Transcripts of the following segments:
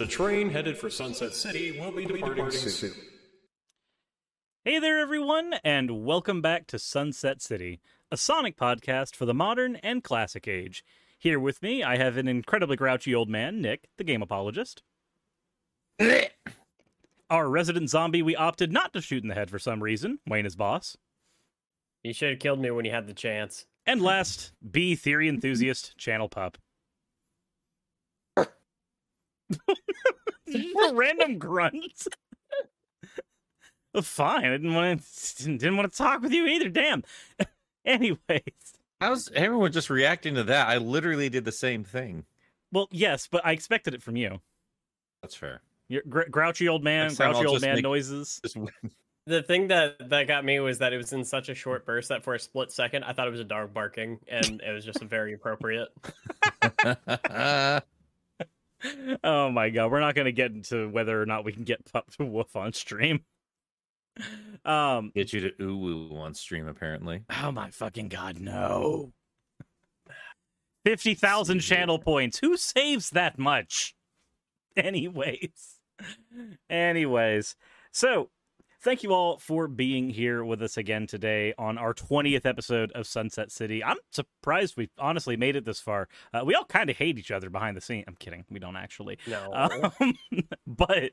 The train headed for Sunset City will be departing soon. Hey there, everyone, and welcome back to Sunset City, a Sonic podcast for the modern and classic age. Here with me, I have an incredibly grouchy old man, Nick, the game apologist. Our resident zombie we opted not to shoot in the head for some reason, Wayne is boss. You should have killed me when you had the chance. And last, B theory enthusiast, Channel Pup. A random grunt. well, fine. I didn't want to didn't want to talk with you either. Damn. Anyways, How's everyone just reacting to that? I literally did the same thing. well, yes, but I expected it from you. That's fair. You're gr- grouchy old man, grouchy old man make- noises. The thing that that got me was that it was in such a short burst that for a split second I thought it was a dog barking, and it was just very appropriate. oh my god, we're not going to get into whether or not we can get pup to woof on stream. Um, get you to ooh on stream apparently. oh my fucking god, no. 50,000 channel points. Who saves that much? Anyways. Anyways. So, thank you all for being here with us again today on our 20th episode of Sunset City. I'm surprised we honestly made it this far. Uh, we all kind of hate each other behind the scene. I'm kidding. We don't actually. No, Um, but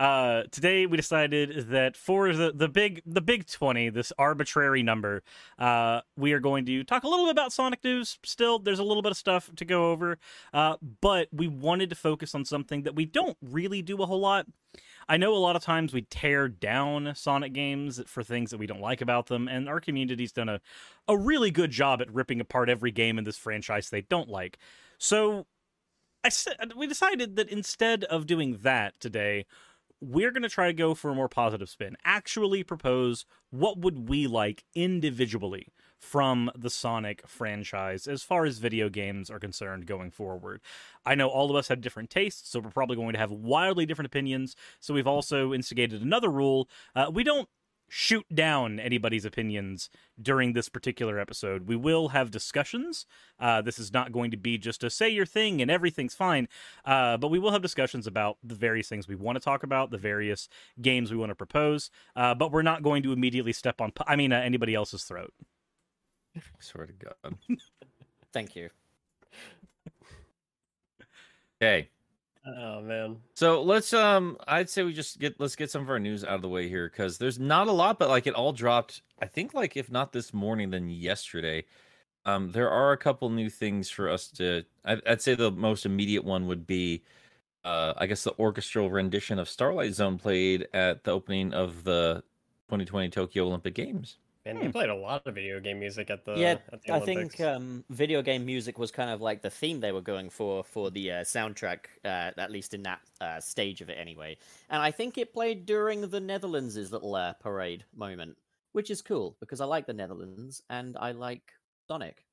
uh, today we decided that for the, the big the big twenty, this arbitrary number, uh, we are going to talk a little bit about Sonic news. Still, there's a little bit of stuff to go over, uh, but we wanted to focus on something that we don't really do a whole lot. I know a lot of times we tear down Sonic games for things that we don't like about them, and our community's done a, a really good job at ripping apart every game in this franchise they don't like. So I said uh, we decided that instead of doing that today, we're going to try to go for a more positive spin. Actually propose what would we like individually from the Sonic franchise as far as video games are concerned going forward. I know all of us have different tastes, so we're probably going to have wildly different opinions. So we've also instigated another rule. Uh, we don't shoot down anybody's opinions during this particular episode. We will have discussions. Uh, this is not going to be just a say your thing and everything's fine, uh, but we will have discussions about the various things we want to talk about, the various games we want to propose. Uh, but we're not going to immediately step on, I mean, uh, anybody else's throat. Swear to God. Thank you. Okay. oh man, So let's um I'd say we just get let's get some of our news out of the way here because there's not a lot, but like it all dropped, I think like if not this morning, then yesterday. Um there are a couple new things for us to I I'd say the most immediate one would be uh I guess the orchestral rendition of Starlight Zone played at the opening of the 2020 Tokyo Olympic Games. Man, they played a lot of video game music at the yeah, at the I think um, video game music was kind of like the theme they were going for for the uh, soundtrack, uh, at least in that uh, stage of it anyway. And I think it played during the Netherlands' little uh, parade moment, which is cool because I like the Netherlands and I like Sonic.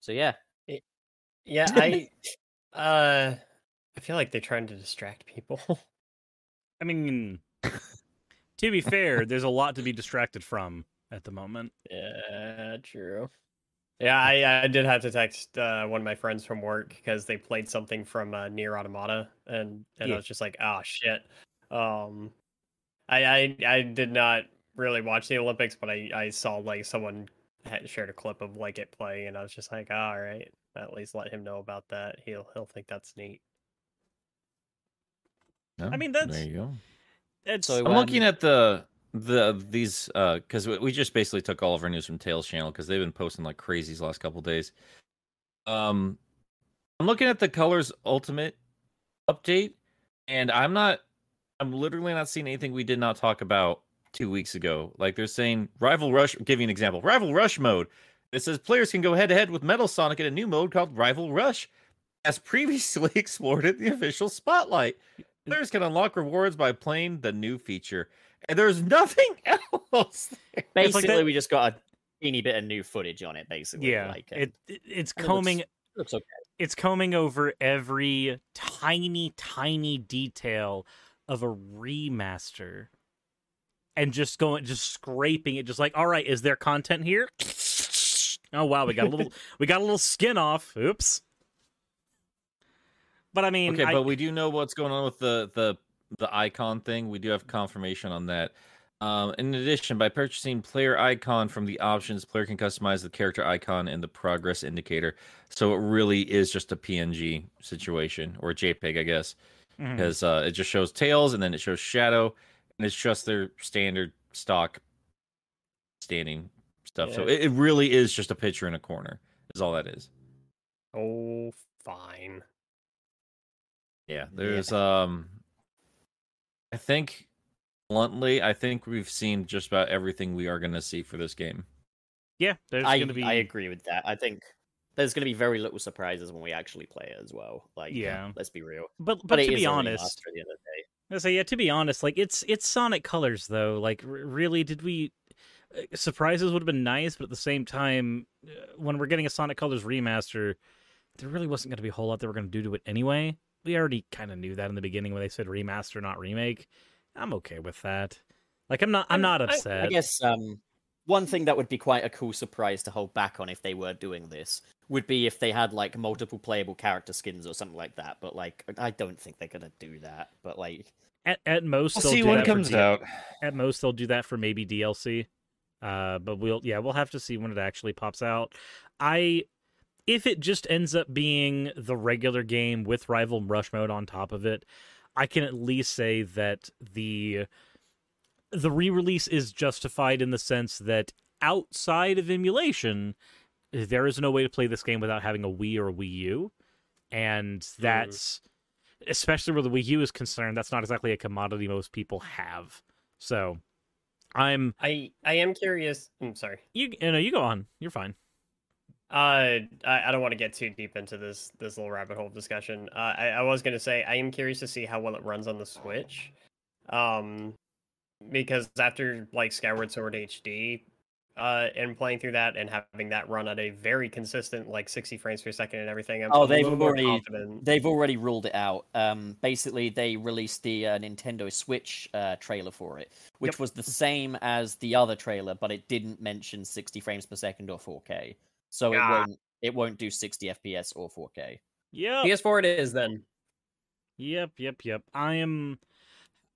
So yeah, yeah, I uh, I feel like they're trying to distract people. I mean, to be fair, there's a lot to be distracted from at the moment. yeah, true. Yeah, I, I did have to text uh, one of my friends from work because they played something from uh, Nier Automata, and and Yeah. I was just like, oh shit. Um, I, I I did not really watch the Olympics, but I I saw like someone had shared a clip of like it playing, and I was just like, "Ah, all right, at least let him know about that. He'll he'll think that's neat. No? mean, that's- there you go. It's, So- I'm looking at the the these uh because we we just basically took all of our news from Tails channel because they've been posting like crazy last couple days. Um, I'm looking at the Colors Ultimate update, and I'm not. I'm literally not seeing anything we did not talk about two weeks ago. Like they're saying Rival Rush. Give you an example. Rival Rush mode. It says players can go head to head with Metal Sonic in a new mode called Rival Rush, as previously explored in the official spotlight. Players can unlock rewards by playing the new feature, and there's nothing else. there. It's like basically that- we just got a teeny bit of new footage on it. Basically, yeah, like uh, it, it it's and it looks- combing looks okay. it's combing over every tiny tiny detail of a remaster and just going just scraping it just like all right is there content here oh wow we got a little we got a little skin off oops But I mean, Okay, I- but we do know what's going on with the the the icon thing. We do have confirmation on that. Um, in addition, by purchasing player icon from the options, player can customize the character icon and the progress indicator. So it really is just a PNG situation or JPEG, I guess, because uh, it just shows tails and then it shows shadow, and it's just their standard stock standing stuff. So it, it really is just a picture in a corner. Is all that is. Oh, fine. Yeah, there's um I think bluntly, I think we've seen just about everything we are going to see for this game. yeah, there's going to be. I agree with that. I think there's going to be very little surprises when we actually play it as well. Like, Yeah. let's be real. but but, But, to be honest, at the end of the day. I say yeah. To be honest, like it's it's Sonic Colors though. Like r- really, did we? uh, Surprises would have been nice, but at the same time, uh, when we're getting a Sonic Colors remaster, there really wasn't going to be a whole lot that we're going to do to it anyway. We already kind of knew that in the beginning when they said remaster, not remake. I'm okay with that. Like I'm not. I'm I'm- not I- I upset. I guess um, one thing that would be quite a cool surprise to hold back on if they were doing this would be if they had like multiple playable character skins or something like that. But like, I don't think they're gonna do that. But like, At at most, We'll they'll see do when that it for comes D- out. At most, they'll do that for maybe DLC. Uh, but we'll yeah, we'll have to see when it actually pops out. I if it just ends up being the regular game with rival rush mode on top of it, I can at least say that the the re-release is justified in the sense that outside of emulation, there is no way to play this game without having a Wii or a Wii U, and hmm. that's especially where the Wii U is concerned. That's not exactly a commodity most people have. So, I'm I I am curious. I'm sorry. you. You know, you go on. You're fine. Uh, I, I don't want to get too deep into this this little rabbit hole discussion. Uh, I, I was gonna say I am curious to see how well it runs on the Switch, um, because after like Skyward Sword HD, uh, and playing through that and having that run at a very consistent like 60 frames per second and everything, I'm Oh, they've already- they've already ruled it out. Um, basically, they released the uh, Nintendo Switch uh, trailer for it, which Yep. was the same as the other trailer, but it didn't mention 60 frames per second or 4K. So it won't it won't do 60 FPS or 4K. Yeah, PS4 it is then. Yep, yep, yep. I am.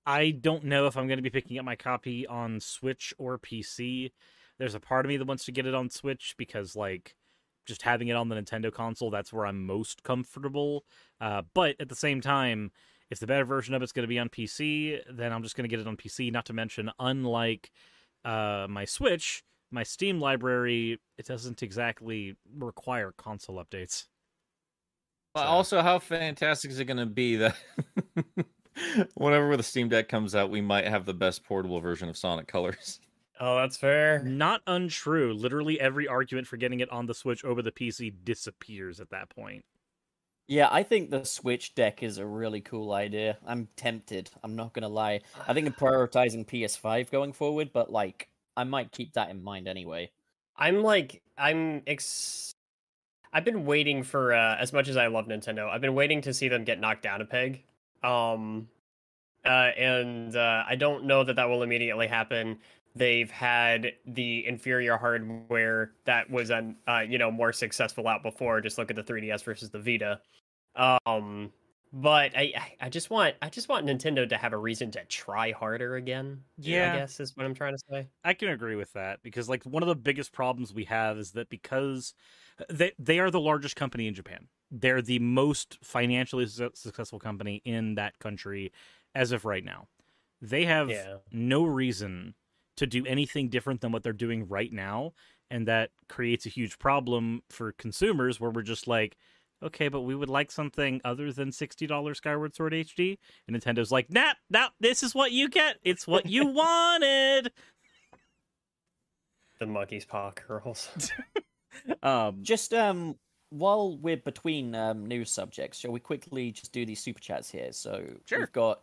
I don't know if I'm going to be picking up my copy on Switch or PC. There's a part of me that wants to get it on Switch because, like, just having it on the Nintendo console, that's where I'm most comfortable. Uh, but at the same time, if the better version of it's going to be on PC, then I'm just going to get it on PC. Not to mention, unlike uh, my Switch, my Steam library, it doesn't exactly require console updates. But So- also, how fantastic is it going to be that whenever the Steam Deck comes out, we might have the best portable version of Sonic Colors? Oh, that's fair. Not untrue. Literally every argument for getting it on the Switch over the PC disappears at that point. Yeah, I think the Switch deck is a really cool idea. I'm tempted. I'm not gonna lie. I think I'm prioritizing PS5 going forward, but like I might keep that in mind anyway. I'm like I'm ex. I've been waiting for uh, as much as I love Nintendo. I've been waiting to see them get knocked down a peg. Um, uh, and uh, I don't know that that will immediately happen. They've had the inferior hardware that was un, uh, you know more successful out before. Just look at the 3DS versus the Vita. Um, but I I- just want I just want Nintendo to have a reason to try harder again. Yeah. I guess is what I'm trying to say. I can agree with that because like one of the biggest problems we have is that because they they are the largest company in Japan. They're the most financially su- successful company in that country as of right now. They have Yeah. no reason to do anything different than what they're doing right now and that creates a huge problem for consumers where we're just like okay but we would like something other than $60 skyward sword hd and nintendo's like nah nah this is what you get it's what you wanted The monkey's paw curls. um Just um while we're between um news subjects, shall we quickly just do these super chats here? So Sure. we've got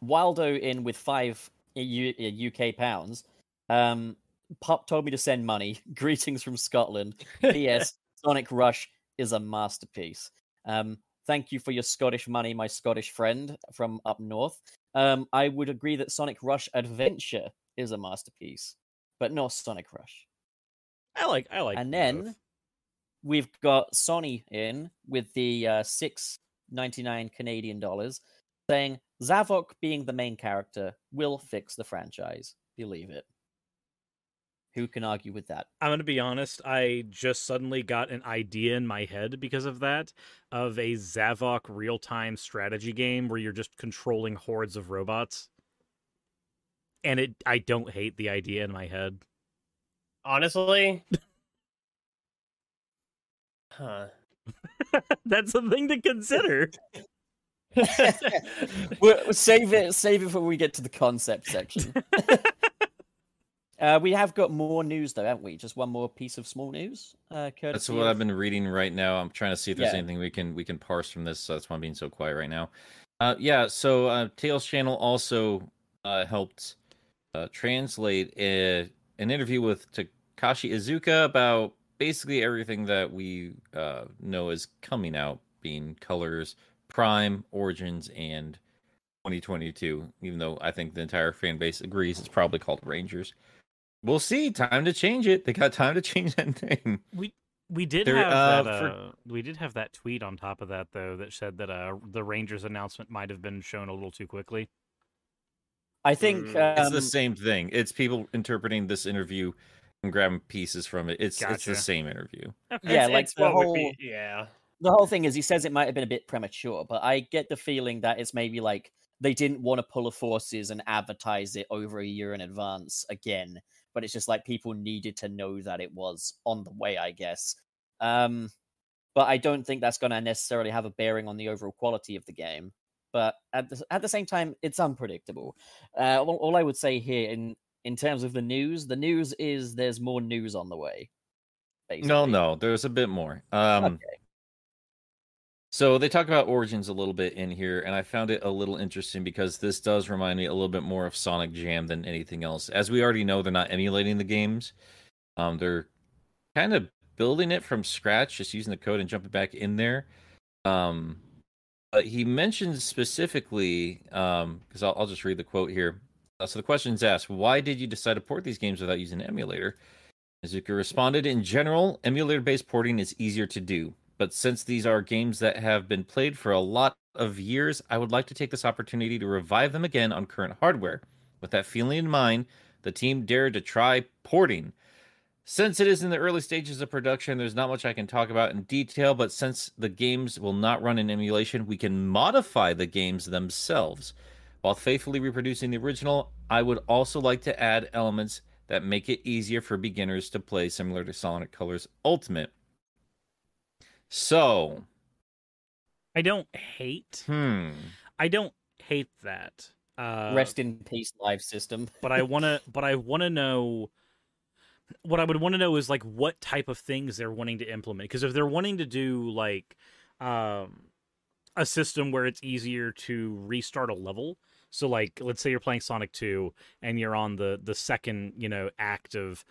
Waldo in with five U- uh, UK pounds. Um, Pop told me to send money. Greetings from Scotland. P.S. Sonic Rush is a masterpiece. Um, thank you for your Scottish money, my Scottish friend from up north. Um, I would agree that Sonic Rush Adventure is a masterpiece, but not Sonic Rush. i like i like and both. then we've got Sonny in with the uh, six 99 Canadian dollars, saying Zavok being the main character will fix the franchise. Believe it. Who can argue with that? I'm gonna be honest. I just suddenly got an idea in my head because of that of a Zavok real-time strategy game where you're just controlling hordes of robots, and it. I don't hate the idea in my head. Honestly, huh? That's a thing to consider. We'll save it. Save it for when we get to the concept section. uh, we have got more news, though, haven't we? Just one more piece of small news. Uh, That's what of- I've been reading right now. I'm trying to see if there's Yeah. anything we can we can parse from this. So that's why I'm being so quiet right now. Uh, yeah. So uh, Tails channel also uh, helped uh, translate a, an interview with Takashi Iizuka about basically everything that we uh, know is coming out, being Colors, Prime, Origins, and 2022. Even though I think the entire fan base agrees it's probably called Rangers. We'll see. Time to change it. They got time to change that name. We we did There- have uh, that. for- Uh, we did have that tweet on top of that though that said that uh, the Rangers announcement might have been shown a little too quickly. I think Mm, It's um, the same thing. It's people interpreting this interview and grabbing pieces from it. It's it's the same interview. Okay. Yeah, It's- like it's the whole- be- yeah. the whole thing is he says it might have been a bit premature, but I get the feeling that it's maybe like they didn't want to pull a forces and advertise it over a year in advance again. But it's just like people needed to know that it was on the way, I guess. Um, but I don't think that's going to necessarily have a bearing on the overall quality of the game. But at the, at the same time, it's unpredictable. Uh, all, all I would say here in in terms of the news, the news is there's more news on the way. No, no, there's a bit more. Um, Okay. So they talk about Origins a little bit in here, and I found it a little interesting because this does remind me a little bit more of Sonic Jam than anything else. As we already know, they're not emulating the games. Um, they're kind of building it from scratch, just using the code and jumping back in there. Um, but he mentions specifically, um, because I'll, I'll just read the quote here. Uh, so the question is asked, why did you decide to port these games without using an emulator? Iizuka responded, in general, emulator-based porting is easier to do. But since these are games that have been played for a lot of years, I would like to take this opportunity to revive them again on current hardware. With that feeling in mind, the team dared to try porting. Since it is in the early stages of production, there's not much I can talk about in detail, but since the games will not run in emulation, we can modify the games themselves. While faithfully reproducing the original, I would also like to add elements that make it easier for beginners to play similar to Sonic Colors Ultimate. So, I don't hate. hmm. I don't hate that. Uh, Rest in peace, live system. but I want to. But I want to know. What I would want to know is like what type of things they're wanting to implement. Because if they're wanting to do like um, a system where it's easier to restart a level, so like let's say you're playing Sonic Two and you're on the the second you know act of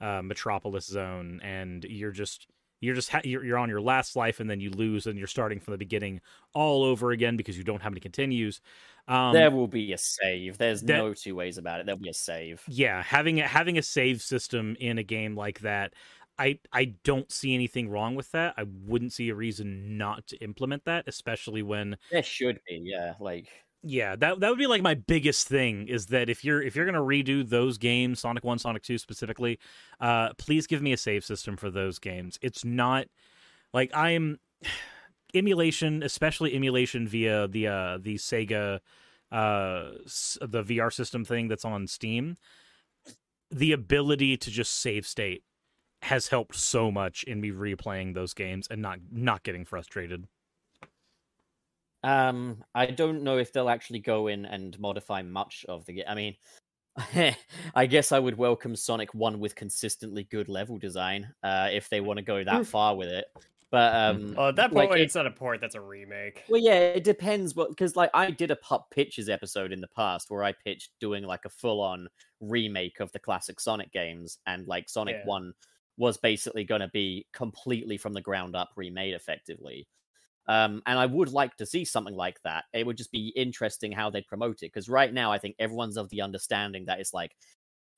uh, Metropolis Zone, and you're just you're just ha- you're, you're on your last life, and then you lose, and you're starting from the beginning all over again because you don't have any continues. Um, there will be a save. There's that- no two ways about it. There'll be a save. yeah having a, having a save system in a game like that i i don't see anything wrong with that i wouldn't see a reason not to implement that especially when There should be, yeah. Like, yeah that that would be like my biggest thing is that if you're if you're to redo those games sonic 1 sonic 2 specifically uh please give me a save system for those games. It's not like i'm emulation especially emulation via the uh the sega uh the vr system thing that's on steam the ability to just save state has helped so much in me replaying those games and not not getting frustrated um, I don't know if they'll actually go in and modify much of the game. I mean, I guess I would welcome Sonic One with consistently good level design, uh, if they want to go that far with it. But um, Well, at that like, point, it- it's not a port. That's a remake. Well, yeah, it depends. What because like I did a pup pitches episode in the past where I pitched doing like a full on remake of the classic Sonic games, and like Sonic Yeah. One was basically going to be completely from the ground up remade, effectively. Um, and I would like to see something like that. It would just be interesting how they'd promote it because right now I think everyone's of the understanding that it's like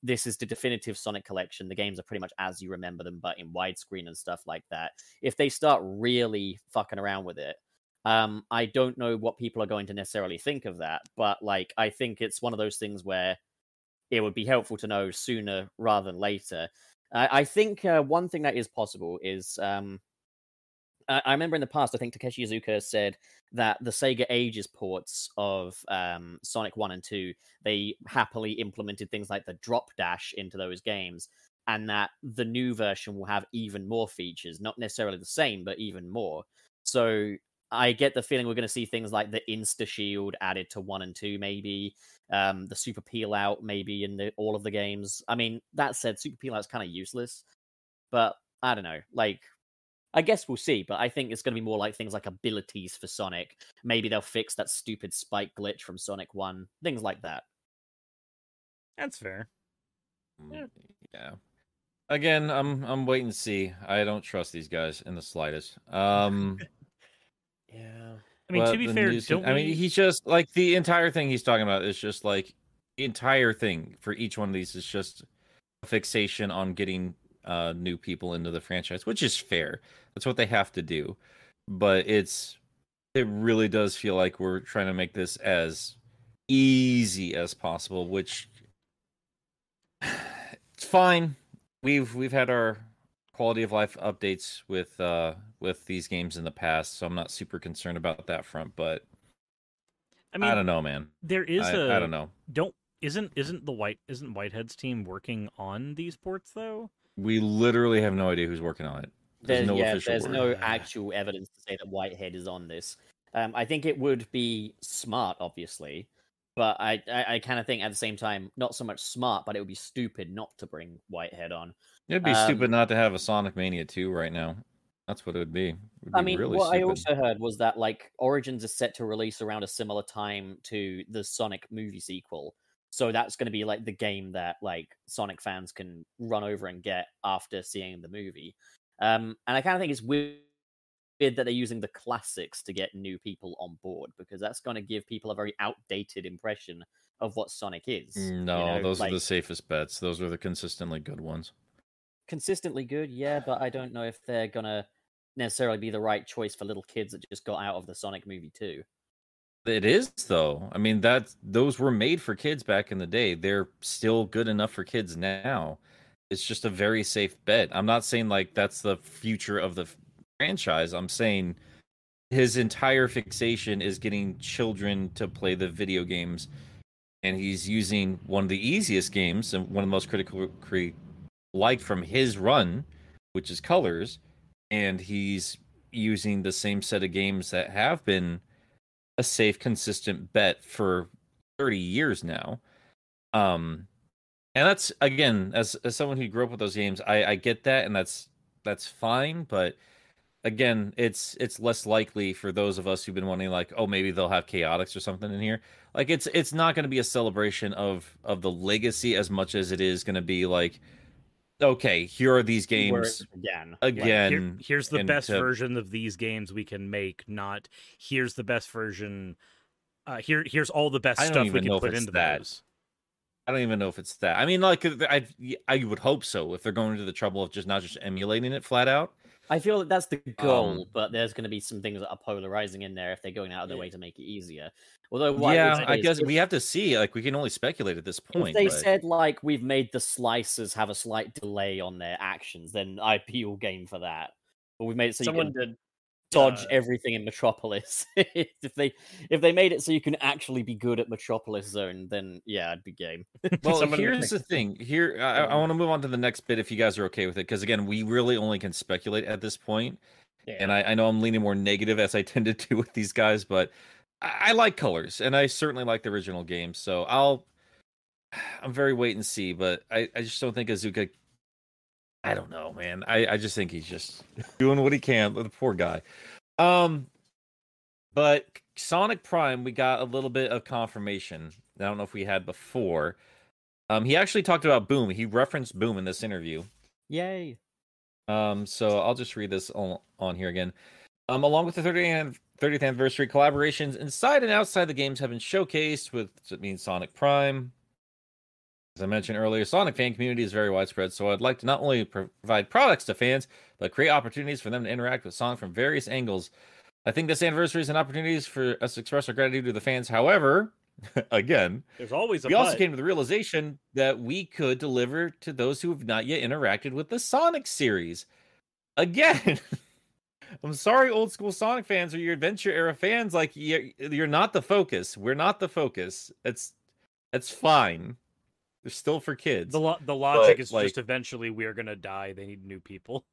this is the definitive Sonic collection. The games are pretty much as you remember them, but in widescreen and stuff like that. If they start really fucking around with it, Um, I don't know what people are going to necessarily think of that, but like I think it's one of those things where it would be helpful to know sooner rather than later. I, I think uh, one thing that is possible is um, I, I remember in the past, I think Takeshi Iizuka said that the Sega Ages ports of um, Sonic 1 and 2, they happily implemented things like the drop dash into those games, and that the new version will have even more features, not necessarily the same, but even more. So I get the feeling we're going to see things like the Insta Shield added to 1 and 2, maybe. Um, the Super Peel Out, maybe in the, all of the games. I mean, that said, Super Peel Out is kind of useless, but I don't know. Like, I guess we'll see, but I think it's going to be more like things like abilities for Sonic. Maybe they'll fix that stupid spike glitch from Sonic 1, things like that. That's fair. Mm, Yeah. Again, I'm I'm waiting to see. I don't trust these guys in the slightest. Um Yeah. I mean, to be fair, news- don't I mean, we- he's just like the entire thing he's talking about is just like the entire thing for each one of these is just a fixation on getting uh new people into the franchise, which is fair. That's what they have to do. But it's it really does feel like we're trying to make this as easy as possible, which it's fine. We've we've had our quality of life updates with uh with these games in the past, so I'm not super concerned about that front, but I mean I, don't know, man. there is I a I don't know. don't isn't isn't the white isn't Whitehead's team working on these ports though? We literally have no idea who's working on it. There's There's, no yeah, official there's word. no actual evidence to say that Whitehead is on this. Um, I think it would be smart, obviously, but I, I, I kind of think at the same time, not so much smart, but it would be stupid not to bring Whitehead on. It'd be um, stupid not to have a Sonic Mania 2 right now. That's what it would be. It would I be mean, really what I also heard was that like Origins is set to release around a similar time to the Sonic movie sequel. So that's going to be like the game that like Sonic fans can run over and get after seeing the movie. Um, and I kind of think it's weird that they're using the classics to get new people on board because that's going to give people a very outdated impression of what Sonic is. you No, know, those are the safest bets. Those are the consistently good ones. consistently good, yeah, but I don't know if they're gonna necessarily be the right choice for little kids that just got out of the Sonic movie too. It is though. I mean, that those were made for kids back in the day. They're still good enough for kids now. It's just a very safe bet. I'm not saying like that's the future of the franchise. I'm saying his entire fixation is getting children to play the video games and he's using one of the easiest games and one of the most critical cre- liked from his run, which is Colors, and he's using the same set of games that have been a safe, consistent bet for 30 years now. Um, and that's again, as as someone who grew up with those games, I I get that, and that's that's fine. But again, it's it's less likely for those of us who've been wanting like, oh, maybe they'll have Chaotix or something in here. Like it's it's not going to be a celebration of of the legacy as much as it is going to be like, okay, here are these games it began. again. Here- here's the and best to- version of these games we can make. Not here's the best version. Uh, here, here's all the best I don't stuff we even can know if put it's into that. those. I don't even know if it's that. I mean, like, I I would hope so. If they're going to the trouble of just not just emulating it flat out. I feel that that's the goal, Um, but there's going to be some things that are polarizing in there if they're going out of their way to make it easier. Although, what yeah, I guess if- we have to see. Like, we can only speculate at this point. If they but- said like we've made the slicers have a slight delay on their actions, then I'd be all game for that. But we've made it so you Someone can did. dodge uh, everything in Metropolis. if they if they made it so you can actually be good at Metropolis Zone, then yeah, I'd be game. Well, here's the thing. Here, I, I want to move on to the next bit if you guys are okay with it, because again, we really only can speculate at this point. Yeah. And I, I know I'm leaning more negative as I tend to do with these guys, but I, I like colors, and I certainly like the original game. So I'll, I'm very wait and see, but I, I just don't think Azuka. I don't know, man. I, I just think he's just doing what he can. The poor guy. Um, but Sonic Prime, we got a little bit of confirmation. I don't know if we had before. Um, he actually talked about Boom. He referenced Boom in this interview. Yay! Um, so I'll just read this on, on here again. Um, along with the 30th, an- 30th anniversary collaborations inside and outside the games have been showcased with it means Sonic Prime. As I mentioned earlier, Sonic fan community is very widespread, so I'd like to not only provide products to fans, but create opportunities for them to interact with Sonic from various angles. I think this anniversary is an opportunity for us to express our gratitude to the fans. However, again, There's always a we also came to the realization that we could deliver to those who have not yet interacted with the Sonic series. Again, I'm sorry, old school Sonic fans or your adventure era fans. Like you're, you're not the focus. We're not the focus. It's it's fine. They're still for kids. The lo- the logic But, is like- just eventually we're gonna die. They need new people.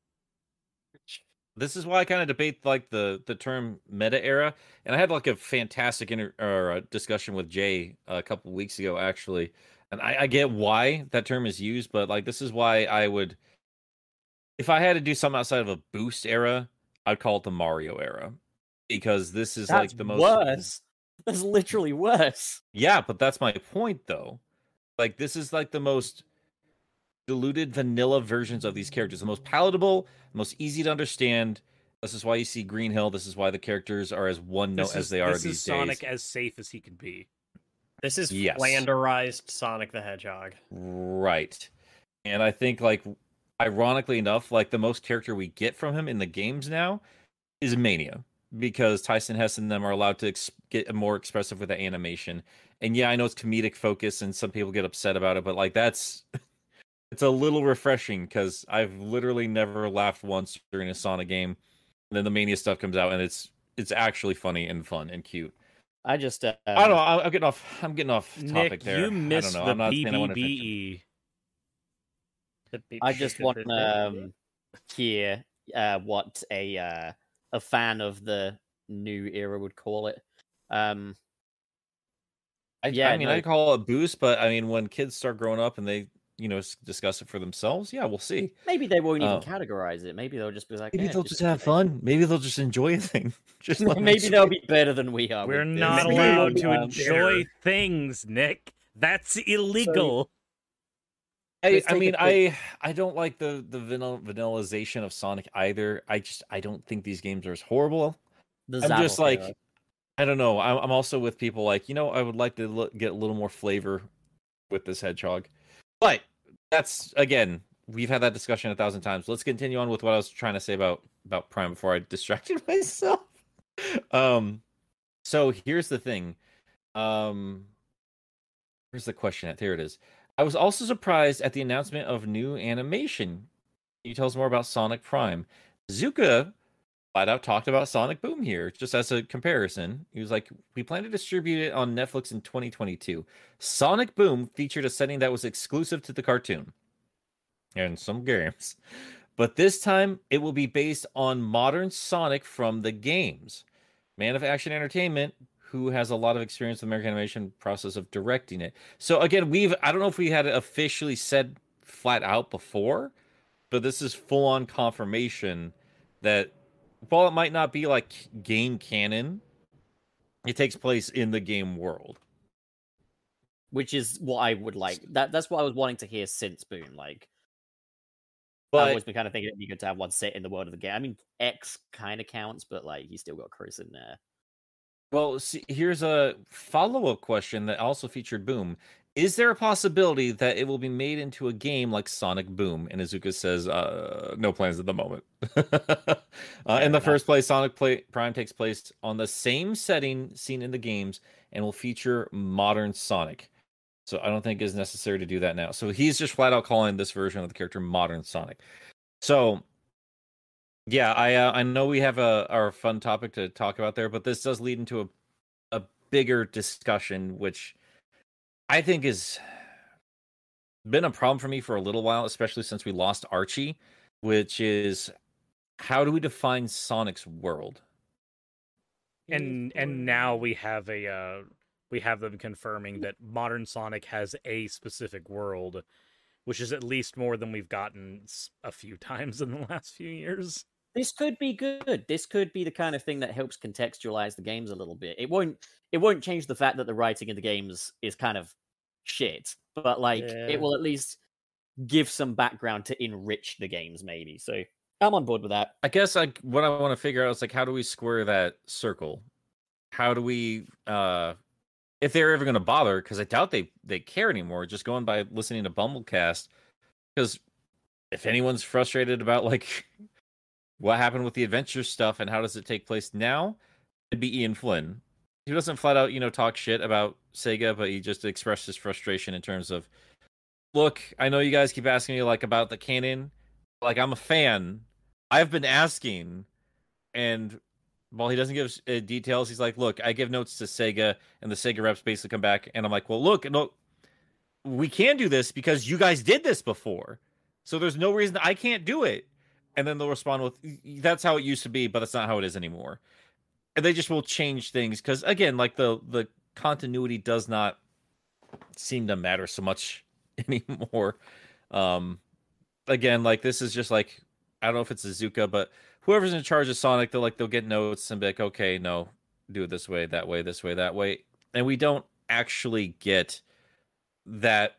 this is why I kind of debate like the the term meta era, and I had like a fantastic inter- or uh, discussion with Jay a couple weeks ago actually, and I, I get why that term is used, but like this is why I would, if I had to do something outside of a boost era, I'd call it the Mario era, because this is That's like the most worse. That's literally worse. Yeah, but that's my point though. Like this is like the most diluted vanilla versions of these characters, the most palatable, most easy to understand. This is why you see Green Hill. This is why the characters are as one note as they are this these is Sonic days. as safe as he can be. This is Yes. flanderized Sonic the Hedgehog. Right. And I think like ironically enough, like the most character we get from him in the games now is Mania because Tyson Hesse and them are allowed to ex- get more expressive with the animation. And yeah, I know it's comedic focus and some people get upset about it, but like that's it's a little refreshing because I've literally never laughed once during a Sonic game. And then the Mania stuff comes out and it's it's actually funny and fun and cute. I just uh, I don't know. I'm getting off. I'm getting off topic Nick, there. you missed I don't know. the saying I just want to um, hear uh, what a uh, a fan of the new era would call it. Um, I, Yeah, I mean, no. I call it a boost, but I mean, when kids start growing up and they, you know, discuss it for themselves, yeah, we'll see. maybe they won't even Oh. categorize it. Maybe they'll just be like, Maybe "Eh, they'll it's just have fun. Maybe they'll just enjoy a thing. just let 'em Maybe they'll it. be better than we are. We're with this. not allowed to enjoy things, Nick. That's illegal. I, I mean, I I don't like the the vanilla, vanillization of Sonic either. I just I don't think these games are as horrible. The I'm just like, era. I don't know. I'm, I'm also with people like, you know, I would like to lo- get a little more flavor with this hedgehog. But that's again, we've had that discussion a thousand times. Let's continue on with what I was trying to say about about Prime before I distracted myself. Um, so here's the thing. Um, here's the question at? There it is. I was also surprised at the announcement of new animation. Can you tell us more about Sonic Prime? Zuka flat out talked about Sonic Boom here, just as a comparison. He was like, We plan to distribute it on Netflix in 2022. Sonic Boom featured a setting that was exclusive to the cartoon and some games. But this time, it will be based on modern Sonic from the games. Man of Action Entertainment, who has a lot of experience with the American animation process of directing it. So again, we've I don't know if we had it officially said flat out before, but this is full on confirmation that while it might not be like game canon, it takes place in the game world. which is what I would like. That that's what I was wanting to hear since Boom. Like I've always been kind of thinking it'd be good to have one set in the world of the game. I mean, X kind of counts, but like you still got Chris in there. Well, see, here's a follow up question that also featured Boom. Is there a possibility that it will be made into a game like Sonic Boom? And Azuka says, uh, no plans at the moment. uh, in the first place, Sonic Play- Prime takes place on the same setting seen in the games and will feature modern Sonic. So I don't think it's necessary to do that now. So he's just flat out calling this version of the character modern Sonic. So yeah, I uh, I know we have a our fun topic to talk about there, but this does lead into a a bigger discussion, which I think is been a problem for me for a little while, especially since we lost Archie, which is how do we define Sonic's world? and and now we have a uh we have them confirming that modern Sonic has a specific world, which is at least more than we've gotten a few times in the last few years. This could be good. This could be the kind of thing that helps contextualize the games a little bit. It won't. It won't change the fact that the writing in the games is kind of shit, but like Yeah. it will at least give some background to enrich the games, maybe. So I'm on board with that. I guess like what I want to figure out is like how do we square that circle? How do we uh if they're ever going to bother because I doubt they they care anymore just going by listening to BumbleKast because if anyone's frustrated about like what happened with the adventure stuff and how does it take place now? It'd be Ian Flynn. He doesn't flat out, you know, talk shit about Sega, but he just expressed his frustration in terms of, look, I know you guys keep asking me like about the canon, like I'm a fan. I've been asking, and while he doesn't give uh, details, he's like, "Look, I give notes to Sega, and the Sega reps basically come back, and I'm like, well, look, no, we can do this because you guys did this before, so there's no reason I can't do it." And then they'll respond with, "That's how it used to be, but that's not how it is anymore." And they just will change things because, again, like the the continuity does not seem to matter so much anymore. Um, again, like this is just like I don't know if it's Azuka, but whoever's in charge of Sonic, they'll like they'll get notes and be like, okay, no, do it this way, that way, this way, that way, and we don't actually get that.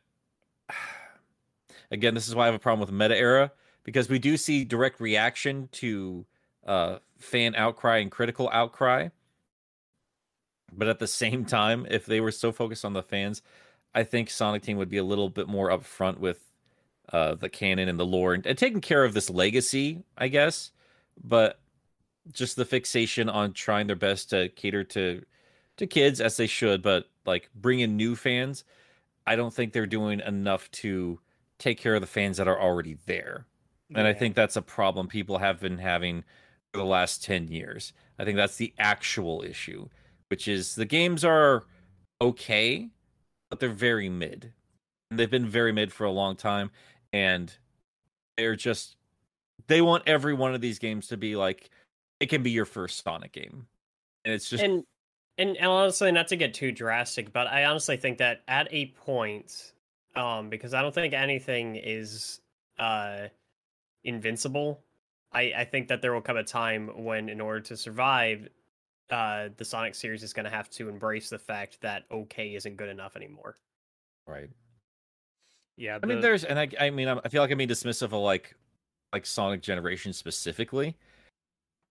Again, this is why I have a problem with meta era because we do see direct reaction to uh, fan outcry and critical outcry. But at the same time, if they were so focused on the fans, I think Sonic Team would be a little bit more upfront with uh, the canon and the lore and, and taking care of this legacy, I guess. But just the fixation on trying their best to cater to to kids as they should, but like bring in new fans. I don't think they're doing enough to take care of the fans that are already there. And I think that's a problem people have been having for the last 10 years. I think that's the actual issue, which is the games are okay, but they're very mid. And they've been very mid for a long time and they're just they want every one of these games to be like it can be your first Sonic game. And it's just and and and honestly, not to get too drastic, but I honestly think that at a point, um, because I don't think anything is uh invincible. I I think that there will come a time when, in order to survive, uh, the Sonic series is going to have to embrace the fact that okay isn't good enough anymore. right. Yeah, I mean, there's, and I, I mean, I'm- I feel like I'm being dismissive of like, like Sonic Generation specifically,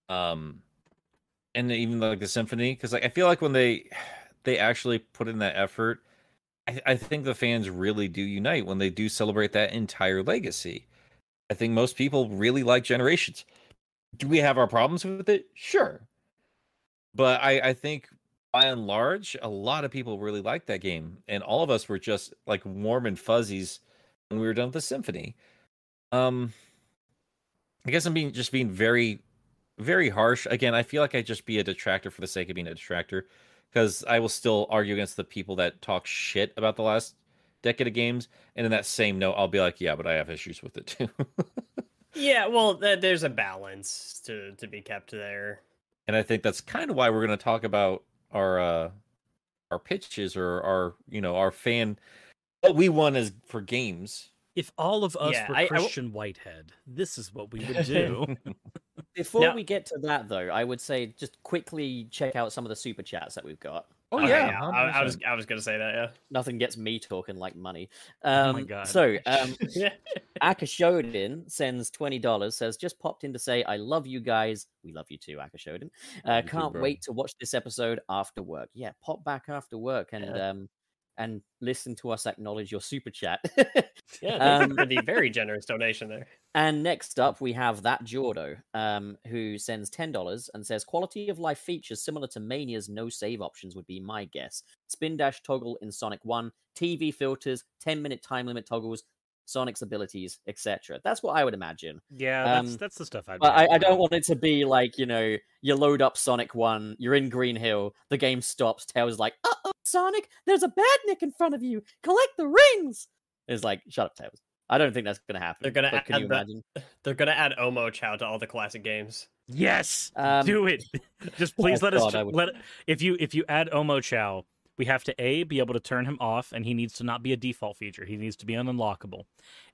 um, and even like the Symphony, because like I feel like when they, they actually put in that effort, I, I think the fans really do unite when they do celebrate that entire legacy. I think most people really like Generations. Do we have our problems with it? Sure, but I, I think by and large, a lot of people really liked that game, and all of us were just like warm and fuzzies when we were done with the symphony. Um, I guess I'm being just being very, very harsh. Again, I feel like I just be a detractor for the sake of being a detractor, because I will still argue against the people that talk shit about the last decade of games, and in that same note, I'll be like, yeah, but I have issues with it too. Yeah, well, th- there's a balance to to be kept there. and I think that's kind of why we're going to talk about our uh our pitches or our you know our fan what we want is for games. if all of us Yeah, were I- I w- Christian Whitehead, this is what we would do. Before Now- we get to that, though, I would say just quickly check out some of the super chats that we've got. Oh Okay, yeah, I, I was I was gonna say that. Yeah. Nothing gets me talking like money. Oh Um, my God. So, um, Yeah. Akashodin sends twenty dollars. Says just popped in to say I love you guys. We love you too, Akashodin. Uh, you can't bro. wait to watch this episode after work. Yeah, pop back after work and Yeah. um and listen to us acknowledge your super chat. Yeah, thank Um, the very generous donation there. And next up, we have that Jordo, um, who sends ten dollars and says quality of life features similar to Mania's no save options would be my guess. Spin dash toggle in Sonic One, TV filters, ten minute time limit toggles, Sonic's abilities, etc. That's what I would imagine. yeah, that's Um, that's the stuff I'd. But I, I don't want it to be like you know you load up Sonic One, you're in Green Hill, the game stops, Tails is like, uh Sonic, there's a badnik in front of you, collect the rings. It's like, shut up, Tails. I don't think that's gonna happen. They're gonna but can add you the- imagine? They're gonna add Omochao to all the classic games. Yes, Um, do it. Just please oh let us God, ju- I would- let if you if you add Omochao, we have to a be able to turn him off, and he needs to not be a default feature. He needs to be an unlockable.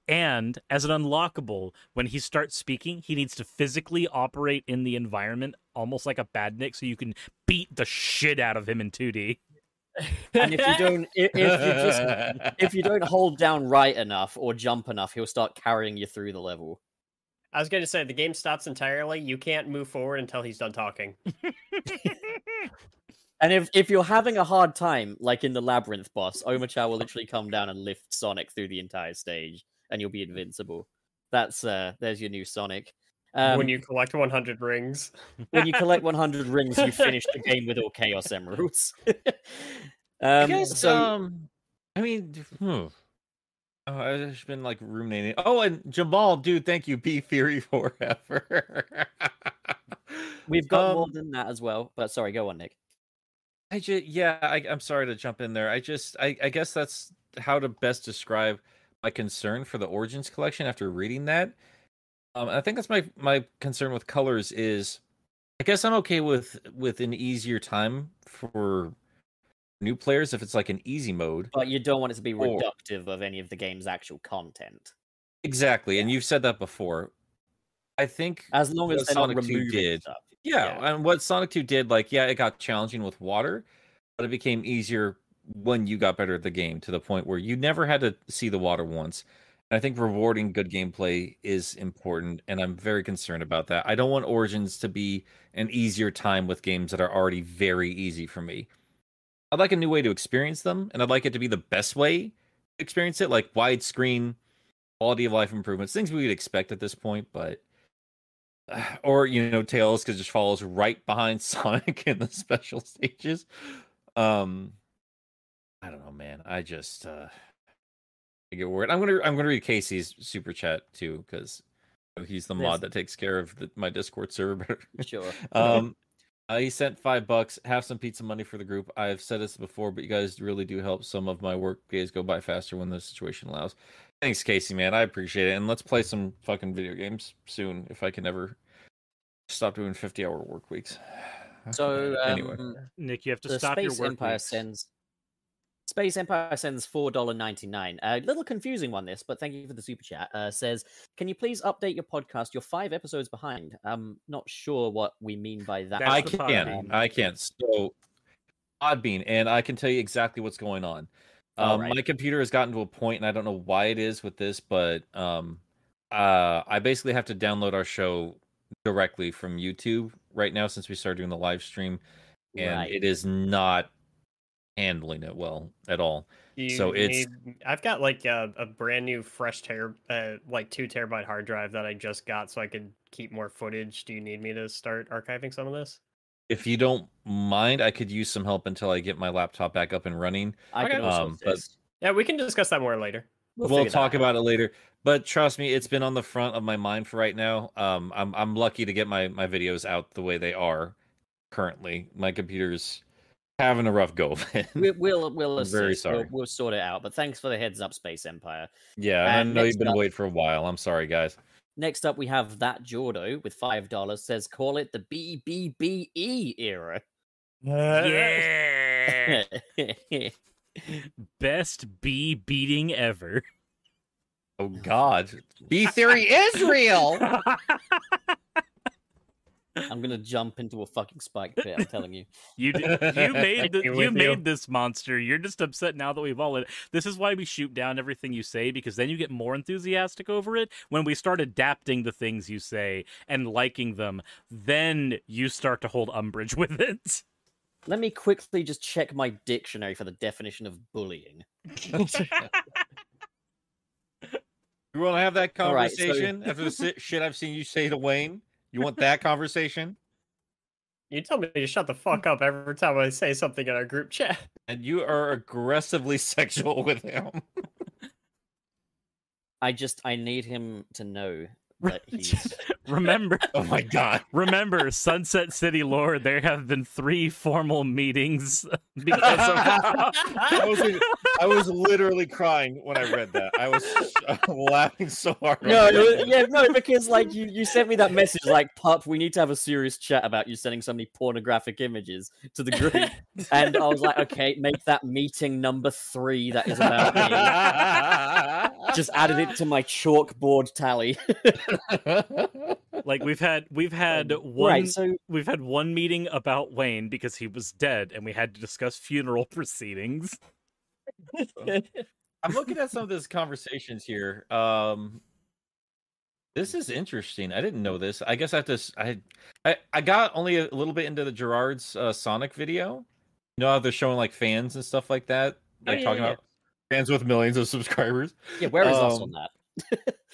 And as an unlockable, when he starts speaking, he needs to physically operate in the environment almost like a badnik, so you can beat the shit out of him in 2D. And if you don't if, if you just if you don't hold down right enough or jump enough he'll start carrying you through the level I was gonna say the game stops entirely. You can't move forward until he's done talking. and if if you're having a hard time like in the labyrinth boss omochao will literally come down and lift sonic through the entire stage and you'll be invincible that's uh there's your new sonic Um, when you collect 100 rings. when you collect 100 rings, you finish the game with all Chaos Emeralds. I um, guess. so um, I mean, hmm. Oh, I've just been like ruminating. Oh, and Jamal, dude, thank you. Be Theory forever. we've got more um, than that as well. But sorry, go on, Nick. I just, yeah, I, I'm sorry to jump in there. I just, I, I guess that's how to best describe my concern for the Origins collection after reading that. Um, I think that's my my concern with colors is, I guess I'm okay with with an easier time for new players if it's like an easy mode. But you don't want it to be Or- reductive of any of the game's actual content. Exactly, and you've said that before. I think As long as What they're not Sonic 2 did. stuff. Yeah, Yeah. and what Sonic 2 did, like, yeah, it got challenging with water, but it became easier when you got better at the game to the point where you never had to see the water once. And I think rewarding good gameplay is important, and I'm very concerned about that. I don't want Origins to be an easier time with games that are already very easy for me. I'd like a new way to experience them, and I'd like it to be the best way to experience it, like widescreen, quality of life improvements, things we would expect at this point, but or you know tails because just follows right behind sonic in the special stages um i don't know man i just uh get worried i'm gonna i'm gonna read casey's super chat too because he's the Yes. mod that takes care of the, my discord server Sure. um uh, he sent five bucks have some pizza money for the group i've said this before but you guys really do help some of my work days go by faster when the situation allows thanks casey man i appreciate it and let's play some fucking video games soon if i can ever stop doing 50 hour work weeks So um, anyway Nick, you have to the stop your Space work. Empire weeks. sends Space Empire sends four dollar ninety nine. A little confusing one this, but thank you for the super chat. Uh, says, can you please update your podcast? You're five episodes behind. I'm not sure what we mean by that. I can Podbean. i can so Podbean, and i can tell you exactly what's going on um, Alright. my computer has gotten to a point and i don't know why it is with this but um uh i basically have to download our show directly from youtube right now since we started doing the live stream and Right. it is not handling it well at all You So it's- need- I've got like a, a brand new fresh ter uh, like two terabyte hard drive that I just got so I could keep more footage. Do you need me to start archiving some of this? if you don't mind i could use some help until i get my laptop back up and running I can Okay. also Um, but- Yeah, we can discuss that more later. We'll, figure that talk out. about it later. But trust me, it's been on the front of my mind for right now. Um, I'm I'm lucky to get my my videos out the way they are currently. My computer's having a rough go of it. We, we'll we'll I'm very assist. We'll, sorry. we'll sort it out. But thanks for the heads up, Space Empire. yeah, and I know you've been up- waiting for a while. I'm sorry, guys. Next up, we have that Jordo with five dollars. Says, call it the BBBE era. Yeah, best bee beating ever. Oh God, B theory is real. I'm gonna jump into a fucking spike pit. I'm telling you. You d- you made the, you made you. this monster. You're just upset now that we've all. This is why we shoot down everything you say because then you get more enthusiastic over it. When we start adapting the things you say and liking them, then you start to hold umbrage with it. Let me quickly just check my dictionary for the definition of bullying. You want to have that All right, so- conversation after the shit I've seen you say to Wayne? You want that conversation? You tell me to shut the fuck up every time I say something in our group chat. And you are aggressively sexual with him. I just I need him to know that he's remember, Oh my God. remember, Sunset City lore. There have been three formal meetings because of. I was, I was literally crying when I read that. I was laughing so hard. No, I it read was- yeah, no, because like you, you sent me that message like, "Pup, we need to have a serious chat about you sending so many pornographic images to the group," and I was like, "Okay, make that meeting number three that is about me." Just added it to my chalkboard tally. like we've had we've had one right, so we've had one meeting about Wayne because he was dead and we had to discuss funeral proceedings. I'm looking at some of these conversations here. Um, this is interesting. I didn't know this. I guess I have to. I I got only a little bit into the Gerard's uh, Sonic video. You know how they're showing like fans and stuff like that, Oh, like yeah, talking yeah, about fans with millions of subscribers. yeah, where is us um, on that?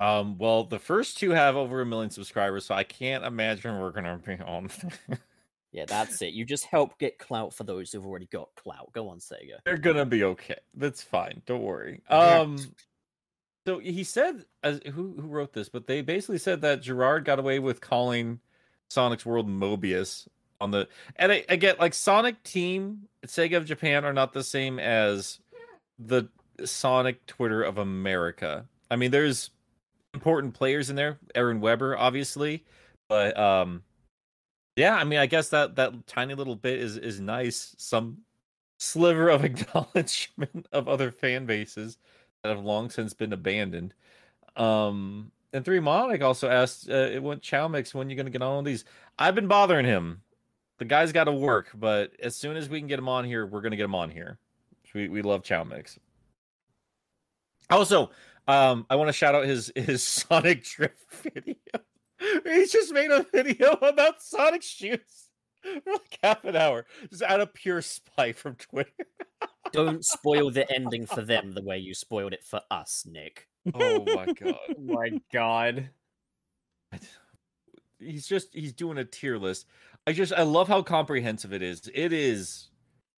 Um, well, the first two have over a million subscribers, so I can't imagine we're gonna be on. Yeah, that's it. You just help get clout for those who've already got clout. Go on, Sega. They're gonna be okay. That's fine. Don't worry. Um, so he said, as who who wrote this? But they basically said that Gerard got away with calling Sonic's World Mobius on the, and I, I get like Sonic Team Sega of Japan are not the same as the Sonic Twitter of America. I mean, there's important players in there, Aaron Webber, obviously, but um, yeah, I mean, I guess that that tiny little bit is is nice. Some sliver of acknowledgement of other fan bases that have long since been abandoned. Um, and three Monic also asked, uh, "It went Chow Mix. When you going to get on these?" I've been bothering him. The guy's got to work, but as soon as we can get him on here, we're going to get him on here. We we love Chow Mix. Also, um, I want to shout out his his Sonic Drift video. He's just made a video about Sonic shoes for like half an hour, just out of pure spite from Twitter. Don't spoil the ending for them the way you spoiled it for us, Nick. Oh my god. Oh my god. he's just he's doing a tier list. I just I love how comprehensive it is. It is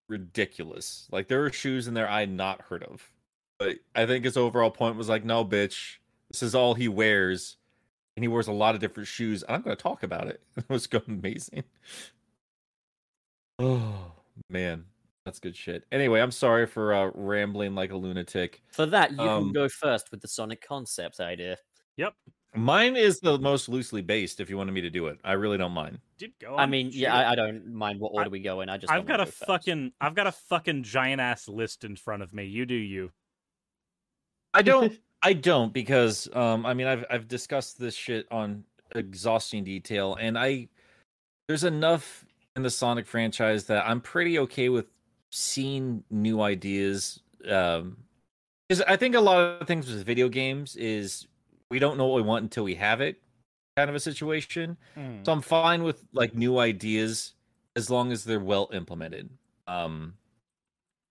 ridiculous. Like there are shoes in there I had not heard of. But I think his overall point was like, no, bitch, this is all he wears. And he wears a lot of different shoes. And I'm gonna talk about it. It was amazing. Oh man, that's good shit. Anyway, I'm sorry for uh, rambling like a lunatic. For that, you Um, can go first with the Sonic concept idea. Yep. Mine is the most loosely based. If you wanted me to do it, I really don't mind. Dude, go I mean, yeah. I, I don't mind what order we go in. I just I've got a wanna go first. fucking I've got a fucking giant ass list in front of me. You do you. I don't. I don't because um I mean I've I've discussed this shit on exhausting detail and I there's enough in the Sonic franchise that I'm pretty okay with seeing new ideas um cuz I think a lot of things with video games is we don't know what we want until we have it kind of a situation. Hmm. So I'm fine with like new ideas as long as they're well implemented. Um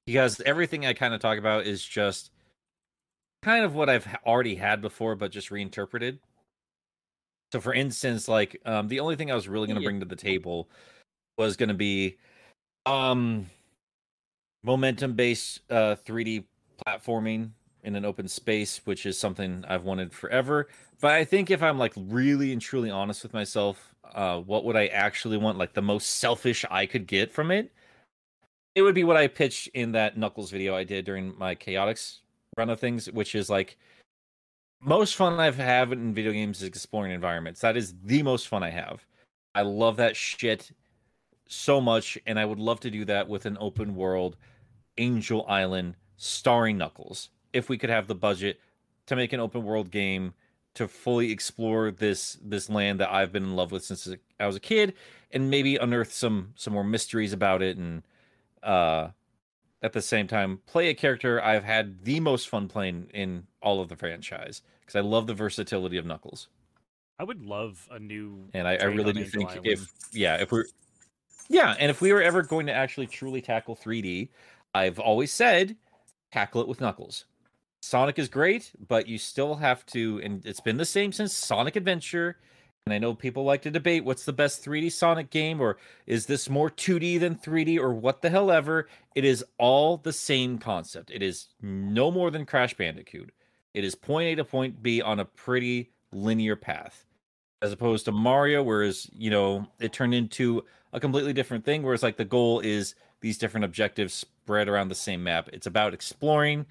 because everything I kind of talk about is just kind of what I've already had before but just reinterpreted. So for instance, like um the only thing I was really going to Yeah. bring to the table was going to be um momentum based uh 3D platforming in an open space, which is something I've wanted forever. But I think if I'm like really and truly honest with myself, uh, what would I actually want? Like the most selfish I could get from it, it would be what I pitched in that Knuckles video I did during my Chaotix run of things, which is like most fun I've had in video games is exploring environments. That is the most fun I have. I love that shit so much, and I would love to do that with an open world Angel Island starring Knuckles. If we could have the budget to make an open world game to fully explore this this land that I've been in love with since I was a kid, and maybe unearth some some more mysteries about it, and uh, at the same time play a character I've had the most fun playing in all of the franchise because I love the versatility of Knuckles, I would love a new and I, I really do Angel think Island. if yeah if we're yeah, and if we were ever going to actually truly tackle 3D, I've always said tackle it with Knuckles. Sonic is great, but you still have to, and it's been the same since Sonic Adventure. And I know people like to debate what's the best 3D Sonic game, or is this more 2D than 3D, or what the hell ever. It is all the same concept. It is no more than Crash Bandicoot. It is point A to point B on a pretty linear path, as opposed to Mario, whereas, you know, it turned into a completely different thing, whereas, like, the goal is these different objectives spread around the same map. It's about exploring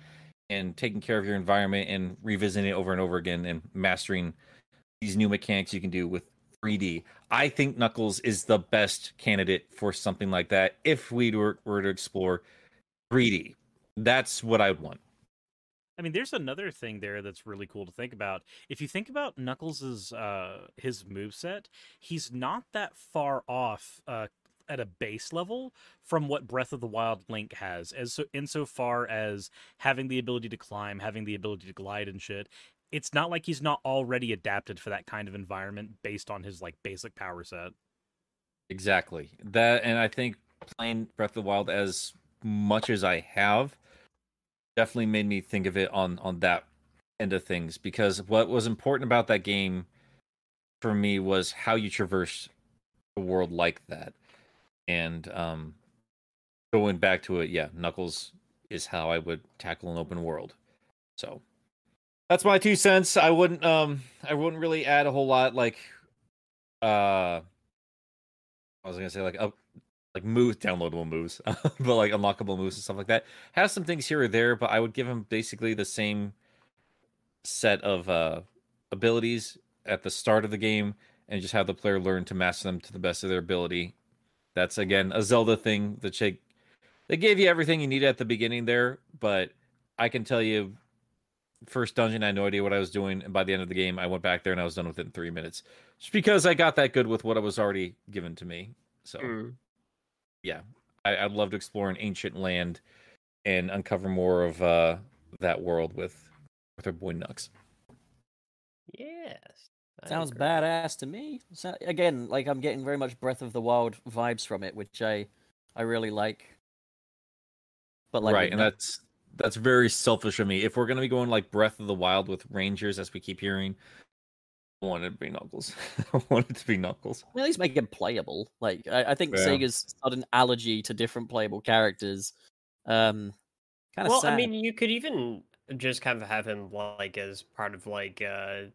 and taking care of your environment and revisiting it over and over again and mastering these new mechanics you can do with 3D. I think Knuckles is the best candidate for something like that if we were, were to explore 3D. That's what I would want. I mean, there's another thing there that's really cool to think about. If you think about Knuckles' uh, his moveset, he's not that far off uh, at a base level from what Breath of the Wild Link has, as so, insofar as having the ability to climb, having the ability to glide and shit. It's not like he's not already adapted for that kind of environment based on his like basic power set. Exactly. That and I think playing Breath of the Wild as much as I have definitely made me think of it on on that end of things because what was important about that game for me was how you traverse a world like that. And um going back to it, yeah, Knuckles is how I would tackle an open world. So that's my two cents. I wouldn't um I wouldn't really add a whole lot like uh I was gonna say like up like moves downloadable moves, but like unlockable moves and stuff like that. Has some things here or there, but I would give him basically the same set of uh abilities at the start of the game and just have the player learn to master them to the best of their ability. That's again a Zelda thing that they they gave you everything you needed at the beginning there, but I can tell you first dungeon I had no idea what I was doing and by the end of the game I went back there and I was done within 3 minutes. Just because I got that good with what I was already given to me. So Mm. yeah, I, I'd love to explore an ancient land and uncover more of uh, that world with with our boy Nux. Yes. I Sounds badass to me. So, again, like I'm getting very much Breath of the Wild vibes from it, which I I really like. But like right, and Knuck- that's that's very selfish of me. If we're gonna be going like Breath of the Wild with Rangers, as we keep hearing, I want it to be Knuckles. I want it to be Knuckles. at least make it playable. Like I, I think Yeah. Sega's sudden allergy to different playable characters, um, kind of Well, sad. I mean, you could even just kind of have him like as part of like uh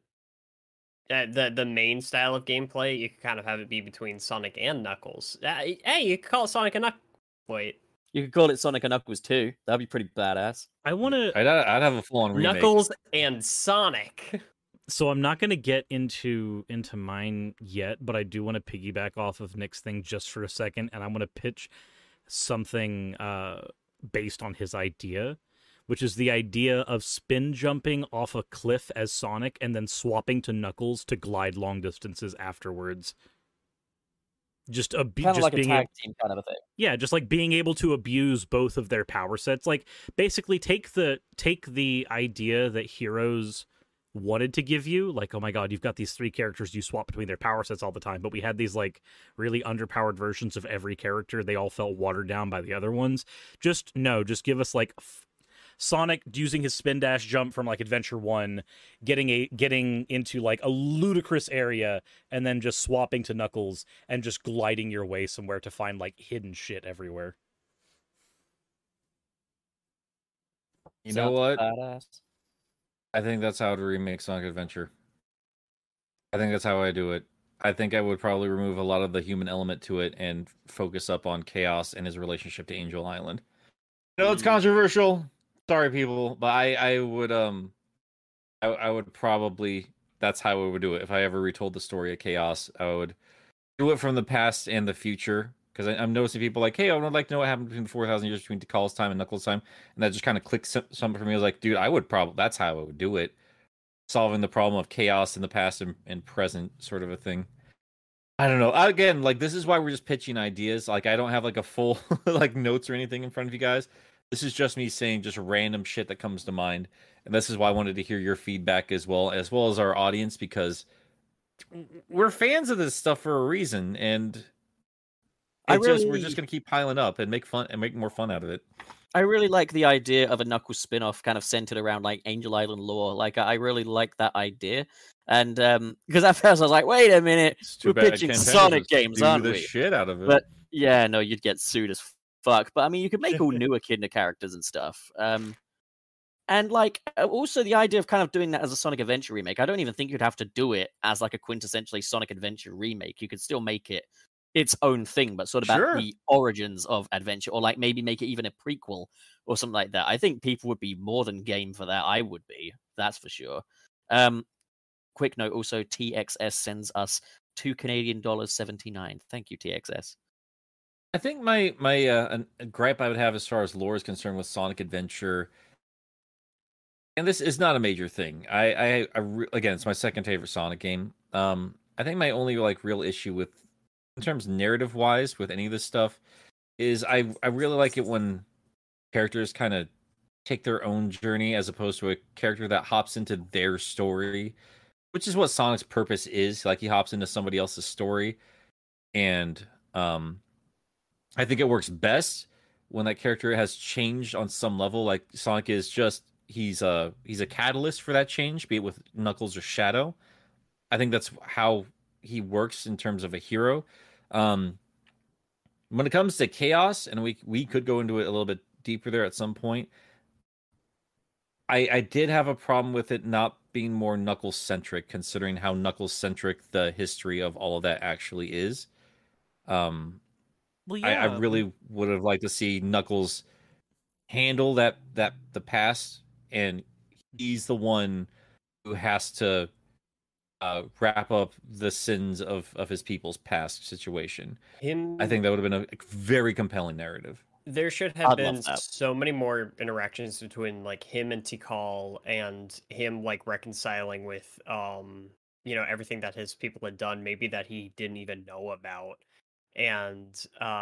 uh, the the main style of gameplay. You could kind of have it be between Sonic and Knuckles. Uh, hey, you could call it Sonic and Knuckles. Wait, you could call it Sonic and Knuckles too. That'd be pretty badass. I want to. I'd I'd have a full on remake. Knuckles and Sonic. So I'm not going to get into into mine yet, but I do want to piggyback off of Nick's thing just for a second, and I want to pitch something uh, based on his idea, which is the idea of spin jumping off a cliff as Sonic and then swapping to Knuckles to glide long distances afterwards. Just a Kind of like a tag team kind of a thing. yeah just like being able to abuse both of their power sets like basically take the take the idea that heroes wanted to give you like oh my god you've got these three characters you swap between their power sets all the time but we had these like really underpowered versions of every character they all felt watered down by the other ones just no just give us like f- Sonic using his spin dash jump from like Adventure 1 getting a getting into like a ludicrous area and then just swapping to Knuckles and just gliding your way somewhere to find like hidden shit everywhere. You know what? Badass. I think that's how to remake Sonic Adventure. I think that's how I do it. I think I would probably remove a lot of the human element to it and focus up on Chaos and his relationship to Angel Island. No, it's Mm. controversial. Sorry, people, but I, I would um, I, I would probably that's how I would do it. If I ever retold the story of Chaos, I would do it from the past and the future. Because I'm noticing people like, hey, I would like to know what happened between the 4,000 years between Tikal's time and Knuckles' time. And that just kind of clicks some- something for me. I was like, dude, I would probably, that's how I would do it. Solving the problem of chaos in the past and, and present, sort of a thing. I don't know. Again, like, this is why we're just pitching ideas. Like, I don't have like a full, like, notes or anything in front of you guys. This is just me saying just random shit that comes to mind. And this is why I wanted to hear your feedback as well, as well as our audience, because we're fans of this stuff for a reason. And I it's just we're just gonna keep piling up and make fun and make more fun out of it. I really like the idea of a Knuckles spin-off kind of centered around like Angel Island lore. Like I really like that idea. And um because at first I was like, wait a minute, We're pitching Sonic games, aren't the we? shit out of it. But- yeah, no, you'd get sued as fuck. But I mean you could make all new Echidna characters and stuff. Um and like also the idea of kind of doing that as a Sonic Adventure remake. I don't even think you'd have to do it as like a quintessentially Sonic Adventure remake. You could still make it its own thing, but sort of Sure. about the origins of adventure, or like maybe make it even a prequel or something like that. I think people would be more than game for that. I would be, that's for sure. Um, quick note also, TXS sends us two Canadian dollars seventy nine. Thank you, TXS. I think my my uh, gripe I would have as far as lore is concerned with Sonic Adventure, and this is not a major thing. I I, I re- again, it's my second favorite Sonic game. Um, I think my only like real issue with, in terms narrative wise, with any of this stuff, is I I really like it when characters kind of take their own journey as opposed to a character that hops into their story, which is what Sonic's purpose is. Like he hops into somebody else's story, and um I think it works best when that character has changed on some level. Like Sonic is just he's a he's a catalyst for that change, be it with Knuckles or Shadow. I think that's how he works in terms of a hero. Um, when it comes to chaos, and we we could go into it a little bit deeper there at some point. I I did have a problem with it not being more Knuckles centric, considering how Knuckles centric the history of all of that actually is. Um, Well, I, yeah, I really would have liked to see Knuckles handle that that the past, and he's the one who has to uh, wrap up the sins of of his people's past situation. Him, I think that would have been a very compelling narrative. there should have I'd been so many more interactions between like him and Tikal and him like reconciling with um you know everything that his people had done maybe that he didn't even know about and uh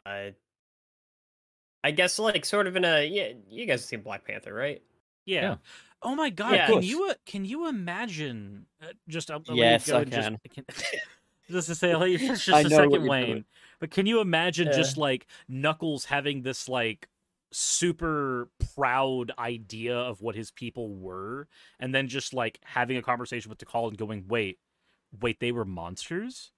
I guess like sort of in a yeah you guys have seen Black Panther right yeah. Yeah. Oh my god! Yeah. Can you uh, can you imagine? Uh, just I'll, I'll you Yes, go I and just, can. can- just to say, I'll let you finish I just a second, Wayne. doing. But can you imagine Yeah. just like Knuckles having this like super proud idea of what his people were, and then just like having a conversation with Tikal and going, "Wait, wait, they were monsters."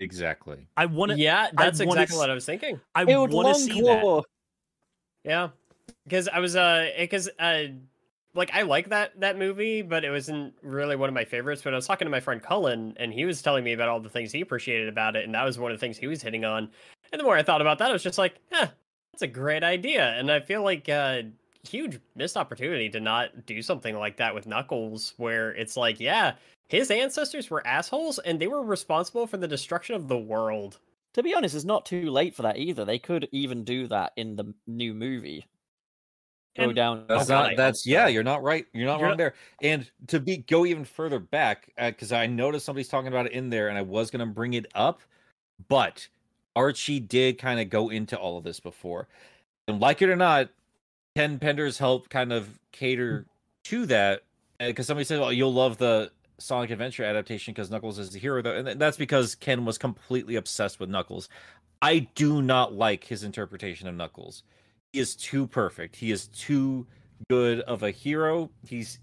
Exactly. I want to. yeah that's wanna exactly what I was thinking I It would want to long see that. Yeah, because I was uh, because uh, like I like that that movie, but it wasn't really one of my favorites. But I was talking to my friend Cullen, and he was telling me about all the things he appreciated about it, and that was one of the things he was hitting on. And the more I thought about that, I was just like, eh, that's a great idea. And I feel like uh, huge missed opportunity to not do something like that with Knuckles, where it's like, yeah, his ancestors were assholes, and they were responsible for the destruction of the world. To be honest, it's not too late for that either. They could even do that in the new movie. Go And- down. That's Oh, not. hope That's yeah. You're not right. You're not You're wrong not- there. And to be go even further back, uh, because I noticed somebody's talking about it in there, and I was gonna bring it up, but Archie did kind of go into all of this before, and like it or not, Ken Penders helped kind of cater to that. Uh, because somebody said, "Oh, you'll love the Sonic Adventure adaptation because Knuckles is the hero," though, and that's because Ken was completely obsessed with Knuckles. I do not like his interpretation of Knuckles he is too perfect. He is too good of a hero. He's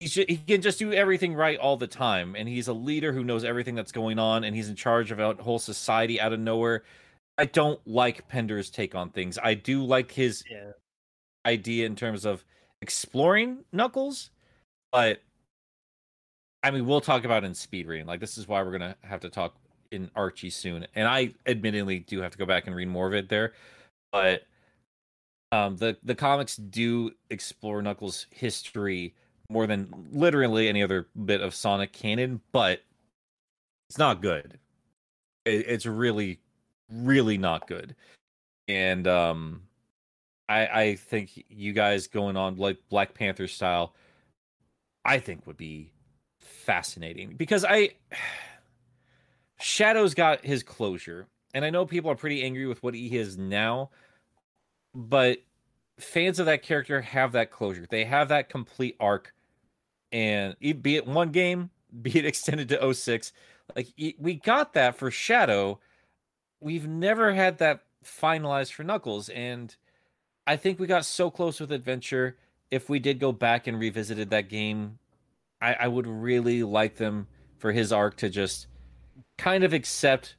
he can just do everything right all the time, and he's a leader who knows everything that's going on, and he's in charge of a whole society out of nowhere. I don't like Pender's take on things. I do like his Yeah. Idea in terms of exploring Knuckles, but I mean, we'll talk about in speed reading. Like this is why we're gonna have to talk in Archie soon, and I admittedly do have to go back and read more of it there, but um, the the comics do explore Knuckles' history more than literally any other bit of Sonic canon, but it's not good. It, it's really, really not good, and um, I I think you guys going on like Black Panther style, I think would be fascinating because I Shadow's got his closure, and I know people are pretty angry with what he is now, but fans of that character have that closure. They have that complete arc, and be it one game, be it extended to 06, like we got that for Shadow. We've never had that finalized for Knuckles, and I think we got so close with Adventure. If we did go back and revisited that game, I, I would really like them for his arc to just kind of accept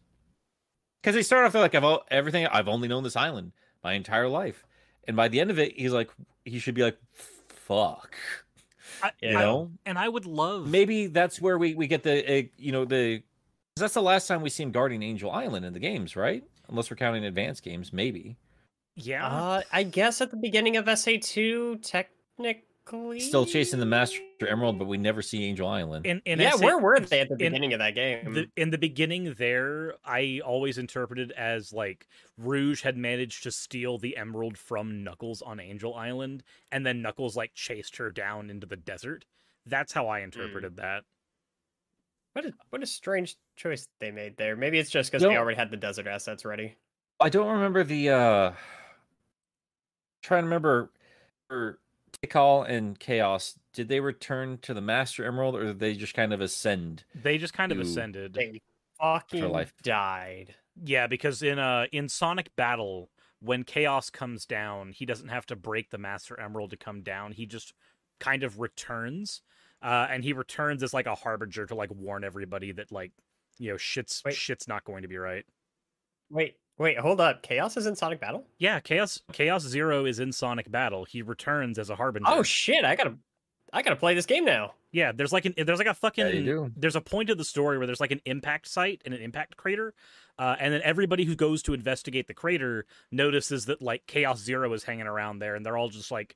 because they start off there like I've al- everything I've only known this island my entire life, and by the end of it, he's like he should be like fuck, I, you I- know. and I would love Maybe that's where we we get the uh, you know the that's the last time we see him guarding Angel Island in the games, right? Unless we're counting advanced games, maybe. Yeah, Uh, I guess at the beginning of SA2, technically. Still chasing the Master Emerald, but we never see Angel Island. in, in yeah, SA where were they at the in- beginning of that game? the, in the beginning there i always interpreted as like rouge had managed to steal the emerald from knuckles on angel island and then knuckles like chased her down into the desert that's how i interpreted that What a what a strange choice they made there. Maybe it's just because they already had the desert assets ready. I don't remember the uh trying to remember for Tikal and Chaos, did they return to the Master Emerald or did they just kind of ascend? they just kind of ascended They fucking life. died. yeah because in uh in sonic battle when chaos comes down he doesn't have to break the master emerald to come down he just kind of returns, uh, and he returns as like a harbinger to like warn everybody that like you know shit's Wait. shit's not going to be right. Wait, wait, hold up. Chaos is in Sonic Battle? Yeah, Chaos Chaos Zero is in Sonic Battle. He returns as a harbinger. Oh shit! I gotta, I gotta play this game now. Yeah, there's like an there's like a fucking Yeah, you do. there's a point of the story where there's like an impact site and an impact crater, uh, and then everybody who goes to investigate the crater notices that like Chaos Zero is hanging around there, and they're all just like,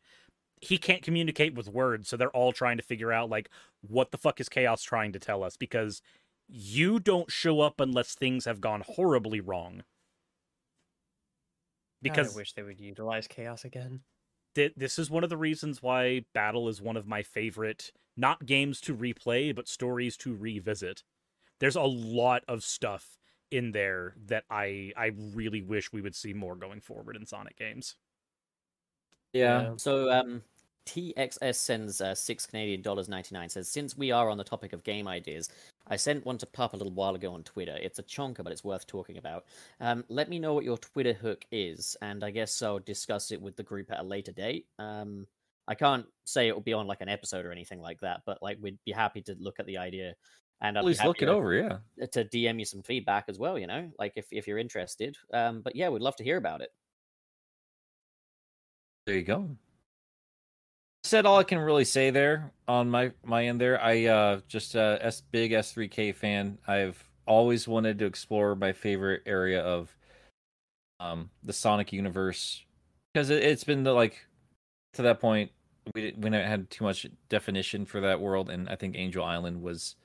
he can't communicate with words, so they're all trying to figure out like what the fuck is Chaos trying to tell us because you don't show up unless things have gone horribly wrong. God, Because I wish they would utilize Chaos again. th- this is one of the reasons why Battle is one of my favorite not games to replay, but stories to revisit. There's a lot of stuff in there that I I really wish we would see more going forward in Sonic games. Yeah. So um, TXS sends uh, six Canadian dollars ninety nine. Says since we are on the topic of game ideas, I sent one to Pup a little while ago on Twitter. It's a chonker, but it's worth talking about. Um, let me know what your Twitter hook is, and I guess I'll discuss it with the group at a later date. Um, I can't say it will be on like an episode or anything like that, but like we'd be happy to look at the idea. And I'd At least look it to- over. Yeah. to DM you some feedback as well. You know, like if if you're interested. Um, but yeah, we'd love to hear about it. There you go. Said all I can really say there on my my end there. I uh just uh S big S3K fan. I've always wanted to explore my favorite area of um the Sonic universe because it, it's been the like to that point we we haven't had too much definition for that world and I think Angel Island was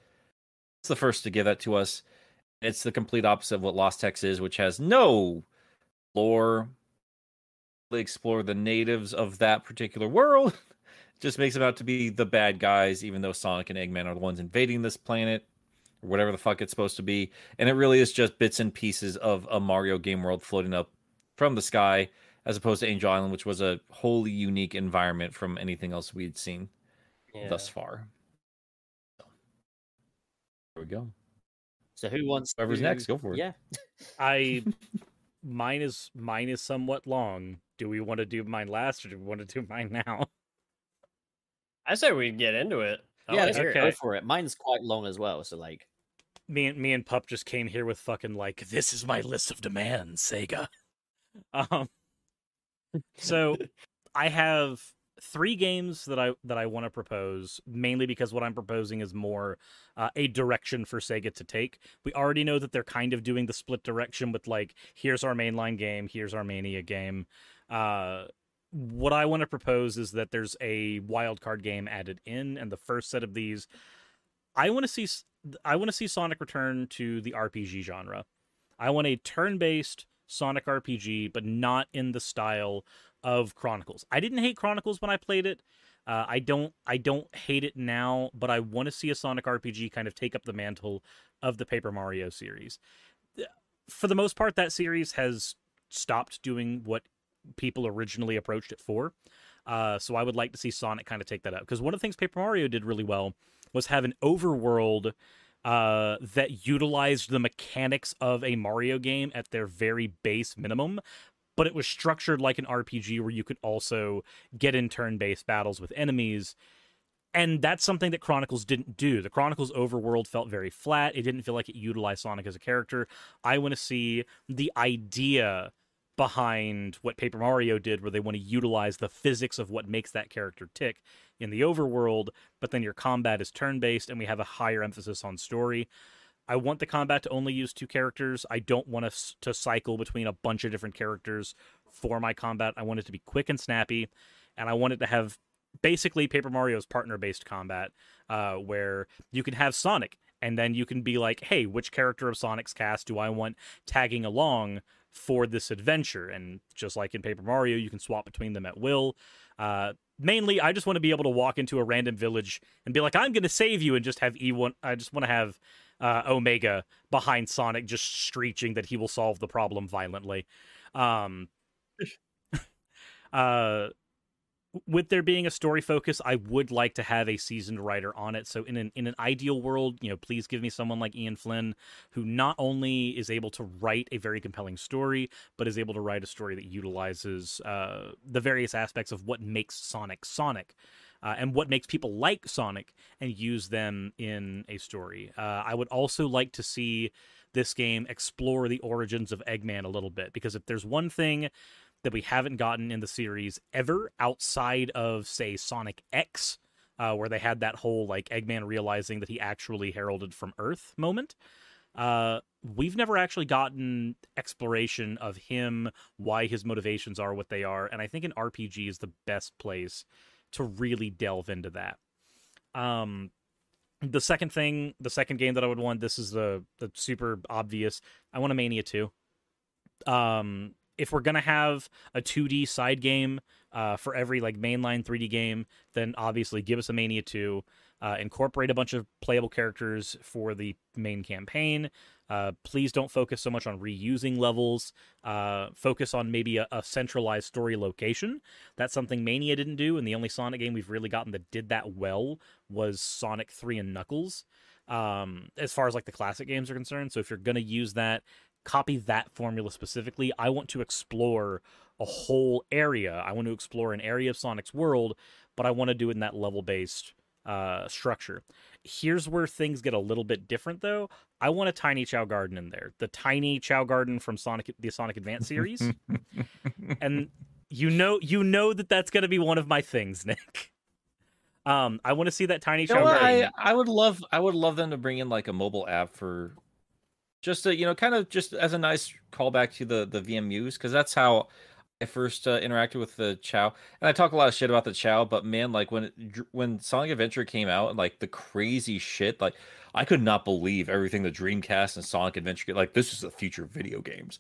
it's the first to give that to us. It's the complete opposite of what Lost Hex is, which has no lore, really explore the natives of that particular world. Just makes them out to be the bad guys, even though Sonic and Eggman are the ones invading this planet, or whatever the fuck it's supposed to be. And it really is just bits and pieces of a Mario game world floating up from the sky, as opposed to Angel Island, which was a wholly unique environment from anything else we'd seen thus far. So, there we go. So who wants? Whoever's to- next, go for it. Yeah. I mine is mine is somewhat long. Do we want to do mine last or do we want to do mine now? I say we get into it. I yeah, let's okay. go for it. Mine's quite long as well, so like, me and me and Pup just came here with fucking like this is my list of demands, Sega. Um so I have three games that I that I want to propose, mainly because what I'm proposing is more uh, a direction for Sega to take. We already know that they're kind of doing the split direction with like here's our mainline game, here's our mania game. Uh what I want to propose is that there's a wild card game added in, and the first set of these, I want to see. I want to see Sonic return to the RPG genre. I want a turn-based Sonic RPG, but not in the style of Chronicles. I didn't hate Chronicles when I played it. Uh, I don't. I don't hate it now, but I want to see a Sonic RPG kind of take up the mantle of the Paper Mario series. For the most part, that series has stopped doing what people originally approached it for. Uh, so I would like to see Sonic kind of take that up because one of the things Paper Mario did really well was have an overworld uh, that utilized the mechanics of a Mario game at their very base minimum, but it was structured like an RPG where you could also get in turn-based battles with enemies. And that's something that Chronicles didn't do. The Chronicles overworld felt very flat. It didn't feel like it utilized Sonic as a character. I want to see the idea behind what Paper Mario did, where they want to utilize the physics of what makes that character tick in the overworld, but then your combat is turn based and we have a higher emphasis on story. I want the combat to only use two characters. I don't want us to cycle between a bunch of different characters for my combat. I want it to be quick and snappy, and I want it to have basically Paper Mario's partner based combat, uh, where you can have Sonic, and then you can be like, hey, which character of Sonic's cast do I want tagging along for this adventure? And just like in Paper Mario, you can swap between them at will. Uh, mainly, I just want to be able to walk into a random village and be like, I'm going to save you, and just have E1. I just want to have uh, Omega behind Sonic, just screeching that he will solve the problem violently. Um, uh, with there being a story focus, I would like to have a seasoned writer on it. So in an in an ideal world, you know, please give me someone like Ian Flynn, who not only is able to write a very compelling story, but is able to write a story that utilizes uh, the various aspects of what makes Sonic Sonic. uh, and what makes people like Sonic and use them in a story. Uh, I would also like to see this game explore the origins of Eggman a little bit because if there's one thing that we haven't gotten in the series ever outside of, say, Sonic X, uh, where they had that whole like Eggman realizing that he actually heralded from Earth moment. Uh, we've never actually gotten exploration of him, why his motivations are what they are, and I think an RPG is the best place to really delve into that. Um, the second thing, the second game that I would want, this is the the super obvious. I want a Mania 2. Um, if we're gonna have a 2D side game uh, for every like mainline 3D game, then obviously give us a Mania 2. Uh, incorporate a bunch of playable characters for the main campaign. Uh, please don't focus so much on reusing levels. Uh, focus on maybe a, a, centralized story location. That's something Mania didn't do, and the only Sonic game we've really gotten that did that well was Sonic 3 and Knuckles. Um, as far as like the classic games are concerned. So if you're gonna use that, copy that formula specifically. I want to explore a whole area. I want to explore an area of Sonic's world, but I want to do it in that level based uh, structure. Here's where things get a little bit different, though. I want a tiny Chao Garden in there, the tiny Chao Garden from Sonic, the Sonic Advance series, and you know, you know that that's going to be one of my things, Nick. Um, I want to see that tiny Chao Garden. I, I would love, I would love them to bring in like a mobile app for just to, you know, kind of just as a nice callback to the the VMUs, because that's how I first uh, interacted with the Chao, and I talk a lot of shit about the Chao, but man, like when when Sonic Adventure came out and like the crazy shit, like I could not believe everything the Dreamcast and Sonic Adventure like this is the future of video games.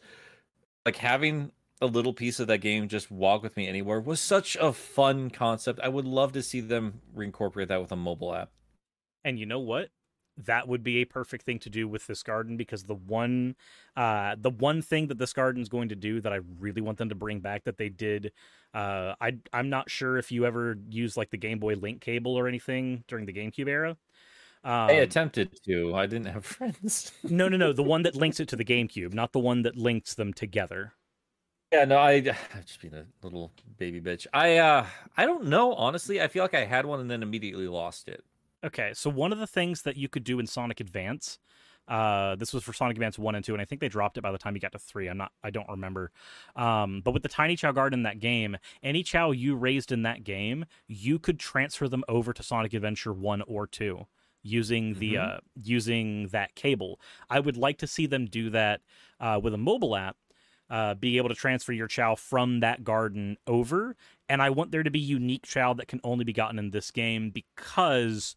Like having a little piece of that game just walk with me anywhere was such a fun concept. I would love to see them reincorporate that with a mobile app. And you know what? That would be a perfect thing to do with this garden because the one uh the one thing that this garden is going to do that I really want them to bring back that they did uh I I'm not sure if you ever used like the Game Boy link cable or anything during the GameCube era. Um, I attempted to. I didn't have friends. no, no, no. The one that links it to the GameCube, not the one that links them together. Yeah, no, I I've just been a little baby bitch. I uh I don't know, honestly. I feel like I had one and then immediately lost it. Okay, so one of the things that you could do in Sonic Advance, uh, this was for Sonic Advance one and two, and I think they dropped it by the time you got to three. I'm not, I don't remember. Um, but with the tiny Chao Garden in that game, any Chow you raised in that game, you could transfer them over to Sonic Adventure one or two using the mm-hmm. uh, using that cable. I would like to see them do that uh, with a mobile app. Uh, be able to transfer your Chao from that garden over, and I want there to be unique Chao that can only be gotten in this game because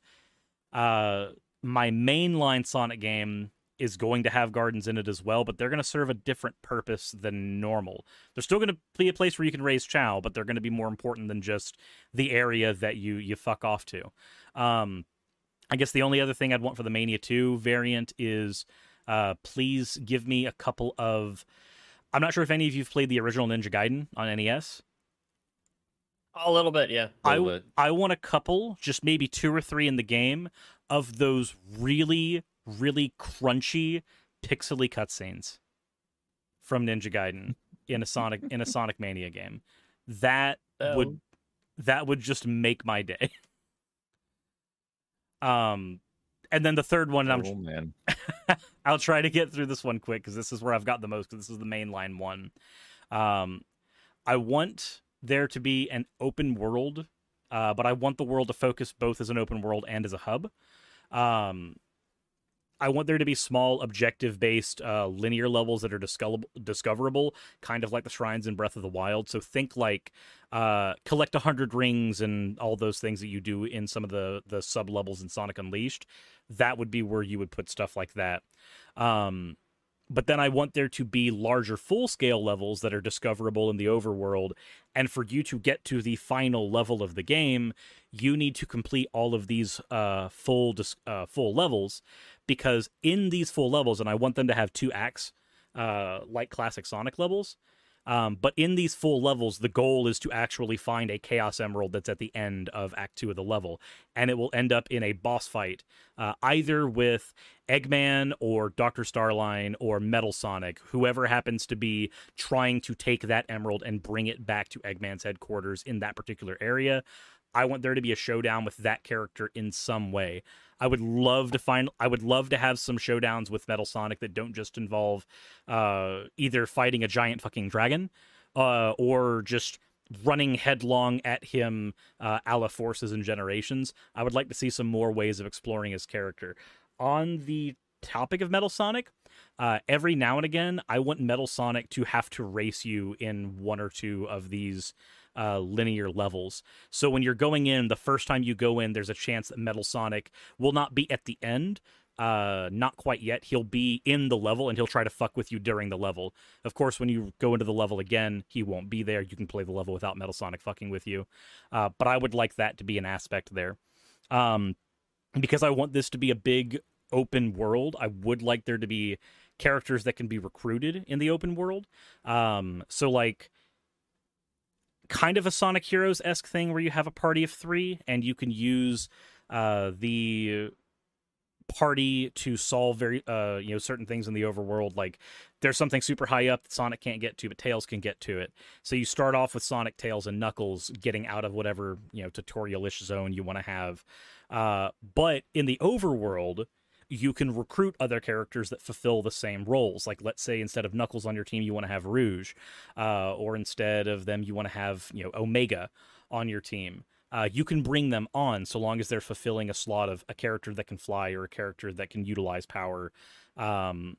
uh, my mainline Sonic game is going to have gardens in it as well, but they're going to serve a different purpose than normal. They're still going to be a place where you can raise Chao, but they're going to be more important than just the area that you you fuck off to. Um, I guess the only other thing I'd want for the Mania 2 variant is uh, please give me a couple of. I'm not sure if any of you've played the original Ninja Gaiden on NES. A little bit, yeah. I, bit. I want a couple, just maybe two or three in the game, of those really, really crunchy, pixely cutscenes from Ninja Gaiden in a Sonic in a Sonic Mania game. That oh. would that would just make my day. um and then the third one, oh, I'm man. I'll try to get through this one quick because this is where I've got the most. Because this is the mainline one. Um, I want there to be an open world, uh, but I want the world to focus both as an open world and as a hub. Um, I want there to be small objective based uh, linear levels that are discoverable, kind of like the shrines in Breath of the Wild. So think like uh, collect 100 rings and all those things that you do in some of the, the sub levels in Sonic Unleashed. That would be where you would put stuff like that. Um, but then I want there to be larger full scale levels that are discoverable in the overworld. And for you to get to the final level of the game, you need to complete all of these uh, full uh, full levels because in these full levels, and I want them to have two acts uh, like classic Sonic levels. Um, but in these full levels, the goal is to actually find a Chaos Emerald that's at the end of Act 2 of the level. And it will end up in a boss fight, uh, either with Eggman or Dr. Starline or Metal Sonic, whoever happens to be trying to take that emerald and bring it back to Eggman's headquarters in that particular area. I want there to be a showdown with that character in some way. I would love to find. I would love to have some showdowns with Metal Sonic that don't just involve uh, either fighting a giant fucking dragon, uh, or just running headlong at him, uh, a la Forces and Generations. I would like to see some more ways of exploring his character. On the topic of Metal Sonic, uh, every now and again, I want Metal Sonic to have to race you in one or two of these uh, linear levels. So when you're going in, the first time you go in, there's a chance that Metal Sonic will not be at the end. Uh, not quite yet. He'll be in the level and he'll try to fuck with you during the level. Of course, when you go into the level again, he won't be there. You can play the level without Metal Sonic fucking with you. Uh, but I would like that to be an aspect there. Um, because I want this to be a big open world, I would like there to be characters that can be recruited in the open world. Um, so like kind of a Sonic Heroes esque thing where you have a party of three and you can use uh, the party to solve very uh you know certain things in the overworld like there's something super high up that Sonic can't get to but Tails can get to it. So you start off with Sonic, Tails and Knuckles getting out of whatever, you know, tutorialish zone you want to have. Uh but in the overworld, you can recruit other characters that fulfill the same roles. Like, let's say instead of Knuckles on your team, you want to have Rouge, uh, or instead of them, you want to have you know Omega on your team. Uh, you can bring them on so long as they're fulfilling a slot of a character that can fly or a character that can utilize power. Um,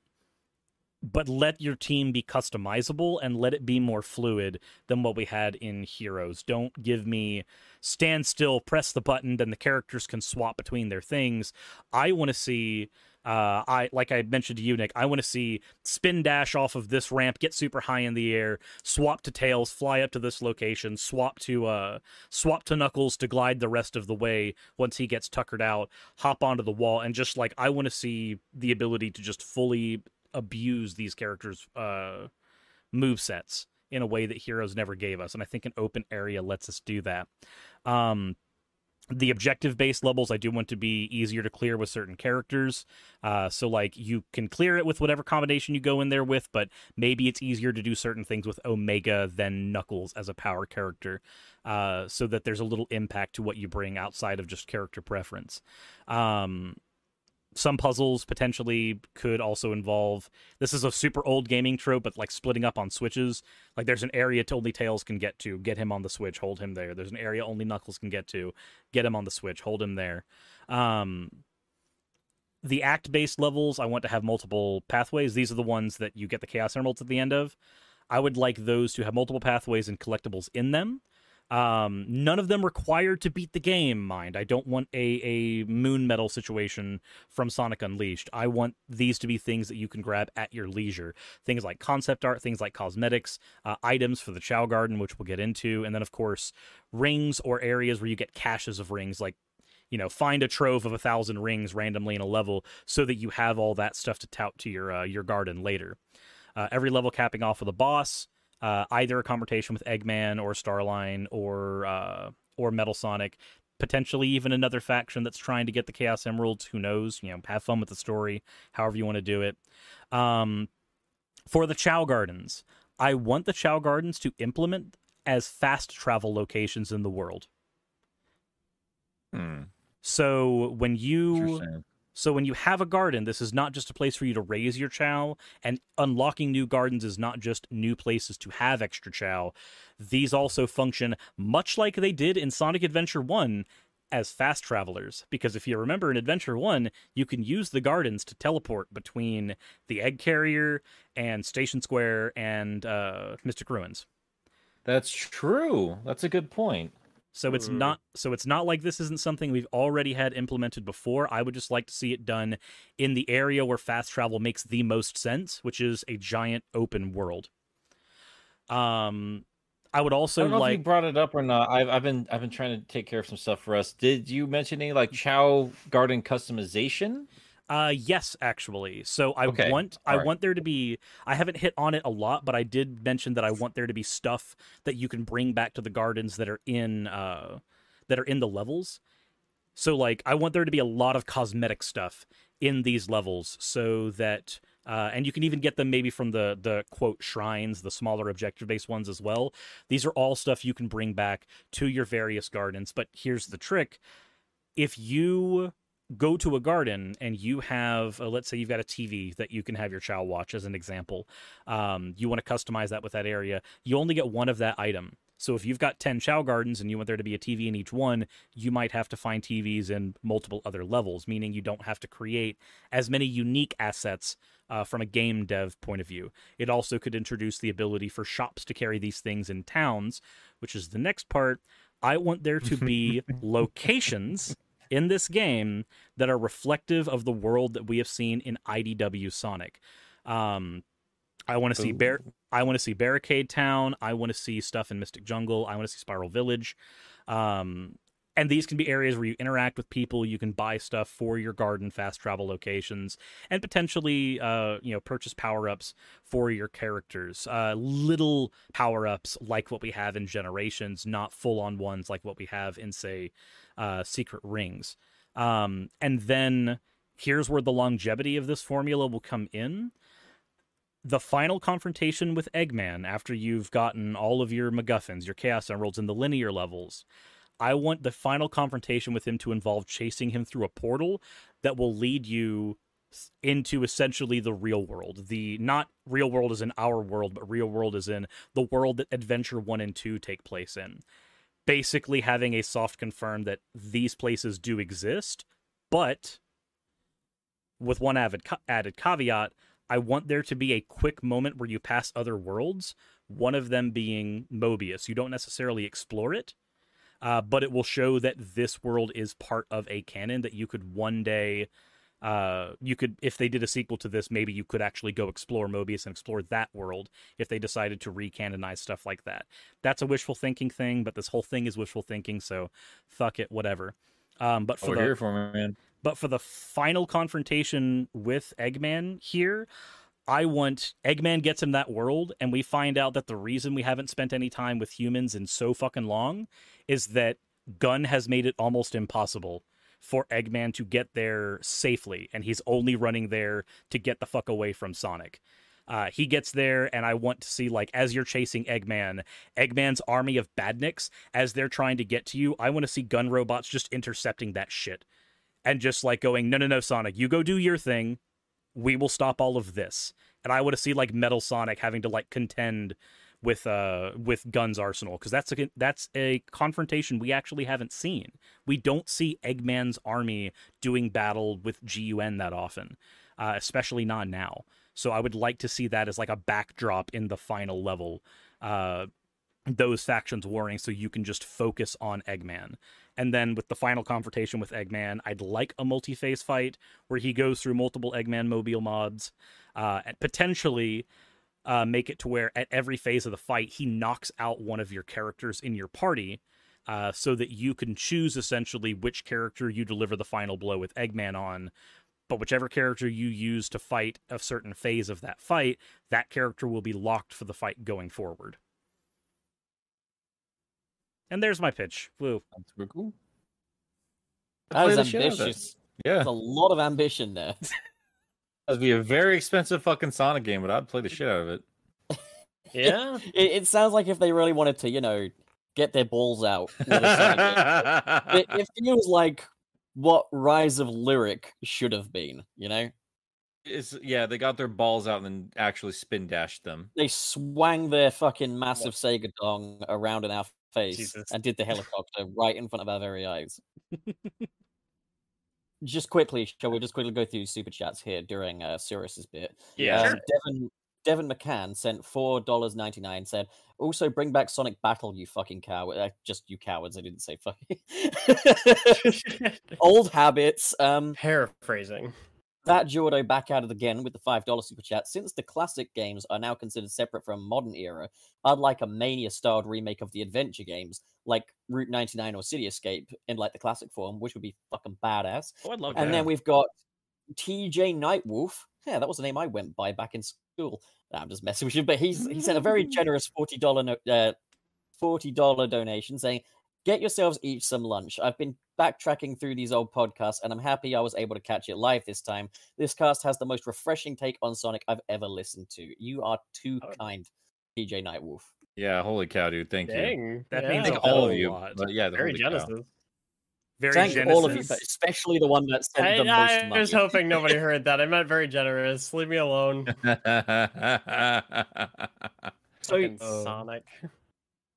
but let your team be customizable and let it be more fluid than what we had in Heroes. Don't give me stand still, press the button, then the characters can swap between their things. I want to see uh, I like I mentioned to you, Nick. I want to see spin dash off of this ramp, get super high in the air, swap to tails, fly up to this location, swap to uh, swap to Knuckles to glide the rest of the way once he gets tuckered out, hop onto the wall, and just like I want to see the ability to just fully abuse these characters' uh, move sets in a way that Heroes never gave us, and I think an open area lets us do that. Um, the objective based levels I do want to be easier to clear with certain characters. Uh, so like you can clear it with whatever combination you go in there with, but maybe it's easier to do certain things with Omega than Knuckles as a power character, uh, so that there's a little impact to what you bring outside of just character preference. Um, some puzzles potentially could also involve this is a super old gaming trope but like splitting up on switches. Like there's an area only tails can get to. Get him on the switch hold him there. There's an area only knuckles can get to. Get him on the switch hold him there. Um the act based levels i want to have multiple pathways. These are the ones that you get the chaos emeralds at the end of. I would like those to have multiple pathways and collectibles in them um, none of them required to beat the game, mind. I don't want a, a moon medal situation from Sonic Unleashed. I want these to be things that you can grab at your leisure. Things like concept art, things like cosmetics, uh, items for the Chao Garden, which we'll get into, and then, of course, rings or areas where you get caches of rings, like you know find a trove of a thousand rings randomly in a level so that you have all that stuff to tout to your uh, your garden later uh, every level capping off with a boss uh, either a confrontation with Eggman or Starline or uh, or Metal Sonic, potentially even another faction that's trying to get the Chaos Emeralds. Who knows? You know, have fun with the story, however you want to do it. Um, for the Chao Gardens, I want the Chao Gardens to implement as fast travel locations in the world. Hmm. So when you. So when you have a garden, this is not just a place for you to raise your Chao, and unlocking new gardens is not just new places to have extra Chao. These also function much like they did in Sonic Adventure 1 as fast travelers because if you remember in Adventure 1, you can use the gardens to teleport between the egg carrier and Station Square and uh, Mystic Ruins. That's true. That's a good point. So it's Mm. not so it's not like this isn't something we've already had implemented before. I would just like to see it done in the area where fast travel makes the most sense, which is a giant open world. Um I would I also don't know if like you brought it up or not. I've I've been I've been trying to take care of some stuff for us. Did you mention any like Chao Garden customization? Uh yes, actually. So I Okay, want I alright. want there to be I haven't hit on it a lot, but I did mention that I want there to be stuff that you can bring back to the gardens that are in uh that are in the levels. So like I want there to be a lot of cosmetic stuff in these levels so that Uh, and you can even get them maybe from the the quote shrines, the smaller objective based ones as well. These are all stuff you can bring back to your various gardens. But here's the trick: if you go to a garden and you have uh, let's say you've got a tv that you can have your child watch as an example um, you want to customize that with that area you only get one of that item. So if you've got 10 Chao gardens and you want there to be a tv in each one you might have to find tvs in multiple other levels meaning you don't have to create as many unique assets uh, from a game dev point of view. It also could introduce the ability for shops to carry these things in towns which is the next part. I want there to be locations in this game that are reflective of the world that we have seen in IDW Sonic. Um, I want to see Bar- I want to see Barricade Town. I want to see stuff in Mystic Jungle. I want to see Spiral Village. Um, and these can be areas where you interact with people. You can buy stuff for your garden, fast travel locations, and potentially, uh, you know, purchase power ups for your characters. Uh, little power ups like what we have in Generations, not full on ones like what we have in, say, uh, Secret Rings. Um, and then here's where the longevity of this formula will come in. The final confrontation with Eggman, after you've gotten all of your MacGuffins, your Chaos Emeralds, and the linear levels, I want the final confrontation with him to involve chasing him through a portal that will lead you into essentially the real world. The not real world is in our world, but real world is in the world that Adventure 1 and 2 take place in. Basically having a soft confirm that these places do exist, but with one added added caveat, I want there to be a quick moment where you pass other worlds, one of them being Mobius. You don't necessarily explore it, uh, but it will show that this world is part of a canon that you could one day uh, you could if they did a sequel to this maybe you could actually go explore mobius and explore that world if they decided to recanonize stuff like that that's a wishful thinking thing but this whole thing is wishful thinking so fuck it whatever um, but for Over the, here for me, man. but for the final confrontation with Eggman here, I want Eggman gets in that world, and we find out that the reason we haven't spent any time with humans in so fucking long is that Gun has made it almost impossible for Eggman to get there safely, and he's only running there to get the fuck away from Sonic. Uh, he gets there, and I want to see like as you're chasing Eggman, Eggman's army of badniks as they're trying to get to you. I want to see gun robots just intercepting that shit, and just like going, no, no, no, Sonic, you go do your thing. We will stop all of this. And I want to see like Metal Sonic having to like contend with uh with Gun's arsenal because that's a that's a confrontation we actually haven't seen. We don't see Eggman's army doing battle with GUN that often, uh, especially not now. So I would like to see that as like a backdrop in the final level. Uh, those factions warring so you can just focus on Eggman. And then with the final confrontation with Eggman, I'd like a multi phase fight where he goes through multiple Eggman mobile mods, uh, and potentially uh, make it to where at every phase of the fight, he knocks out one of your characters in your party. Uh, so that you can choose essentially which character you deliver the final blow with Eggman on. But whichever character you use to fight a certain phase of that fight, that character will be locked for the fight going forward. And there's my pitch. Woo. That's super cool. That was Play the shit out of it. ambitious. Yeah, There's a lot of ambition there. that'd be a very expensive fucking Sonic game, but I'd play the shit out of it. Yeah. It, it sounds like if they really wanted to, you know, get their balls out. with a Sonic game. it, it feels like what Rise of Lyric should have been. You know, it's yeah, they got their balls out and then actually spin dashed them. they swang their fucking massive Sega dong around in our face Jesus. and did the helicopter right in front of our very eyes. just quickly, shall we just quickly go through super chats here during uh, Suris's bit? Yeah. Um, Devin Devin McCann sent four dollars ninety nine. Said, "Also bring back Sonic Battle, you fucking coward! Uh, just you cowards! I didn't say fucking old habits." Um, Paraphrasing. That Jordo back at it again with the five dollar super chat. Since the classic games are now considered separate from modern era, I'd like a Mania-styled remake of the adventure games, like Route 99 or City Escape, in like the classic form, which would be fucking badass. Oh, I'd love And that. then we've got TJ Nightwolf. Yeah, that was the name I went by back in school. Nah, I'm just messing with you, but he's he sent a very generous forty dollar no, uh, forty dollar donation saying, get yourselves each some lunch. I've been backtracking through these old podcasts, and I'm happy I was able to catch it live this time. This cast has the most refreshing take on Sonic I've ever listened to. You are too Oh. kind, PJ Nightwolf. Yeah, holy cow, dude. Thank you. That yeah. means I a think all of you. lot. But yeah, the Very holy cow. Genesis. Very Thank all of you, but especially the one that sent I, the most money. I money. was hoping nobody heard that. I meant very generous. Leave me alone. So, Sonic.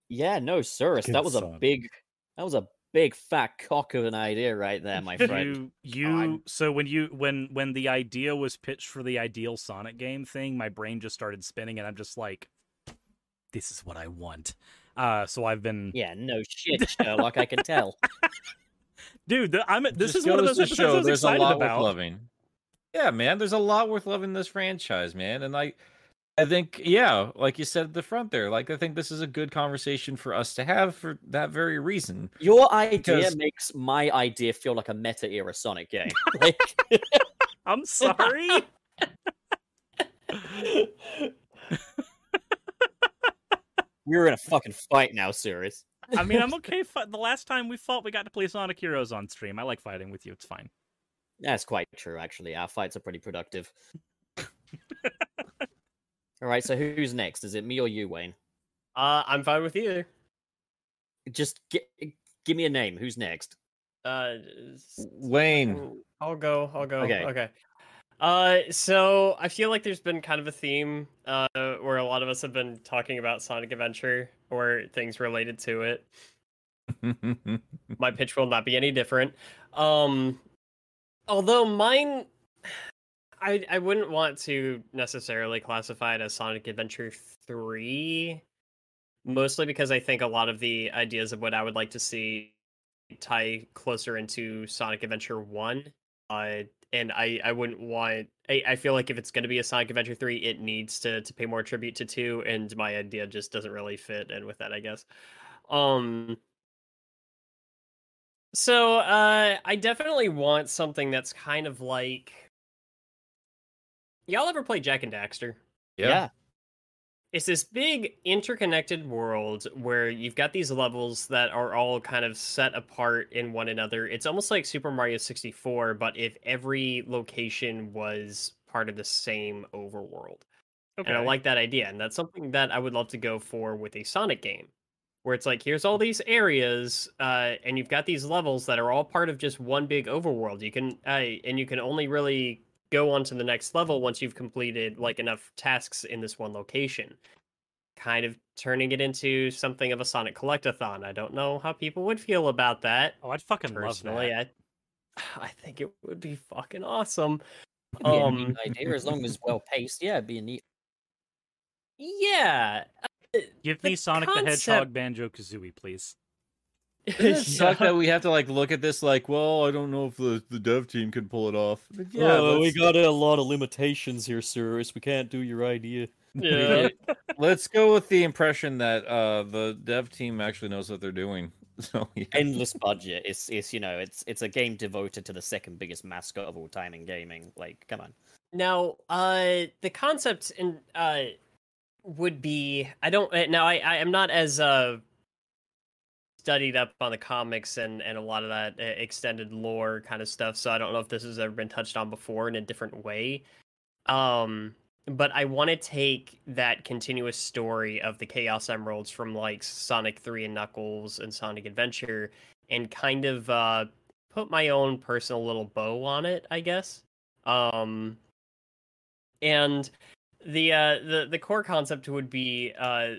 Yeah, no, Suris, Fucking that was a big, that was a big fat cock of an idea right there, my friend. You, I'm- you. So when you, when, when the idea was pitched for the ideal Sonic game thing, my brain just started spinning, and I'm just like, "This is what I want." Uh, so I've been, yeah, no shit, Sherlock, I can tell. dude. The, I'm. This Just is one of goes those to episodes I was there's a excited lot about. worth loving. Yeah, man, there's a lot worth loving this franchise, man. And I I think, yeah, like you said at the front there, like I think this is a good conversation for us to have for that very reason. Your idea Because- makes my idea feel like a meta era Sonic game. Like, I'm sorry. we're in a fucking fight now, Suris. I mean, I'm okay. Fi- the last time we fought, we got to play Sonic Heroes on stream. I like fighting with you. It's fine. That's quite true, actually. Our fights are pretty productive. All right, so who's next? Is it me or you, Wayne? Uh, I'm fine with either. Just gi- give me a name. Who's next? Uh, Wayne, I'll go. I'll go. Okay. Okay. Uh, so I feel like there's been kind of a theme uh where a lot of us have been talking about Sonic Adventure or things related to it. My pitch will not be any different. Um, although mine, I I wouldn't want to necessarily classify it as Sonic Adventure three, mostly because I think a lot of the ideas of what I would like to see tie closer into Sonic Adventure one. Uh, and I I wouldn't want. I, I feel like if it's going to be a Sonic Adventure three, it needs to to pay more tribute to two, and my idea just doesn't really fit in with that. I guess. Um. So uh, I definitely want something that's kind of like. Y'all ever play Jak and Daxter? yeah. it's this big interconnected world where you've got these levels that are all kind of set apart in one another. It's almost like Super Mario 64, but if every location was part of the same overworld. Okay. And I like that idea. And that's something that I would love to go for with a Sonic game. Where it's like, here's all these areas, uh, and you've got these levels that are all part of just one big overworld. You can, uh, and you can only really go on to the next level once you've completed like enough tasks in this one location. Kind of turning it into something of a Sonic Collectathon. I don't know how people would feel about that. Oh, I'd fucking love Personally, that. I, I think it would be fucking awesome. It'd be Um, idea as long as well paced. Yeah, it'd be a neat. Yeah. uh, Give the me Sonic the Hedgehog Banjo Kazooie, please. Doesn't it suck Yeah. that we have to like look at this like, well, I don't know if the, the dev team can pull it off. But yeah, let's, got a lot of limitations here, Suris. We can't do your idea. Yeah. let's go with the impression that uh the dev team actually knows what they're doing. So yeah. Endless budget. It's it's you know it's it's a game devoted to the second biggest mascot of all time in gaming. Like, come on. Now, uh, the concept in uh would be I don't uh, now I I am not as uh studied up on the comics and and a lot of that uh, extended lore kind of stuff, so I don't know if this has ever been touched on before in a different way. Um, but I want to take that continuous story of the Chaos Emeralds from like Sonic 3 and Knuckles and Sonic Adventure and kind of uh put my own personal little bow on it, I guess. Um and the uh the the core concept would be uh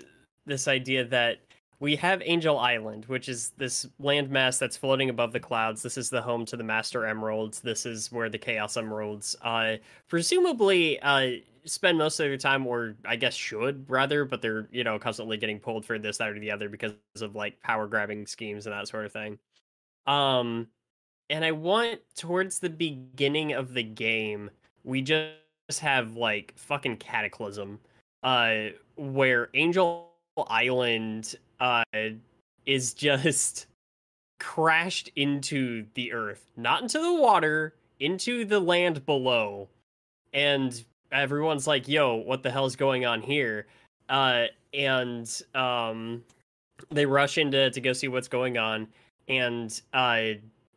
this idea that we have Angel Island, which is this landmass that's floating above the clouds. This is the home to the Master Emeralds. This is where the Chaos Emeralds, uh, presumably, uh, spend most of their time, or I guess should rather, but they're you know constantly getting pulled for this, that, or the other because of like power grabbing schemes and that sort of thing. Um, and I want towards the beginning of the game, we just have like fucking cataclysm, uh, where Angel Island uh is just crashed into the earth, not into the water, into the land below. And everyone's like, "Yo, what the hell's going on here?" Uh and um they rush into to go see what's going on, and uh,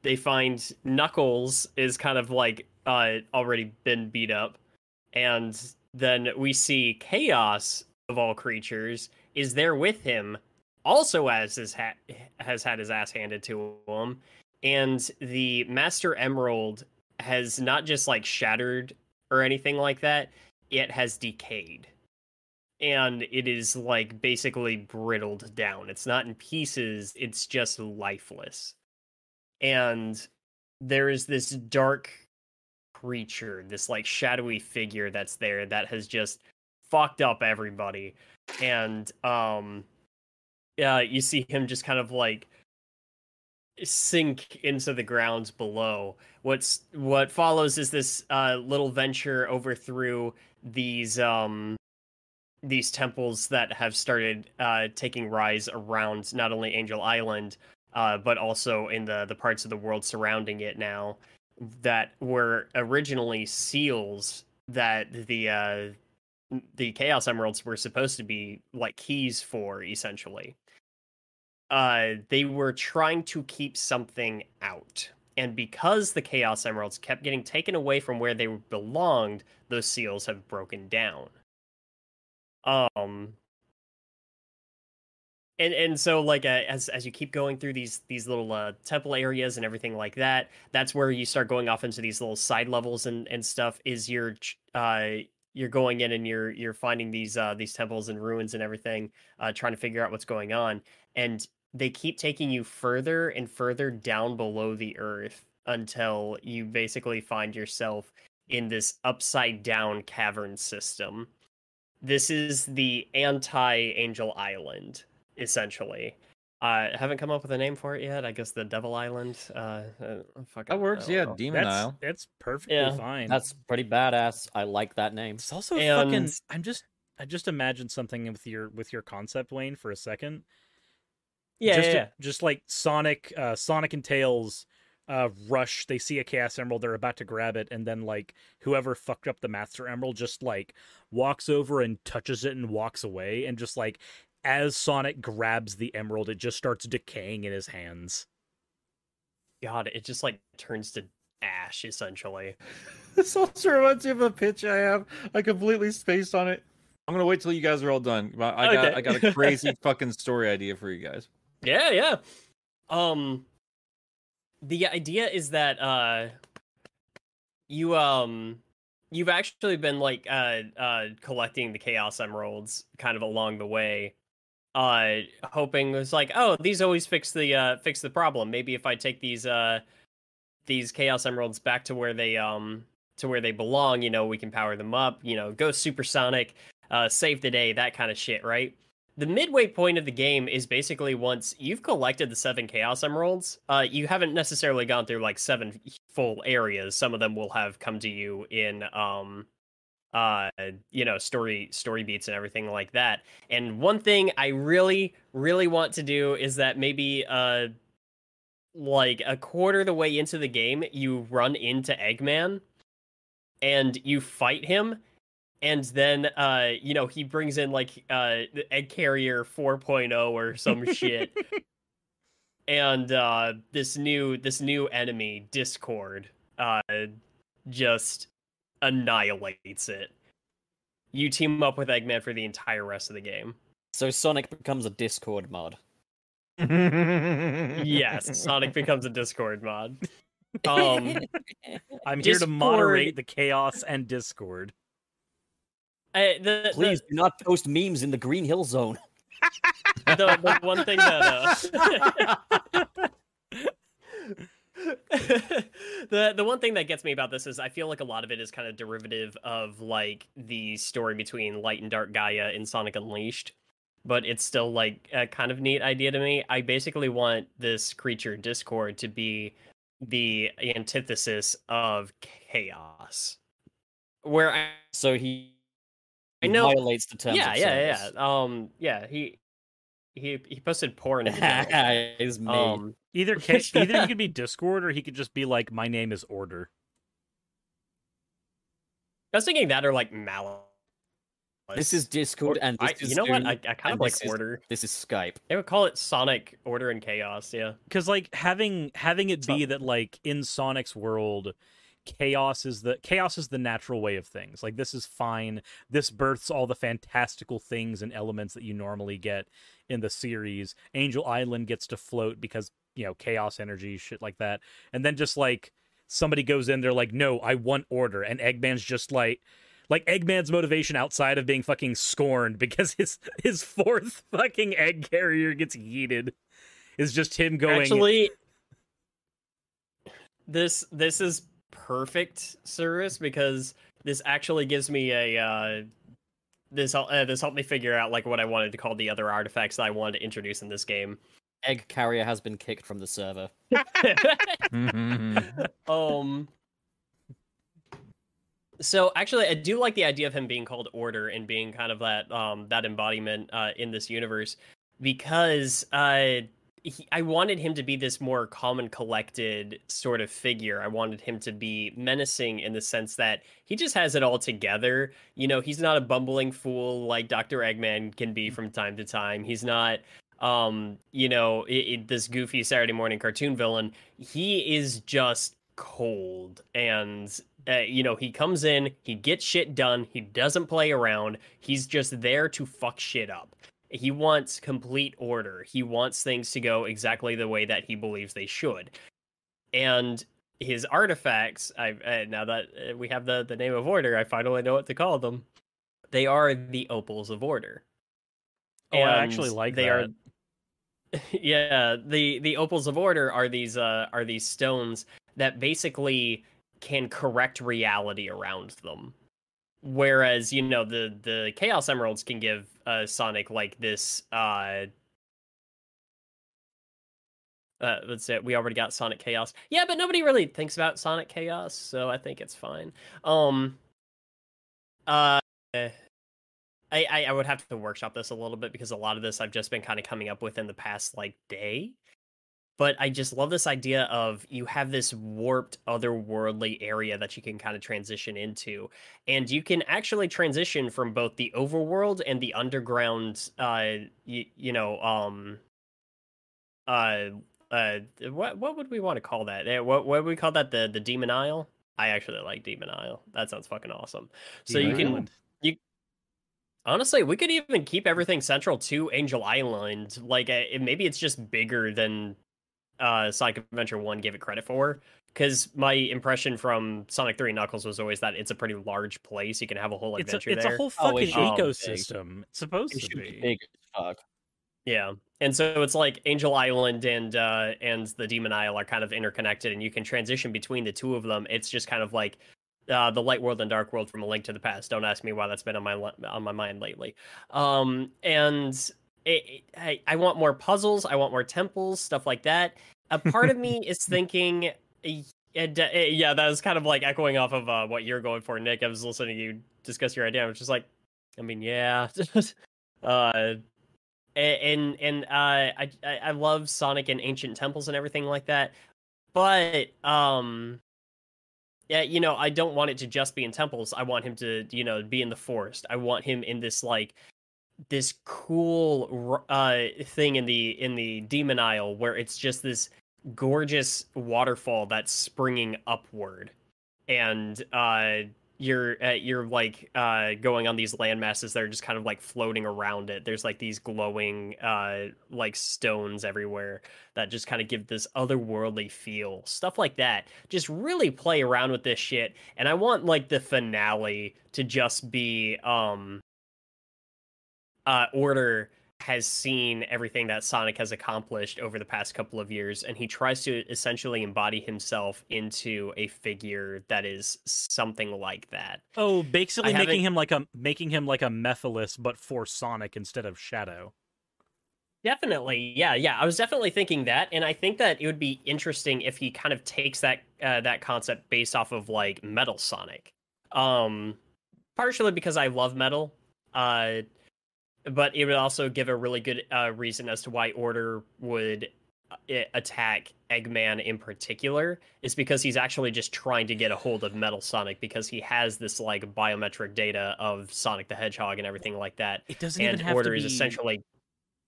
they find Knuckles is kind of like uh, already been beat up, and then we see Chaos of all creatures is there with him, also as his ha- has had his ass handed to him, and the Master Emerald has not just like shattered or anything like that, it has decayed. And it is like basically brittled down. It's not in pieces, it's just lifeless. And there is this dark creature, this like shadowy figure that's there that has just fucked up everybody. And um yeah, you see him just kind of like sink into the grounds below. What's what follows is this uh, little venture over through these um these temples that have started uh, taking rise around not only Angel Island, uh, but also in the the parts of the world surrounding it now that were originally seals that the uh, the Chaos Emeralds were supposed to be like keys for, essentially uh, they were trying to keep something out. And because the Chaos Emeralds kept getting taken away from where they belonged, those seals have broken down. Um, and and so like uh, as as you keep going through these these little uh, temple areas and everything like that, that's where you start going off into these little side levels and and stuff. Is you're uh you're going in and you're you're finding these uh these temples and ruins and everything, uh trying to figure out what's going on. And they keep taking you further and further down below the earth until you basically find yourself in this upside down cavern system. This is the anti Angel Island, essentially. I uh, haven't come up with a name for it yet. I guess the Devil Island. Uh, uh that works. Yeah, know. Demon that's, Isle. That's perfectly yeah. fine. That's pretty badass. I like that name. It's also and... fucking. I'm just. I just imagined something with your with your concept, Wayne, for a second. Yeah, just, yeah, yeah. just like Sonic, uh, Sonic and Tails uh, rush. They see a Chaos Emerald, they're about to grab it, and then like whoever fucked up the Master Emerald just like walks over and touches it and walks away, and just like as Sonic grabs the emerald, it just starts decaying in his hands. God, it just like turns to ash essentially. this also reminds me of a pitch I have. I completely spaced on it. I'm gonna wait till you guys are all done. I got okay. I got a crazy fucking story idea for you guys. Yeah, yeah. Um the idea is that uh you um you've actually been like uh uh collecting the chaos emeralds kind of along the way uh hoping it's like oh these always fix the uh fix the problem maybe if i take these uh these chaos emeralds back to where they um to where they belong you know we can power them up you know go supersonic uh save the day that kind of shit right the midway point of the game is basically once you've collected the seven chaos emeralds uh, you haven't necessarily gone through like seven full areas. Some of them will have come to you in um uh you know story story beats and everything like that. And one thing i really really want to do is that maybe uh like a quarter of the way into the game you run into eggman and you fight him and then uh you know he brings in like uh the egg carrier 4.0 or some shit. And uh this new this new enemy discord uh just annihilates it. You team up with eggman for the entire rest of the game. So sonic becomes a discord mod. Yes sonic becomes a discord mod. Um i'm here discord... to moderate the chaos and discord I, the, Please the, do not post memes in the Green Hill Zone. the, the one thing that uh, the the one thing that gets me about this is I feel like a lot of it is kind of derivative of like the story between Light and Dark Gaia in Sonic Unleashed, but it's still like a kind of neat idea to me. I basically want this creature Discord to be the antithesis of chaos, where I, so he I know violates the terms. Yeah, yeah, service. yeah. Um, yeah. He he he posted porn. Is me. Um, either case, either he could be Discord or he could just be like, "My name is Order." I was thinking that or like Malice. This is Discord, and this I, is you know what? I, I kind of like this is- order. This is Skype. They would call it Sonic Order and Chaos. Yeah. because like having having it be Something. that like in Sonic's world, chaos is the chaos is the natural way of things. Like this is fine. This births all the fantastical things and elements that you normally get in the series. Angel Island gets to float because you know chaos energy, shit like that, and then just like somebody goes in, they're like, no, I want order, and Eggman's just like. Like Eggman's motivation outside of being fucking scorned because his his fourth fucking egg carrier gets yeeted is just him going Actually, this this is perfect service because this actually gives me a uh, this uh, this helped me figure out like what I wanted to call the other artifacts that I wanted to introduce in this game. Egg carrier has been kicked from the server. um so actually i do like the idea of him being called order and being kind of that um that embodiment uh in this universe because uh he, I wanted him to be this more calm and collected sort of figure. I wanted him to be menacing in the sense that he just has it all together. You know, he's not a bumbling fool like Dr. Eggman can be from time to time. He's not um, you know, it, it, this goofy Saturday morning cartoon villain. He is just cold and uh, you know, he comes in, he gets shit done, he doesn't play around, he's just there to fuck shit up. He wants complete order. He wants things to go exactly the way that he believes they should. And his artifacts, I now that uh, we have the the name of order, I finally know what to call them. They are the opals of order. Oh, I actually like they that. are yeah the the opals of order are these uh are these stones that basically can correct reality around them whereas you know the the chaos emeralds can give uh sonic like this uh uh, let's say we already got Sonic Chaos. Yeah, but nobody really thinks about Sonic Chaos, so I think it's fine. Um, uh, I I would have to workshop this a little bit because a lot of this I've just been kind of coming up with in the past like day. But I just love this idea of you have this warped otherworldly area that you can kind of transition into. And you can actually transition from both the overworld and the underground uh you, you know, um uh uh what what would we want to call that? Eh, What what would we call that? The the Demon Isle? I actually like Demon Isle. That sounds fucking awesome. So you can Island. Honestly, we could even keep everything central to Angel Island. Like, uh, it- maybe it's just bigger than uh, Sonic Adventure 1 gave it credit for. Because my impression from Sonic 3 Knuckles was always that it's a pretty large place. You can have a whole It's a, it's there. a whole Oh, it fucking should big. ecosystem. It's supposed It to be be. big fuck. Yeah. And so it's like Angel Island and uh and the Demon Isle are kind of interconnected and you can transition between the two of them. It's just kind of like uh the light world and dark world from a link to the past. Don't ask me why that's been on my on my mind lately. Um and it, it- I, I want more puzzles, I want more temples, stuff like that. A part of me is thinking and, uh, eh, yeah, that was kind of like echoing off of uh, what you're going for, Nick. I was listening to you discuss your idea. I was just like, I mean, yeah. uh, and and uh, I I I love Sonic and ancient temples and everything like that, but um, yeah, you know, I don't want it to just be in temples. I want him to, you know, be in the forest. I want him in this like this cool uh thing in the in the Demon Isle where it's just this gorgeous waterfall that's springing upward, and uh you're uh, you're like uh going on these land masses that are just kind of like floating around it. There's like these glowing uh like stones everywhere that just kind of give this otherworldly feel. Stuff like that. Just really play around with this shit. And i want like the finale to just be um uh order has seen everything that Sonic has accomplished over the past couple of years, and he tries to essentially embody himself into a figure that is something like that. Oh, basically I haven't- making him like a making him like a Mephiles, but for Sonic instead of Shadow. Definitely, yeah, yeah. I was definitely thinking that, and I think that it would be interesting if he kind of takes that uh, that concept based off of like Metal Sonic, um, partially because I love metal, uh, but it would also give a really good uh, reason as to why Order would uh, attack Eggman in particular is because he's actually just trying to get a hold of Metal Sonic because he has this like biometric data of Sonic the Hedgehog and everything like that. It doesn't and even have Order to be. is essentially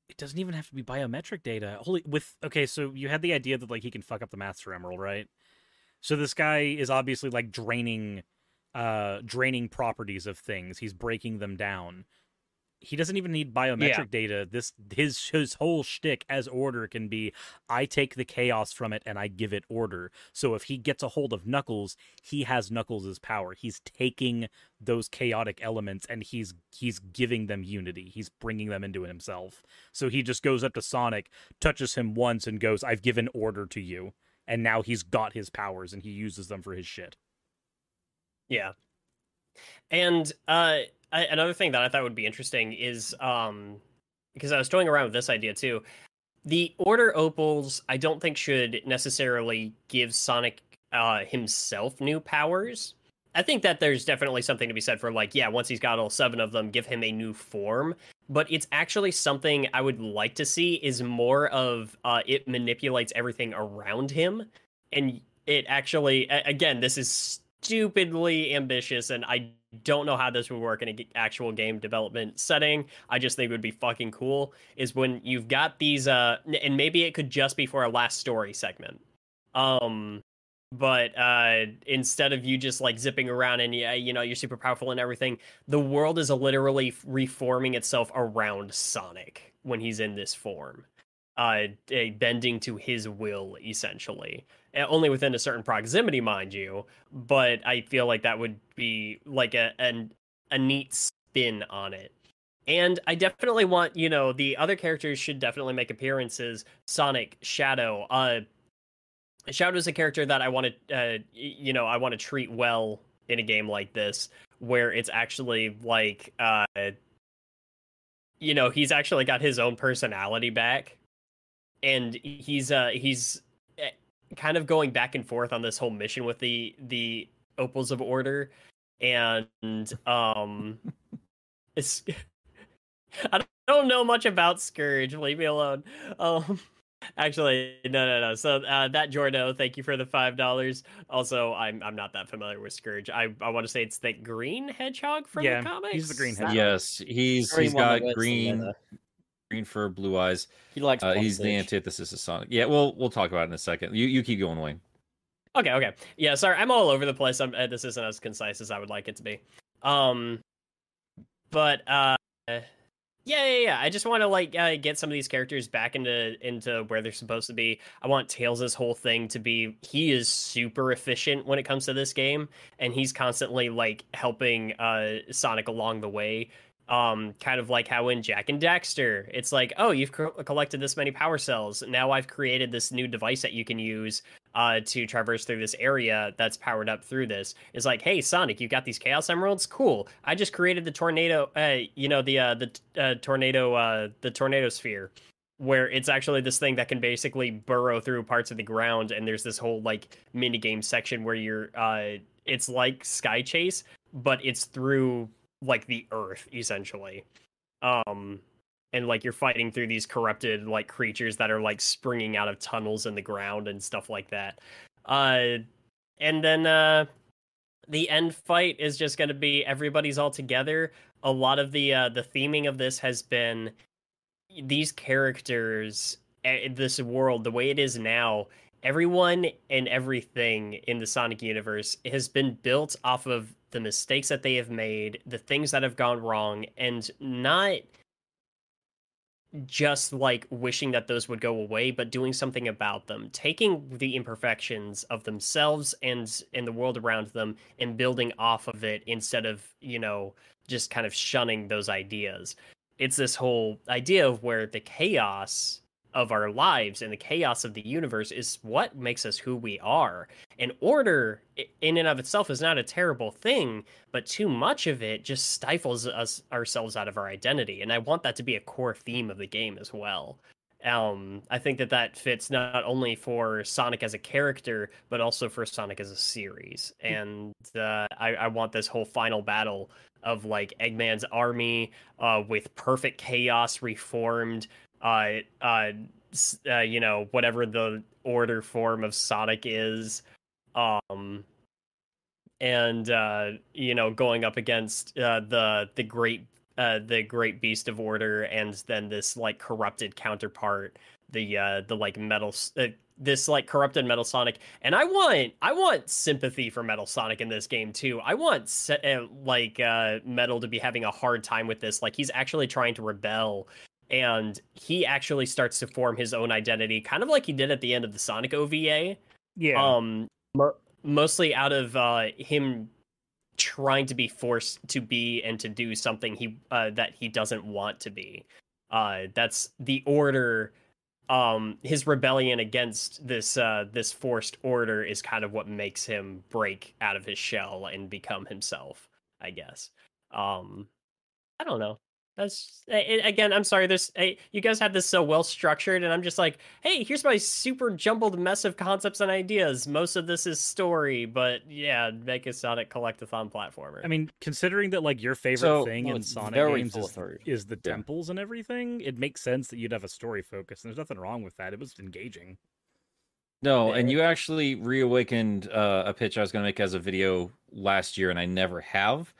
It doesn't even have to be biometric data. Holy with okay, so you had the idea that like he can fuck up the Master Emerald, right? So this guy is obviously like draining, uh, draining properties of things. He's breaking them down. He doesn't even need biometric data. This his his whole shtick as order can be I take the chaos from it and I give it order. So if he gets a hold of Knuckles, he has Knuckles' power. He's taking those chaotic elements and he's he's giving them unity. He's bringing them into himself. So he just goes up to Sonic, touches him once and goes, "I've given order to you." And now he's got his powers and he uses them for his shit. Yeah. And uh I, another thing that I thought would be interesting is um because I was toying around with this idea too. The Order Opals I don't think should necessarily give Sonic uh himself new powers. I think that there's definitely something to be said for like, yeah, once he's got all seven of them, give him a new form. But it's actually something I would like to see is more of uh, it manipulates everything around him, and it actually, again, this is stupidly ambitious, and I don't know how this would work in an actual game development setting. I just think it would be fucking cool. Is when you've got these, uh, and maybe it could just be for a last story segment. Um, but uh instead of you just like zipping around and yeah you know you're super powerful and everything the world is literally reforming itself around sonic when he's in this form uh eh, bending to his will essentially only within a certain proximity mind you but i feel like that would be like a an, a neat spin on it and I definitely want, you know, the other characters should definitely make appearances. Sonic, Shadow, uh, Shadow is a character that I want to, uh, you know, I want to treat well in a game like this, where it's actually like, uh, you know, he's actually got his own personality back, and he's uh he's eh, kind of going back and forth on this whole mission with the the Opals of Order, and um, it's I don't- don't know much about Scourge. Leave me alone. Um. Actually, no, no, no. So uh, that Jordo, thank you for the five dollars. Also, I'm I'm not that familiar with Scourge. I I want to say it's the green hedgehog from Yeah, the comics. he's the green hedgehog. Yes, he's Green he's one got green leather. Green fur, blue eyes. He likes. Uh, he's the antithesis of Sonic. Yeah, we'll we'll talk about it in a second. You you keep going, Wayne. Okay, okay. Yeah, sorry, I'm all over the place. I'm, uh, this isn't as concise as I would like it to be. Um, but uh, yeah, yeah, yeah. I just want to like uh, get some of these characters back into into where they're supposed to be. I want Tails' whole thing to be he is super efficient when it comes to this game, and he's constantly like helping uh Sonic along the way. Um, kind of like how in Jak and Daxter it's like, oh, you've co- collected this many power cells. Now I've created this new device that you can use uh, to traverse through this area that's powered up through this. It's like, hey, Sonic, you got these Chaos Emeralds? Cool. I just created the tornado. Uh, you know the uh, the uh, tornado uh, the tornado sphere, where it's actually this thing that can basically burrow through parts of the ground, and there's this whole like mini game section where you're. Uh, it's like Sky Chase, but it's through like the Earth essentially. Um, and like you're fighting through these corrupted like creatures that are like springing out of tunnels in the ground and stuff like that uh and then uh the end fight is just going to be everybody's all together a lot of the uh the theming of this has been these characters eh, this world the way it is now everyone and everything in the Sonic universe has been built off of the mistakes that they have made, the things that have gone wrong, and not just like wishing that those would go away, but doing something about them, taking the imperfections of themselves and in the world around them and building off of it instead of, you know, just kind of shunning those ideas. It's this whole idea of where the chaos of our lives and the chaos of the universe is what makes us who we are. And order in and of itself is not a terrible thing, but too much of it just stifles us ourselves out of our identity. And I want that to be a core theme of the game as well. Um, I think that that fits not only for Sonic as a character, but also for Sonic as a series. And uh, I, I want this whole final battle of like Eggman's army uh, with perfect chaos reformed, uh, uh, uh, you know whatever the order form of Sonic is, um, and uh, you know going up against uh, the the great uh, the great beast of order, and then this like corrupted counterpart, the uh, the like metal uh, this like corrupted Metal Sonic, and I want I want sympathy for Metal Sonic in this game too. I want se- uh, like uh, Metal to be having a hard time with this. Like he's actually trying to rebel, and he actually starts to form his own identity, kind of like he did at the end of the Sonic OVA. Yeah. Um, mo- mostly out of uh, him trying to be forced to be and to do something he uh, that he doesn't want to be. Uh, that's the order um his rebellion against this uh this forced order is kind of what makes him break out of his shell and become himself i guess um i don't know that's a- a- again i'm sorry this you guys had this so well structured and i'm just like hey here's my super jumbled mess of concepts and ideas most of this is story but yeah make a sonic collectathon platformer I mean, considering that like your favorite So- thing No, in Sonic games is, is the Yeah. temples and everything, it makes sense that you'd have a story focus, and there's nothing wrong with that. It was engaging. No, and you actually reawakened uh, a pitch I was going to make as a video last year, and I never have.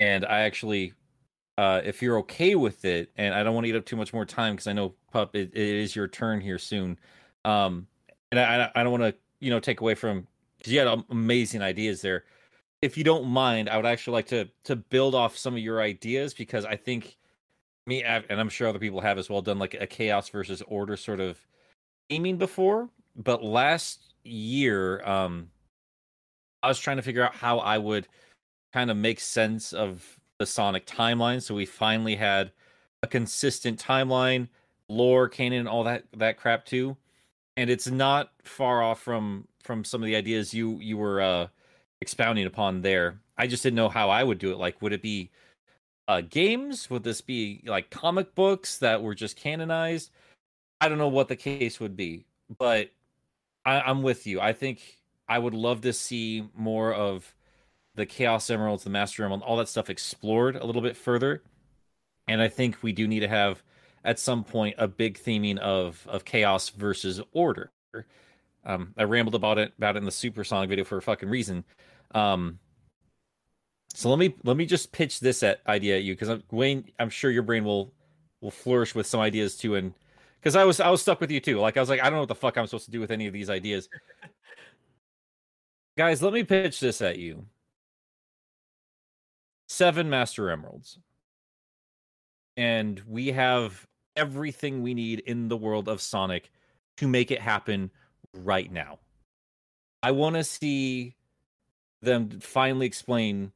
And I actually, uh, if you're okay with it, and I don't want to eat up too much more time because I know Pup, it, it is your turn here soon. Um, and I, I- don't want to, you know, take away from because you had amazing ideas there. If you don't mind, I would actually like to to build off some of your ideas because I think me and I'm sure other people have as well done like a chaos versus order sort of aiming before but last year um i was trying to figure out how i would kind of make sense of the sonic timeline so we finally had a consistent timeline lore canon all that that crap too. And it's not far off from from some of the ideas you you were uh expounding upon there. I just didn't know how i would do it. Like would it be uh games? Would this be like comic books that were just canonized? I don't know what the case would be but I, I'm with you. I think I would love to see more of the Chaos Emeralds, the Master Emerald, all that stuff explored a little bit further. And I think we do need to have at some point a big theming of of chaos versus order. Um, I rambled about it about it in the Supersonic video for a fucking reason. Um, so let me let me just pitch this at idea at you because I'm Wayne, I'm sure your brain will will flourish with some ideas too, and because I was I was stuck with you too. Like I was like, I don't know what the fuck I'm supposed to do with any of these ideas. Guys, let me pitch this at you. Seven Master Emeralds. And we have everything we need in the world of Sonic to make it happen right now. I want to see them finally explain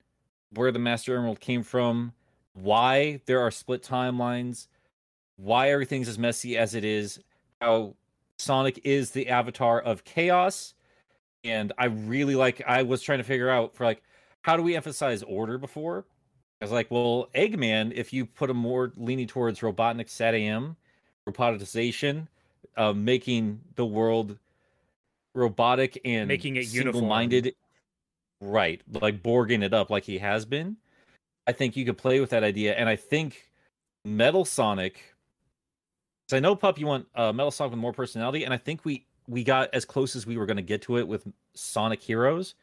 where the Master Emerald came from, why there are split timelines, why everything's as messy as it is, how Sonic is the avatar of chaos. And I really like I was trying to figure out for like how do we emphasize order before? I was like, well, Eggman, if you put him more leaning towards Robotnik SatAM, robotization, uh, making the world robotic and Making it single-minded, right? Like Borging it up like he has been. I think you could play with that idea, and I think Metal Sonic. Because I know Pup, you want uh, Metal Sonic with more personality, and I think we we got as close as we were going to get to it with Sonic Heroes.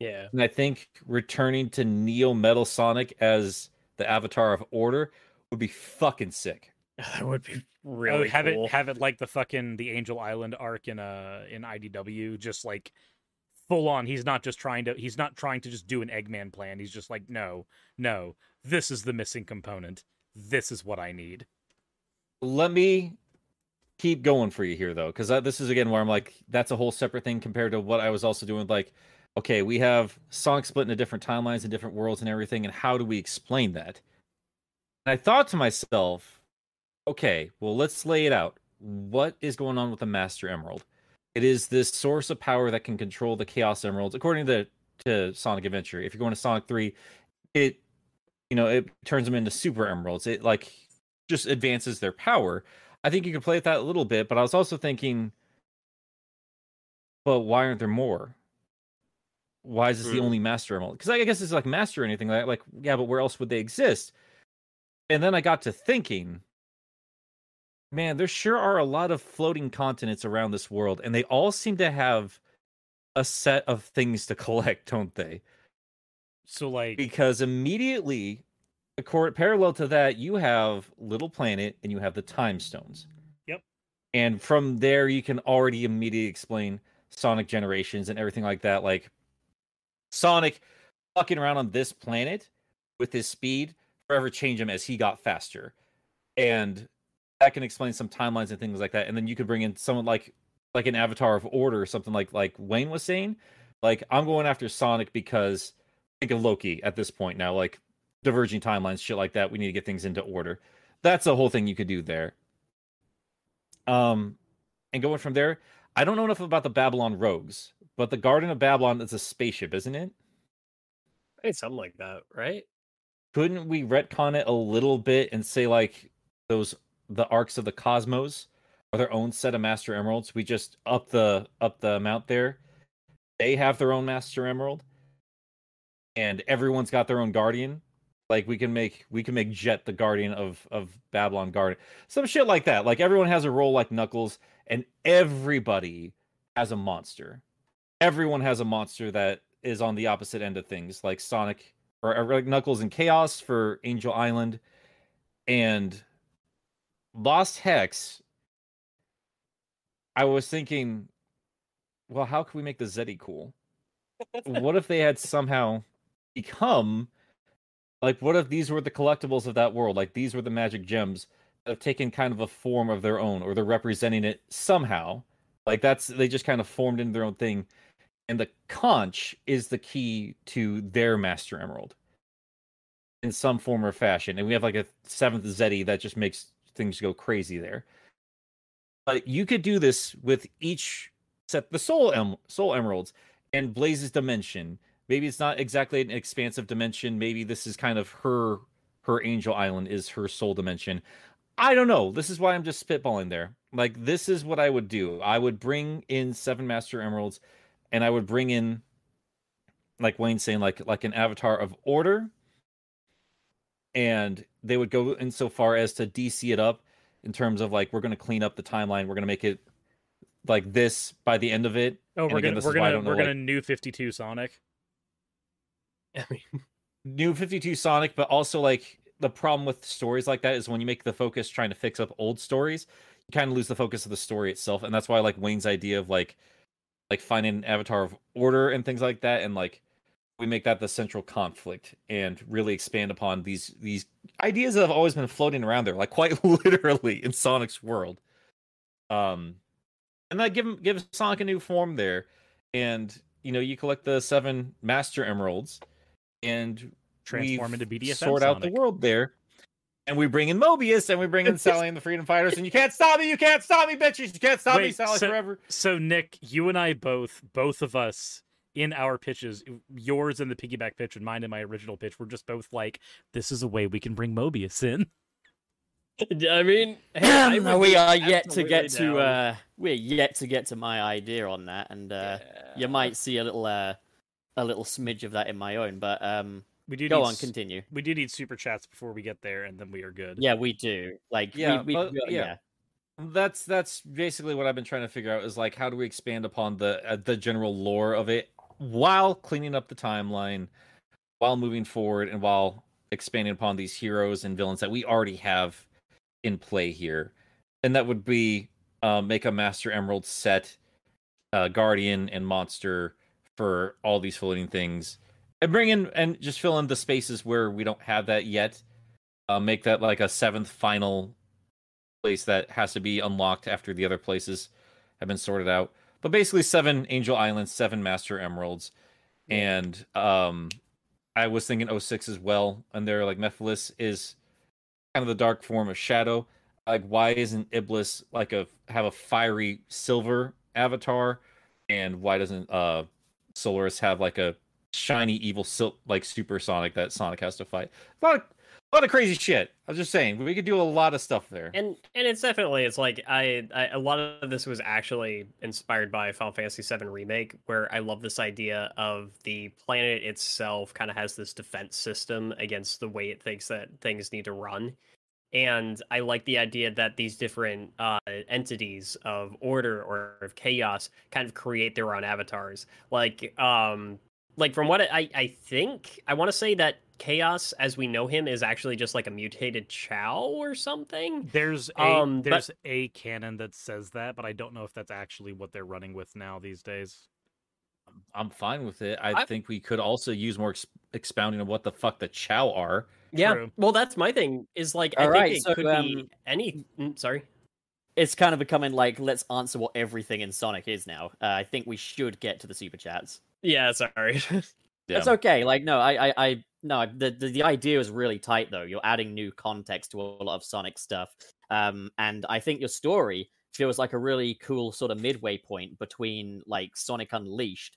Yeah And I think returning to Neo Metal Sonic as the avatar of Order would be fucking sick. that would be Oh, really have cool. it have it like the fucking the Angel Island arc in uh in IDW, just like full on. He's not just trying to he's not trying to just do an Eggman plan. He's just like, no, no, this is the missing component. This is what I need. Let me keep going for you here, though, because this is again where I'm like, that's a whole separate thing compared to what I was also doing. Like, okay, we have Sonic split into different timelines and different worlds and everything, and how do we explain that? And I thought to myself, okay, well, let's lay it out. What is going on with the Master Emerald? It is this source of power that can control the Chaos Emeralds, according to to Sonic Adventure. If you're going to Sonic Three, it you know it turns them into Super Emeralds. It like just advances their power. I think you could play with that a little bit, but I was also thinking, but why aren't there more? Why is this the Hmm. only Master Emerald? Because I guess it's like Master or anything like like yeah, but where else would they exist? And then I got to thinking, man, there sure are a lot of floating continents around this world, and they all seem to have a set of things to collect, don't they? So like Because immediately, accord, parallel to that, you have Little Planet and you have the Time Stones. Yep. And from there, you can already immediately explain Sonic generations and everything like that. Like Sonic fucking around on this planet with his speed forever change him as he got faster. And that can explain some timelines and things like that. And then you could bring in someone like like an avatar of order or something like like Wayne was saying. Like I'm going after Sonic because think of Loki at this point now, like diverging timelines, shit like that. We need to get things into order. That's a whole thing you could do there. Um, and going from there, I don't know enough about the Babylon Rogues, but the Garden of Babylon is a spaceship, isn't it? Hey, something like that, right? Couldn't we retcon it a little bit and say like those the arcs of the cosmos are their own set of master emeralds? We just up the up the amount there. They have their own master emerald, and everyone's got their own guardian. Like we can make we can make Jet the guardian of of Babylon Garden, some shit like that. Like everyone has a role like Knuckles, and everybody has a monster. Everyone has a monster that is on the opposite end of things, like Sonic or, or like Knuckles and Chaos for Angel Island, and Lost Hex. I was thinking, well, how can we make the Zeti cool? what if they had somehow become like what if these were the collectibles of that world like these were the magic gems that have taken kind of a form of their own or they're representing it somehow like that's they just kind of formed into their own thing and the conch is the key to their master emerald in some form or fashion and we have like a seventh Zeti that just makes things go crazy there but you could do this with each set the Sol em- Sol emeralds and Blaze's dimension. Maybe it's not exactly an expansive dimension. Maybe this is kind of her her angel island is her Sol dimension. I don't know. This is why I'm just spitballing there. Like this is what I would do. I would bring in seven master emeralds and I would bring in like Wayne saying like like an avatar of order and they would go in so far as to DC it up in terms of like we're going to clean up the timeline. We're going to make it like this by the end of it. Oh, And we're again, gonna we're is why I gonna don't know, we're gonna like- new fifty two Sonic. I mean, new 52 Sonic, but also like the problem with stories like that is when you make the focus trying to fix up old stories, you kind of lose the focus of the story itself. And that's why I like Wayne's idea of like like finding an avatar of order and things like that, and like we make that the central conflict and really expand upon these these ideas that have always been floating around there, like quite literally in Sonic's world. Um and then give him give Sonic a new form there. And you know, you collect the seven master emeralds and Transform into BDSM sort out the world there. And we bring in Mobius and we bring in Sally and the Freedom Fighters, and you can't stop me, you can't stop me, bitches, you can't stop me, Sally so- forever. So Nick, you and I both, both of us in our pitches, yours in the piggyback pitch and mine in my original pitch, we're just both like, this is a way we can bring Mobius in. I mean, hey, I we are yet to get absolutely to uh we're yet to get to my idea on that and uh you might see a little uh a little smidge of that in my own but um We do go need on s- continue We do need super chats before we get there, and then we are good. yeah we do like Yeah, we, but- we- yeah. That's that's basically what I've been trying to figure out is like how do we expand upon the uh, the general lore of it while cleaning up the timeline, while moving forward, and while expanding upon these heroes and villains that we already have in play here, and that would be uh, make a Master Emerald set, uh, Guardian and Monster for all these floating things, and bring in and just fill in the spaces where we don't have that yet. Uh, make that like a seventh final place that has to be unlocked after the other places have been sorted out. But basically, seven Angel Islands, seven Master Emeralds, and um, I was thinking 06 as well. And they're like Mephiles is kind of the dark form of Shadow. Like, why isn't Iblis like a have a fiery silver avatar, and why doesn't uh Solaris have like a shiny evil silk like supersonic that Sonic has to fight? A lot of a lot of crazy shit. I was just saying we could do a lot of stuff there. and and it's definitely it's like I, I a lot of this was actually inspired by Final Fantasy VII remake, where I love this idea of the planet itself kind of has this defense system against the way it thinks that things need to run, and I like the idea that these different uh, entities of order or of chaos kind of create their own avatars. Like, um, like from what I I think I want to say that chaos as we know him is actually just like a mutated Chao or something. There's a Um, but- there's a canon that says that, but I don't know if that's actually what they're running with now these days. I'm fine with it. I, I- think we could also use more ex- expounding of what the fuck the Chao are. Yeah. True. Well, that's my thing. Is like I All think it so, could um, be any. mm, Sorry. It's kind of becoming like let's answer what everything in Sonic is now. Uh, I think we should get to the super chats. Yeah. Sorry. That's okay. Like no, I I, I no the, the the idea is really tight though. You're adding new context to a lot of Sonic stuff. Um and I think your story feels like a really cool sort of midway point between like Sonic Unleashed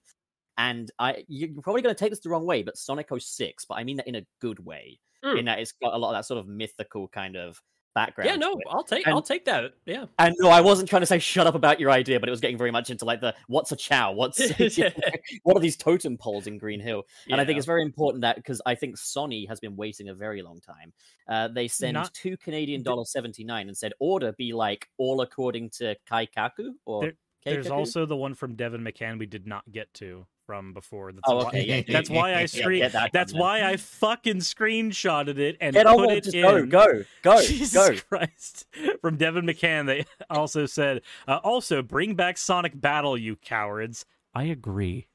and I you're probably going to take this the wrong way, but Sonic 06, but I mean that in a good way. Mm. In that it's got a lot of that sort of mythical kind of background. yeah. No. I'll take. And- I'll take that. Yeah. And no, I wasn't trying to say shut up about your idea, but it was getting very much into like the what's a Chao? What's what are these totem poles in Green Hill? And I think it's very important that because I think Sony has been waiting a very long time. Uh, they sent Not- two Canadian dollars seventy nine and said order be like all according to Kaikaku or There- There's Keikaku? also the one from Devin McCann we did not get to from before. That's Oh, why, okay, yeah, that's why I yeah, screen. get that that's why I fucking screenshotted it and get put it in. go go go Jesus go. Christ! From Devin McCann, they also said, uh, "Also, bring back Sonic Battle, you cowards." I agree.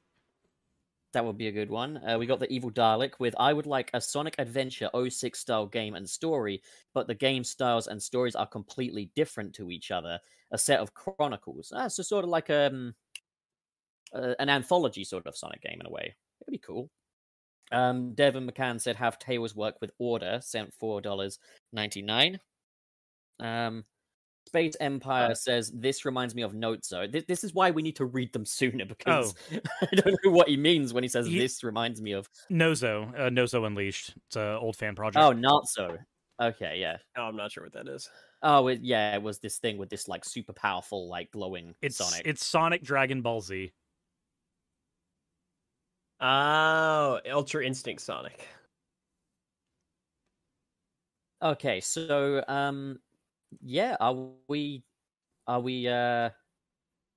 That would be a good one. Uh, we got the Evil Dalek with I would like a Sonic Adventure 06 style game and story, but the game styles and stories are completely different to each other. A set of chronicles. Ah, so sort of like um, uh, an anthology sort of Sonic game in a way. It'd be cool. Um, Devin McCann said have Tails work with Order, sent four dollars ninety nine. Um, Space Empire says this reminds me of Nazo. This, this is why we need to read them sooner because I don't know what he means when he says Ye- this reminds me of. Nazo, uh, Nazo Unleashed. It's an old fan project. Oh, not so. Okay, yeah. Oh, I'm not sure what that is. Oh, it, yeah. It was this thing with this like super powerful, like glowing it's Sonic. it's Sonic Dragon Ball Z. Oh, Ultra Instinct Sonic. Okay, so um, yeah. Are we? Are we? Uh,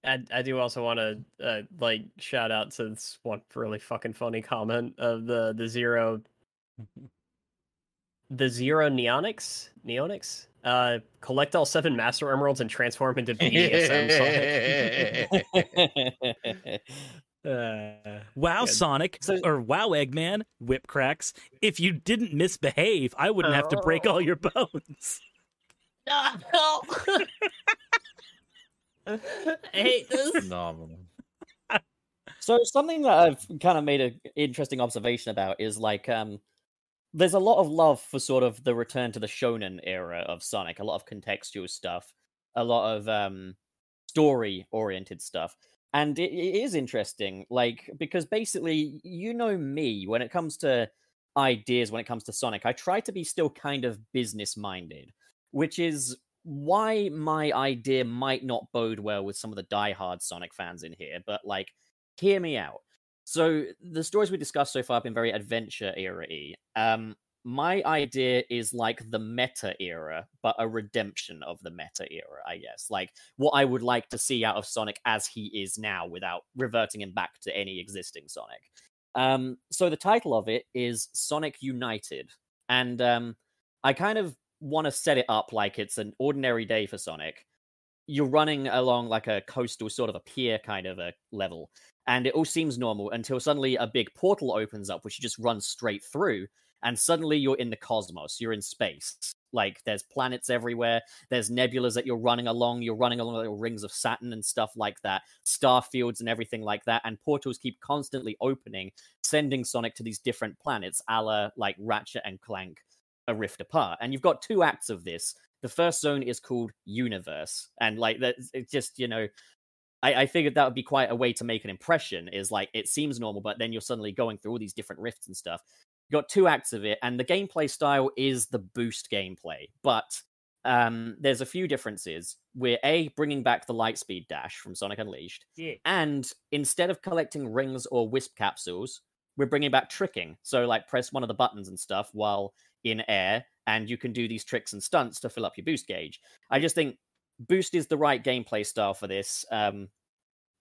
I, I do also want to uh, like shout out to this one really fucking funny comment of the the zero the zero neonics neonics uh collect all seven master emeralds and transform into BDSM Sonic. Uh, Wow, Good. Sonic So- or Wow, Eggman, whip cracks. If you didn't misbehave, I wouldn't have to break all your bones. no. I hate this. Phenomenal. So something that I've kind of made an interesting observation about is like um there's a lot of love for sort of the return to the shonen era of Sonic, a lot of contextual stuff, a lot of um story oriented stuff. And it, it is interesting like because basically you know me when it comes to ideas when it comes to Sonic, I try to be still kind of business minded, which is why my idea might not bode well with some of the diehard Sonic fans in here, but like hear me out. So the stories we discussed so far have been very adventure era. Um, my idea is like the meta era, but a redemption of the meta era, I guess. Like what I would like to see out of Sonic as he is now, without reverting him back to any existing Sonic. Um, so the title of it is Sonic United, and um, I kind of want to set it up like it's an ordinary day for Sonic. You're running along like a coastal sort of a pier kind of a level, and it all seems normal until suddenly a big portal opens up, which you just run straight through, and suddenly you're in the cosmos, you're in space. Like there's planets everywhere, there's nebulas that you're running along, you're running along little rings of Saturn and stuff like that, star fields and everything like that, and portals keep constantly opening, sending Sonic to these different planets, a la like Ratchet and Clank, a rift apart. And you've got two acts of this. The first zone is called Universe, and like that, it's just you know I, figured that would be quite a way to make an impression is like it seems normal but then you're suddenly going through all these different rifts and stuff got two acts of it and the gameplay style is the boost gameplay but um there's a few differences we're a bringing back the light speed dash from sonic unleashed Yeah. and instead of collecting rings or wisp capsules we're bringing back tricking so like press one of the buttons and stuff while in air and you can do these tricks and stunts to fill up your boost gauge. I just think boost is the right gameplay style for this. Um,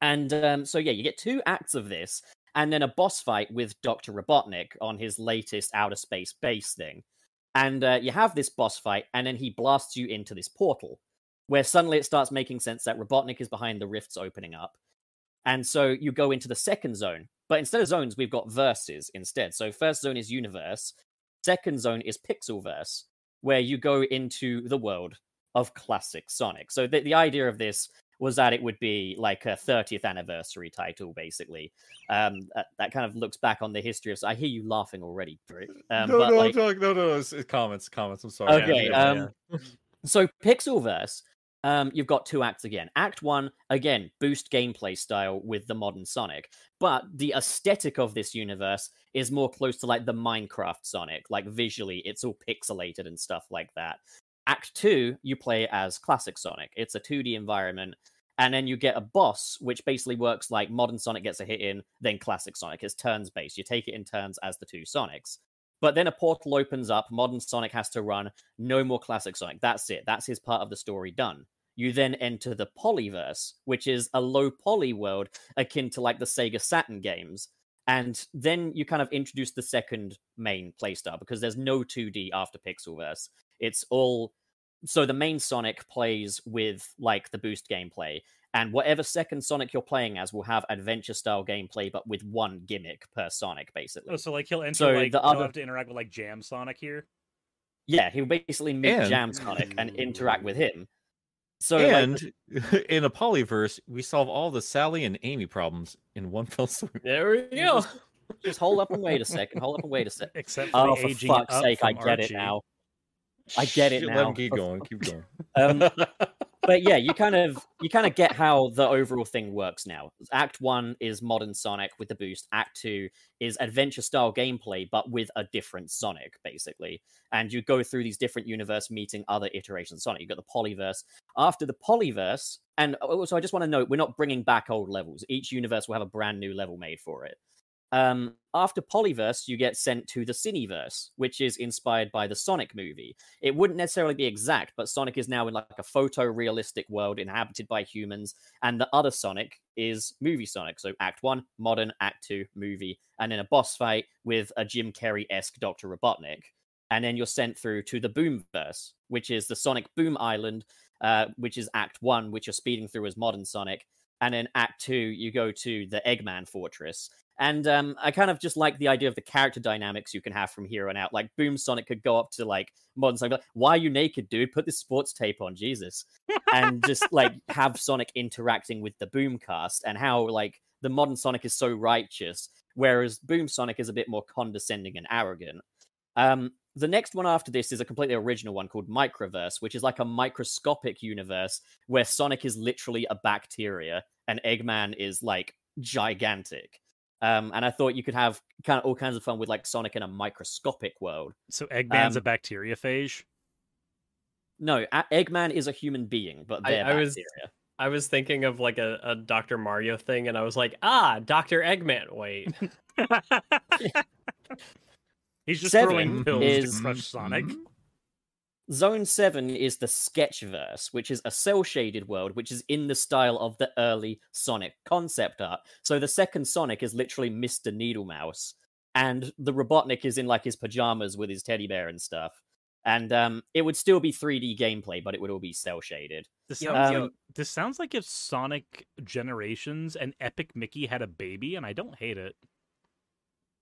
and um, so yeah, you get two acts of this, and then a boss fight with Doctor Robotnik on his latest outer space base thing. And uh, you have this boss fight, and then he blasts you into this portal, where suddenly it starts making sense that Robotnik is behind the rifts opening up. And so you go into the second zone, but instead of zones, we've got verses instead. So first zone is universe, second zone is pixelverse, where you go into the world of classic Sonic. So the, the idea of this was that it would be like a 30th anniversary title, basically. Um, that, that kind of looks back on the history of. I hear you laughing already, Brick. Um, no, no, like, no, no, no, it's, it's comments, comments. I'm sorry. Okay, yeah, um, so Pixelverse, um, you've got two acts again. Act one, again, boost gameplay style with the modern Sonic, but the aesthetic of this universe is more close to like the Minecraft Sonic. Like visually, it's all pixelated and stuff like that. Act two, you play as classic Sonic. It's a 2D environment, and then you get a boss, which basically works like modern Sonic gets a hit in, then classic Sonic. It's turns based. You take it in turns as the two Sonics. But then a portal opens up, modern Sonic has to run, no more classic Sonic. That's it. That's his part of the story done. You then enter the Polyverse, which is a low poly world akin to like the Sega Saturn games. And then you kind of introduce the second main playstyle because there's no 2D after Pixelverse. It's all so the main Sonic plays with like the boost gameplay, and whatever second Sonic you're playing as will have adventure style gameplay, but with one gimmick per Sonic, oh, basically. Oh, so like he'll enter So like the he'll other- have to interact with like Jam Sonic here. Yeah, he'll basically meet And- Jam Sonic and interact with him. So like, and in a polyverse, we solve all the Sally and Amy problems in one fell swoop. There we go. just, just hold up and wait a second. Hold up and wait a second. Except for Oh, the for aging fuck's up sake, I from get it now. I get it Shit, now. Keep going. Keep going. Um, but yeah, you kind of you kind of get how the overall thing works now. Act one is modern Sonic with the boost. Act two is adventure style gameplay, but with a different Sonic, basically. And you go through these different universe, meeting other iterations of Sonic. You got the Polyverse. After the Polyverse, and also I just want to note, we're not bringing back old levels. Each universe will have a brand new level made for it. Um, after Polyverse, you get sent to the Cineverse, which is inspired by the Sonic movie. It wouldn't necessarily be exact, but Sonic is now in like a photorealistic world inhabited by humans, and the other Sonic is movie Sonic. So Act One, modern, Act Two, movie, and then a boss fight with a Jim Carrey esque Dr. Robotnik. And then you're sent through to the Boomverse, which is the Sonic Boom Island, uh, which is Act One, which you're speeding through as modern Sonic. And then Act Two, you go to the Eggman Fortress. And um, I kind of just like the idea of the character dynamics you can have from here on out. Like Boom Sonic could go up to like modern Sonic, like, "Why are you naked, dude? Put this sports tape on, Jesus!" and just like have Sonic interacting with the Boom cast, and how like the modern Sonic is so righteous, whereas Boom Sonic is a bit more condescending and arrogant. Um, the next one after this is a completely original one called Microverse, which is like a microscopic universe where Sonic is literally a bacteria and Eggman is like gigantic. Um, and I thought you could have kind of all kinds of fun with like Sonic in a microscopic world. So Eggman's a Um, bacteriophage. No, A- Eggman is a human being, but I- they're I was- bacteria. I was thinking of like a, a Dr. Mario thing, and I was like, ah, Dr. Eggman. Wait. He's just Seven throwing pills is- to crush Sonic. Zone 7 is the Sketchverse, which is a cell shaded world, which is in the style of the early Sonic concept art. So the second Sonic is literally Mr. Needle Mouse, and the Robotnik is in like his pajamas with his teddy bear and stuff. And um, it would still be 3D gameplay, but it would all be cell shaded. This Yo, sounds, like, this sounds like if Sonic Generations and Epic Mickey had a baby, and I don't hate it.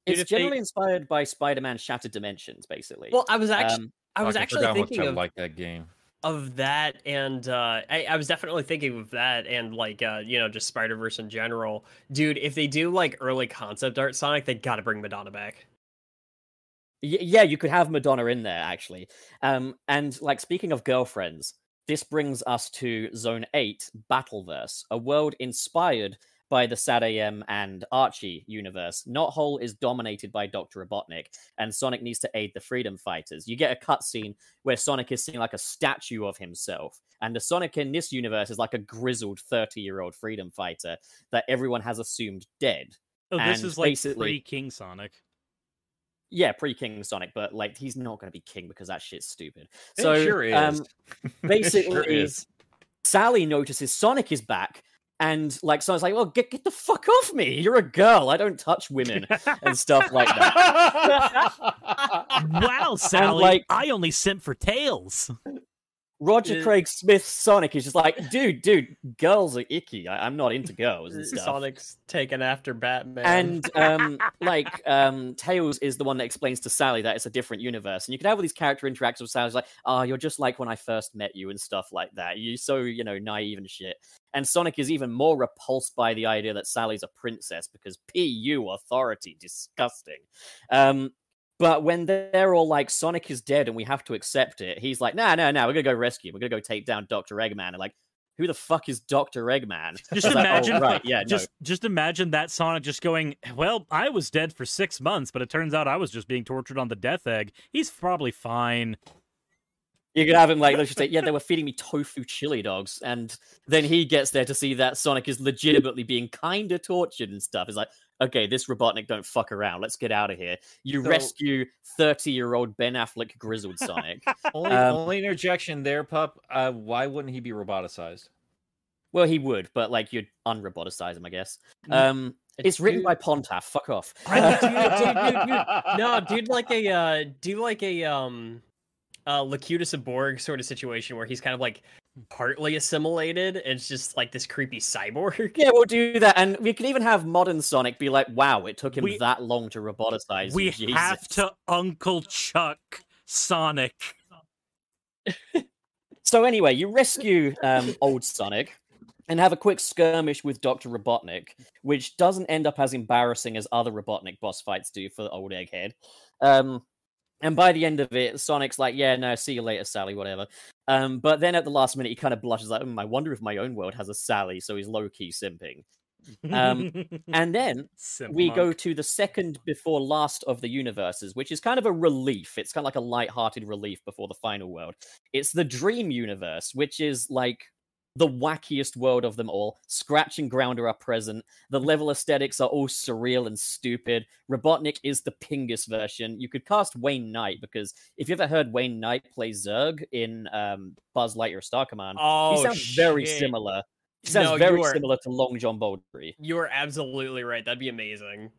Dude, It's if they- generally inspired by Spider Man Shattered Dimensions, basically. Well, I was actually, Um, I was Fuck, actually forgot how thinking of, like that game. of that, and uh, I, I was definitely thinking of that, and like, uh, you know, just Spider Verse in general, dude. If they do like early concept art Sonic, they got to bring Madonna back. Y- yeah, you could have Madonna in there actually. Um, and like speaking of girlfriends, this brings us to Zone Eight, Battleverse, a world inspired by the SatAM and Archie universe. Not Whole is dominated by Dr. Robotnik, and Sonic needs to aid the freedom fighters. You get a cutscene where Sonic is seeing like a statue of himself, and the Sonic in this universe is like a grizzled 30 year old freedom fighter that everyone has assumed dead. Oh, this And is like basically- pre King Sonic. yeah, pre-King Sonic, but like he's not going to be king because that shit's stupid. It So sure is. um, It basically, sure is. Sally notices Sonic is back, and like Sonic's like, "Well, get get the fuck off me! You're a girl. I don't touch women and stuff like that." wow, Sally, like- I only simp for tails. Roger Yeah. Craig Smith Sonic is just like, "Dude, dude, girls are icky. I- I'm not into girls and stuff." Sonic's taken after Batman. and um like um tails is the one that explains to sally that it's a different universe and you can have all these character interactions with sally like oh you're just like when i first met you and stuff like that you're so you know naive and shit and sonic is even more repulsed by the idea that sally's a princess because pu authority disgusting um but when they're all like Sonic is dead and we have to accept it, he's like, nah, nah, nah, we're gonna go rescue. him. We're gonna go take down Doctor Eggman. And like, who the fuck is Doctor Eggman? Just It's like, oh, imagine, right, yeah, no. just just imagine that Sonic just going. Well, I was dead for six months, but it turns out I was just being tortured on the death egg. He's probably fine. You could have him like, let's just say, yeah, they were feeding me tofu chili dogs, and then he gets there to see that Sonic is legitimately being kind of tortured and stuff. It's like, okay, this Robotnik don't fuck around. Let's get out of here. You So- rescue thirty-year-old Ben Affleck grizzled Sonic. Only, Um, only interjection there, pup. Uh, why wouldn't he be roboticized? well, he would, but like you'd unroboticize him, I guess. Mm, Um, it's written by Pontac. Fuck off. Dude, dude. No, dude, like a uh, do like a um, uh, Locutus of Borg sort of situation where he's kind of like partly assimilated. It's just like this creepy cyborg. Yeah, we'll do that, and we can even have modern Sonic be like, "Wow, it took him We- that long to roboticize." We you, have to Uncle Chuck Sonic. So anyway, you rescue um, old Sonic and have a quick skirmish with Dr. Robotnik, which doesn't end up as embarrassing as other Robotnik boss fights do for the old Egghead. Um, and by the end of it, Sonic's like, "Yeah, no, see you later, Sally, whatever." Um, but then at the last minute, he kind of blushes like, "Hmm, "I wonder if my own world has a Sally," so he's low key simping. Um, And then Simp we go to the second before last of the universes, which is kind of a relief. It's kind of like a light-hearted relief before the final world. It's the Dream Universe, which is like the wackiest world of them all. Scratch and Grounder are present. The level aesthetics are all surreal and stupid. Robotnik is the Pingus version. You could cast Wayne Knight because if you ever heard Wayne Knight play Zurg in um, Buzz Lightyear Star Command, Oh, he sounds very similar. He sounds No, very are- similar to Long John Baldry. You are absolutely right. That'd be amazing.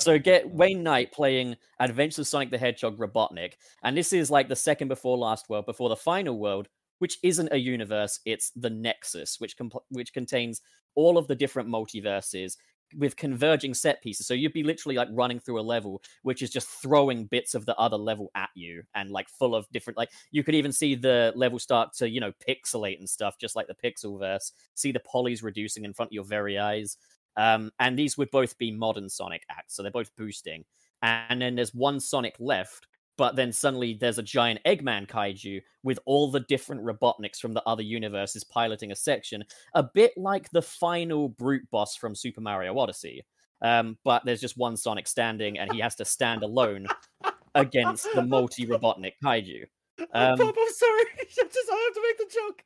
So get Wayne Knight playing Adventures of Sonic the Hedgehog Robotnik, and this is like the second before last world, before the final world, which isn't a universe. It's the Nexus, which compl- which contains all of the different multiverses with converging set pieces. So you'd be literally like running through a level, which is just throwing bits of the other level at you, and like full of different. Like you could even see the level start to you know pixelate and stuff, just like the Pixelverse. See the polys reducing in front of your very eyes. Um, and these would both be modern Sonic acts, so they're both boosting. And then there's one Sonic left, but then suddenly there's a giant Eggman kaiju with all the different Robotniks from the other universes piloting a section, a bit like the final brute boss from Super Mario Odyssey. Um, but there's just one Sonic standing, and he has to stand alone against the multi Robotnik kaiju. Um, Pup, I'm sorry. I just I have to make the joke.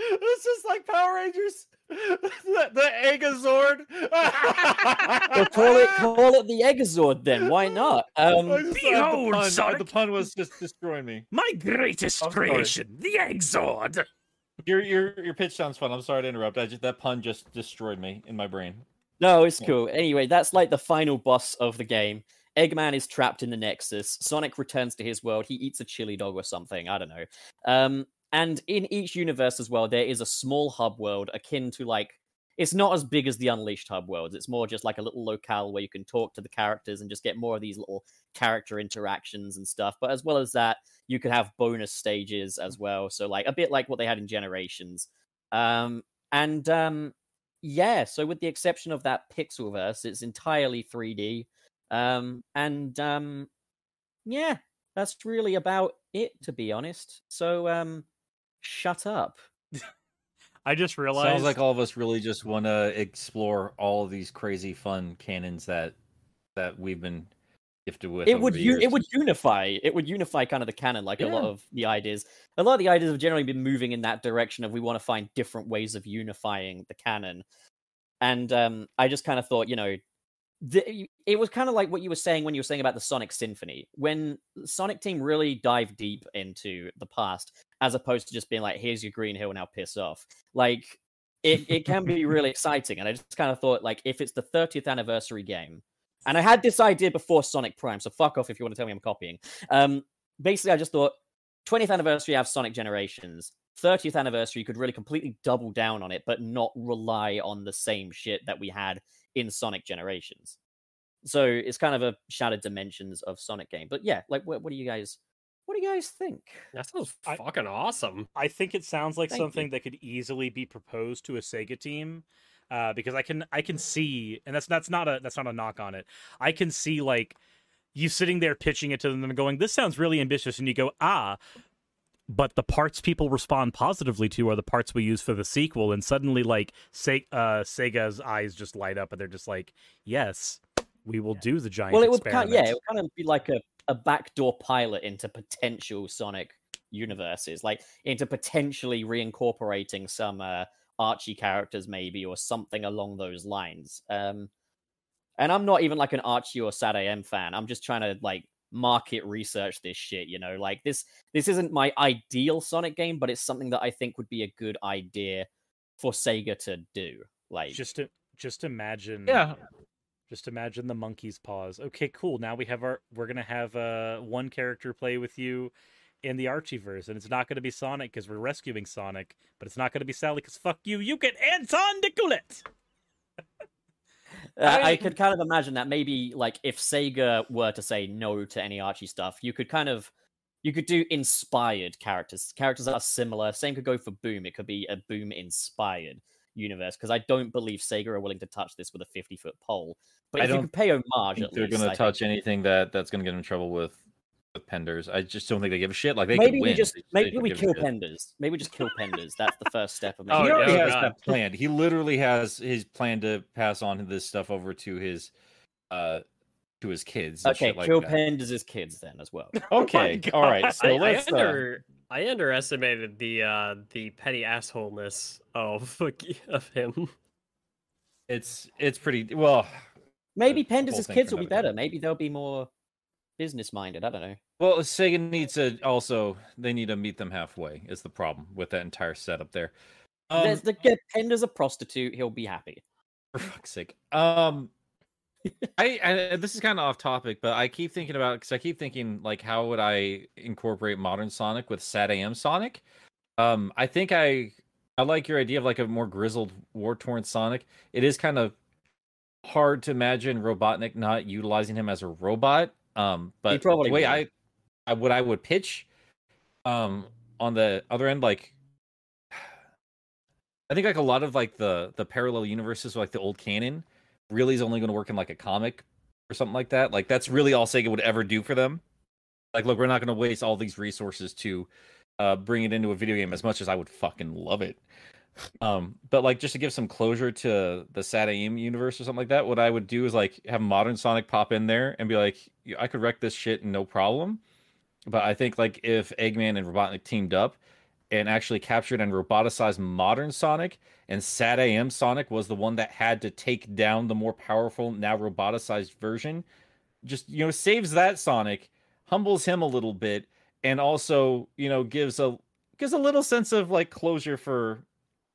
It's just like Power Rangers. the, the Egazord. Well, call it call it the Egazord then. Why not? Um, I just- Behold, the, pun, I- the pun was just destroying me. My greatest I'm sorry. creation, the Exord. Your your your pitch sounds fun. I'm sorry to interrupt. I just that pun just destroyed me in my brain. No, it's Yeah. cool. Anyway, that's like the final boss of the game. Eggman is trapped in the Nexus. Sonic returns to his world. He eats a chili dog or something. I don't know. Um, and in each universe as well, there is a small hub world akin to like. It's not as big as the Unleashed hub worlds. It's more just like a little locale where you can talk to the characters and just get more of these little character interactions and stuff. But as well as that, you could have bonus stages as well. So like a bit like what they had in Generations. Um, and um, yeah, so with the exception of that Pixelverse, it's entirely 3D. Um, and um, yeah, that's really about it, to be honest. So um, shut up. I just realized. Sounds like all of us really just want to explore all of these crazy fun canons that that we've been gifted with. It would u- it would unify. It would unify kind of the canon, like a lot of the ideas. A lot of the ideas have generally been moving in that direction of we want to find different ways of unifying the canon. And um, I just kind of thought, you know, the, it was kind of like what you were saying when you were saying about the Sonic Symphony. When Sonic Team really dive deep into the past, as opposed to just being like, "Here's your green hill, now piss off." Like it, it can be really exciting. And I just kind of thought, like, if it's the 30th anniversary game, and I had this idea before Sonic Prime, so fuck off if you want to tell me I'm copying. Um, basically, I just thought 20th anniversary have Sonic Generations. 30th anniversary could really completely double down on it, but not rely on the same shit that we had in Sonic Generations. So it's kind of a shattered dimensions of Sonic game. But yeah, like, what, what do you guys, what do you guys think? That sounds I- fucking awesome. I think it sounds like Thank you. something that could easily be proposed to a Sega team. Uh, because I can I can see, and that's that's not a that's not a knock on it. I can see like you sitting there pitching it to them and going, "This sounds really ambitious," and you go, "Ah." But the parts people respond positively to are the parts we use for the sequel, and suddenly, like, Se- uh, Sega's eyes just light up, and they're just like, "Yes, we will do the giant." well, it would experiment. kind yeah, it would kind of be like a, a backdoor pilot into potential Sonic universes, like into potentially reincorporating some uh, Archie characters, maybe, or something along those lines. Um, and I'm not even like an Archie or SatAM fan. I'm just trying to like market research this shit. You know, like this. This isn't my ideal Sonic game, but it's something that I think would be a good idea for Sega to do. Like, just to just imagine Yeah. Just imagine the monkey's paws okay cool now we have our we're gonna have uh one character play with you in the archieverse and it's not gonna be sonic because we're rescuing sonic but it's not gonna be sally because fuck you you get Antoine D'Coolette Uh, I, I- could kind of imagine that maybe like if Sega were to say no to any Archie stuff, you could kind of you could do inspired characters, characters that are similar. Same could go for Boom. It could be a Boom inspired universe because I don't believe Sega are willing to touch this with a fifty foot pole. But I if you don't could pay homage, think at they're going I to think- touch anything that that's going to get them in trouble with with Penders. I just don't think they give a shit. Like they maybe could we just They- they maybe could we kill. Penders. Maybe we just kill Penders. That's the first step of Oh, he already yeah, has God. that planned. He literally has his plan to pass on this stuff over to his uh to his kids. Okay, shit like kill that. Penders' kids then as well. Okay, all right. So I, I, let's. uh, under, I underestimated the uh the petty assholeness of of him. it's it's pretty well. Maybe the Penders' kids will be another day. better. Maybe they'll be more business minded. I don't know. Well, Sega needs to also they need to meet them halfway. Is the problem with that entire setup there? Um, There's the get Pender's a prostitute. He'll be happy. for fuck's sake. Um, I, I this is kind of off topic, but I keep thinking about because I keep thinking like, how would I incorporate modern Sonic with SatAM Sonic? Um, I think I I like your idea of like a more grizzled, war torn Sonic. It is kind of hard to imagine Robotnik not utilizing him as a robot. Um, but probably the way would. I, I what I would pitch, um, on the other end, like I think like a lot of like the the parallel universes, like the old canon, really is only going to work in like a comic or something like that. Like that's really all Sega would ever do for them. Like, look, we're not going to waste all these resources to uh, bring it into a video game as much as I would fucking love it. Um, but like just to give some closure to the SatAM universe or something like that, what I would do is like have modern Sonic pop in there and be like, I could wreck this shit and no problem. But I think like if Eggman and Robotnik teamed up and actually captured and roboticized modern Sonic, and SatAM Sonic was the one that had to take down the more powerful, now roboticized version, just you know, saves that Sonic, humbles him a little bit, and also, you know, gives a gives a little sense of like closure for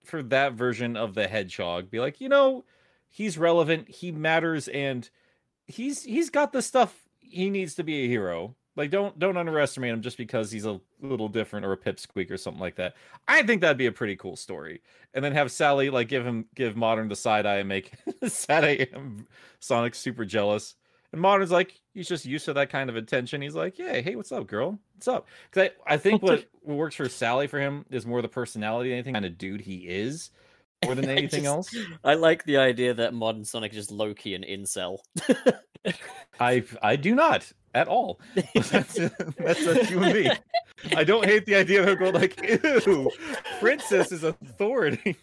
for that version of the hedgehog. Be like, you know, he's relevant, he matters, and he's he's got the stuff he needs to be a hero. Like don't don't underestimate him just because he's a little different or a pipsqueak or something like that. I think that'd be a pretty cool story. And then have Sally like give him give Modern the side eye and make SatAM Sonic super jealous. And Modern's like he's just used to that kind of attention. He's like, yeah, hey, what's up, girl? What's up? Because I, I think what, what works for Sally for him is more the personality, than anything kind of dude he is, more than anything just- else. I like the idea that modern Sonic is just low key an incel. I I do not at all. that's that's a human being. I don't hate the idea of her going like, ew, princess is authority.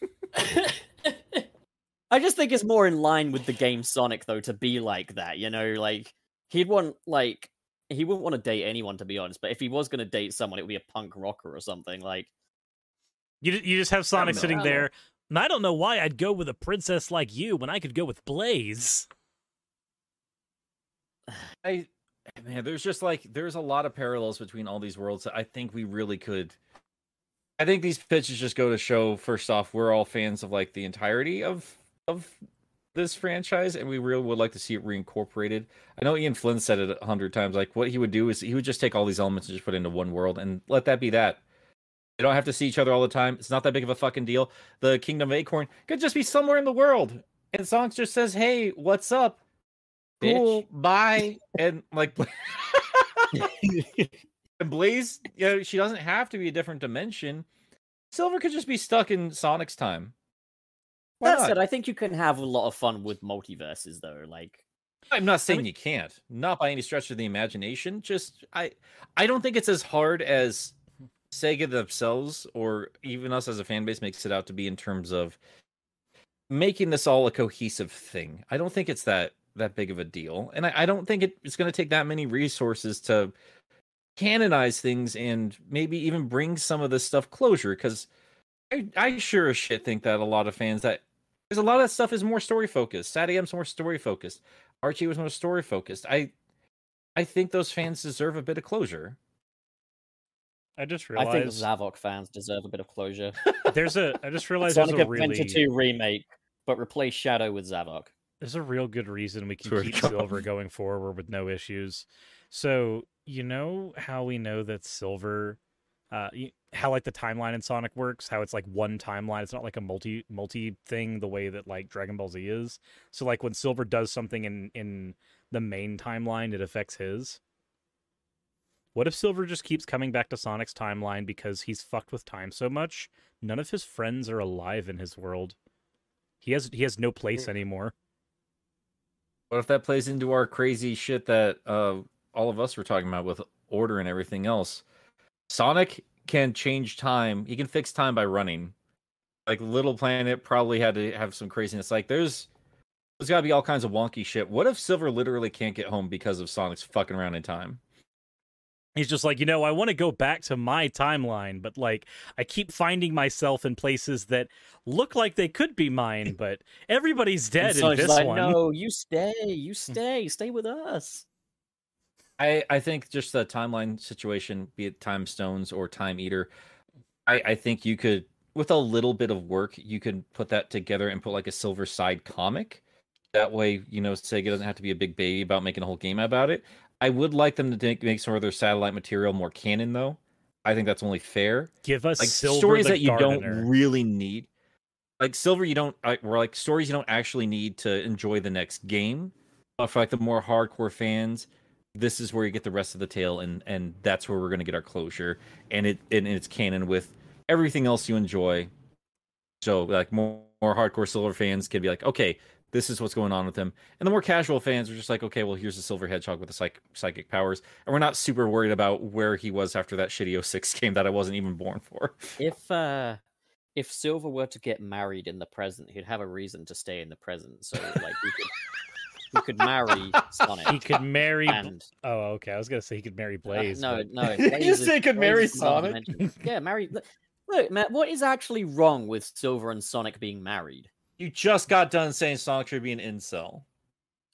I just think it's more in line with the game Sonic though to be like that, you know, like he'd want like he wouldn't want to date anyone to be honest, but if he was going to date someone it would be a punk rocker or something like You you just have Sonic sitting know. there. And I don't know why I'd go with a princess like you when I could go with Blaze. I man, there's just like there's a lot of parallels between all these worlds. that I think we really could. I think these pitches just go to show. First off, we're all fans of like the entirety of of this franchise, and we really would like to see it reincorporated. I know Ian Flynn said it a hundred times. Like what he would do is he would just take all these elements and just put it into one world and let that be that. They don't have to see each other all the time. It's not that big of a fucking deal. The Kingdom of Acorn could just be somewhere in the world, and Sonic just says, "Hey, what's up? Cool, bye." And like, and Blaze, you know, she doesn't have to be a different dimension. Silver could just be stuck in Sonic's time. Why That not? said, I think you can have a lot of fun with multiverses, though. Like, I'm not saying you can't. Not by any stretch of the imagination. Just I I don't think it's as hard as Sega themselves or even us as a fan base makes it out to be in terms of making this all a cohesive thing. I don't think it's that that big of a deal. And I, I don't think it, it's gonna take that many resources to canonize things and maybe even bring some of this stuff closure because I, I sure as shit think that a lot of fans that there's a lot of stuff is more story focused. SatAM's more story focused. Archie was more story focused. I I think those fans deserve a bit of closure. I just realized. I think realized Zavok fans deserve a bit of closure. there's a. I just realized Sonic there's a Adventure really 2 remake, but replace Shadow with Zavok. there's a real good reason we can Swear keep God. Silver going forward with no issues. So you know how we know that Silver, uh, y- how like the timeline in Sonic works, how it's like one timeline. It's not like a multi multi thing the way that like Dragon Ball Z is. So like when Silver does something in in the main timeline, it affects his. What if Silver just keeps coming back to Sonic's timeline because he's fucked with time so much? None of his friends are alive in his world. He has he has no place anymore. What if that plays into our crazy shit that uh all of us were talking about with order and everything else? Sonic can change time. He can fix time by running. Like Little Planet probably had to have some craziness. Like there's there's got to be all kinds of wonky shit. What if Silver literally can't get home because of Sonic's fucking around in time? He's just like, you know, I want to go back to my timeline, but like I keep finding myself in places that look like they could be mine, but everybody's And dead in Sonic's this like, one. no, you stay, you stay, stay with us. I I think just the timeline situation, be it Time Stones or Time Eater, I I think you could with a little bit of work, you could put that together and put like a Silver Side comic. That way, you know, Sega doesn't have to be a big baby about making a whole game about it. I would like them to make, make some of their satellite material more canon, though. I think that's only fair. Give us Like Silver stories that you Gardener. don't really need, like Silver, you don't, or like stories you don't actually need to enjoy the next game. But for like the more hardcore fans, this is where you get the rest of the tale, and and that's where we're gonna get our closure, and it and it's canon with everything else you enjoy. So like more more hardcore Silver fans can be like, okay, this is what's going on with him, and the more casual fans are just like, okay, well here's the Silver Hedgehog with the psych- psychic powers, and we're not super worried about where he was after that shitty 06 game that I wasn't even born for. If uh if Silver were to get married in the present, he'd have a reason to stay in the present. So like he could he could marry Sonic. He could marry. and Oh, okay. I was gonna say he could marry uh, Blaze. no, but- no. You Blaze is- say he could Blaze marry Sonic? Yeah, marry. look- Look, Matt, what is actually wrong with Silver and Sonic being married? You just got done saying Sonic should be an incel.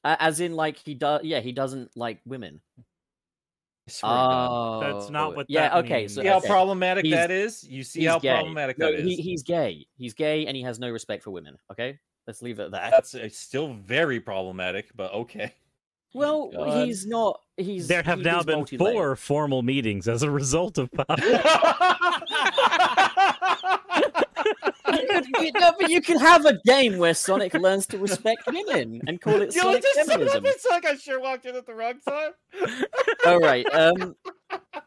Uh, as in, like he does. Yeah, he doesn't like women. I swear to God. Oh, That's not what Yeah, that okay. means. So See how okay. problematic He's- that is? You see how gay. problematic No, that is? he, he's gay. He's gay, and he has no respect for women. Okay, let's leave it at that. That's uh, still very problematic, but okay. well, God. he's not. He's there have he now been multi-layered. four formal meetings as a result of Pop. You no, but you can have a game where Sonic learns to respect women and call it You Sonic just said feminism. it's like I sure walked in at the wrong time. All right. Um.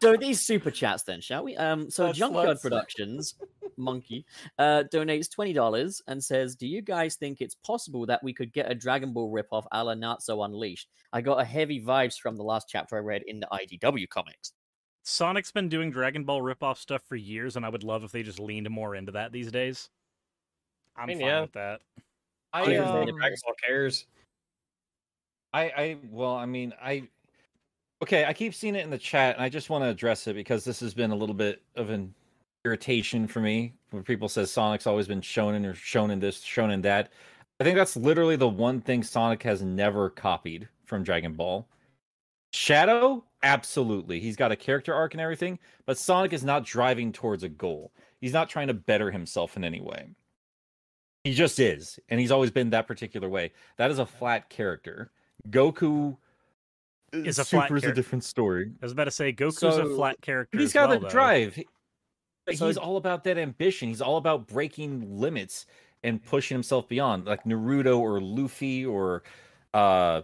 So these super chats, then, shall we? Um. So Oh, Junkyard sluts. Productions, Monkey, uh, donates twenty dollars and says, "Do you guys think it's possible that we could get a Dragon Ball ripoff a la Natsu Unleashed? I got a heavy vibes from the last chapter I read in the IDW comics. Sonic's been doing Dragon Ball ripoff stuff for years, and I would love if they just leaned more into that these days. I'm mean, fine yeah. with that. I, Because um, Dragon cares. I, I, well, I mean, I, okay, I keep seeing it in the chat, and I just want to address it because this has been a little bit of an irritation for me when people says Sonic's always been shown in or shown in this, shown in that. I think that's literally the one thing Sonic has never copied from Dragon Ball. Shadow, absolutely. He's got a character arc and everything, but Sonic is not driving towards a goal. He's not trying to better himself in any way. He just is, and he's always been that particular way. That is a flat character. Goku Is a flat Super is a different story. I was about to say Goku's a flat character. He's got well, the though. drive. So- he's all about that ambition. He's all about breaking limits and pushing himself beyond, like Naruto or Luffy or uh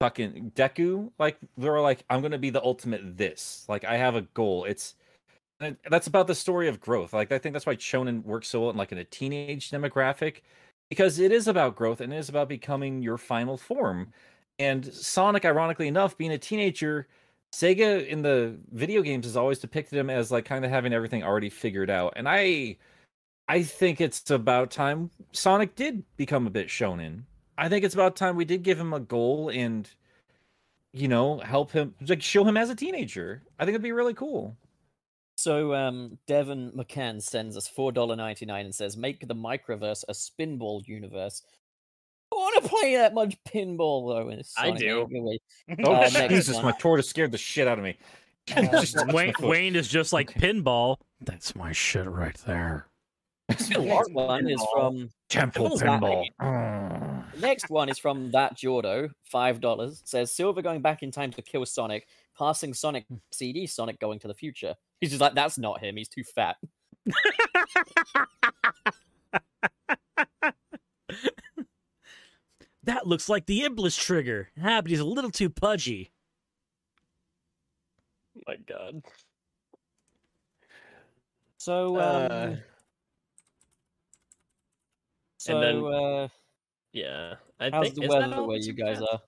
fucking Deku. Like they're like, I'm gonna be the ultimate this. Like I have a goal. It's that's about the story of growth. Like I think that's why Shonen works so well in like in a teenage demographic because it is about growth and it is about becoming your final form. And Sonic, ironically enough, being a teenager, Sega in the video games has always depicted him as like kind of having everything already figured out. And I I think it's about time Sonic did become a bit shonen. I think it's about time we did give him a goal and you know, help him like show him as a teenager. I think it'd be really cool. So um, Devon McCann sends us four dollar ninety nine and says, "Make the microverse a spinball universe." I want to play that much pinball though. in I do. Anyway. Oh Uh, next Jesus, one. my tortoise scared the shit out of me. Just Wayne. Wayne is just like pinball. That's my shit right there. The next one is from Temple that pinball. mean? Mm. next one is from that Jordo, five dollars. Says Silver going back in time to kill Sonic, passing Sonic CD, Sonic going to the future. He's just like, that's not him. He's too fat. That looks like the Iblis trigger. Ah, but he's a little too pudgy. my god. So, um, Uh, so then- uh, yeah. I how's think the is weather all where you guys are?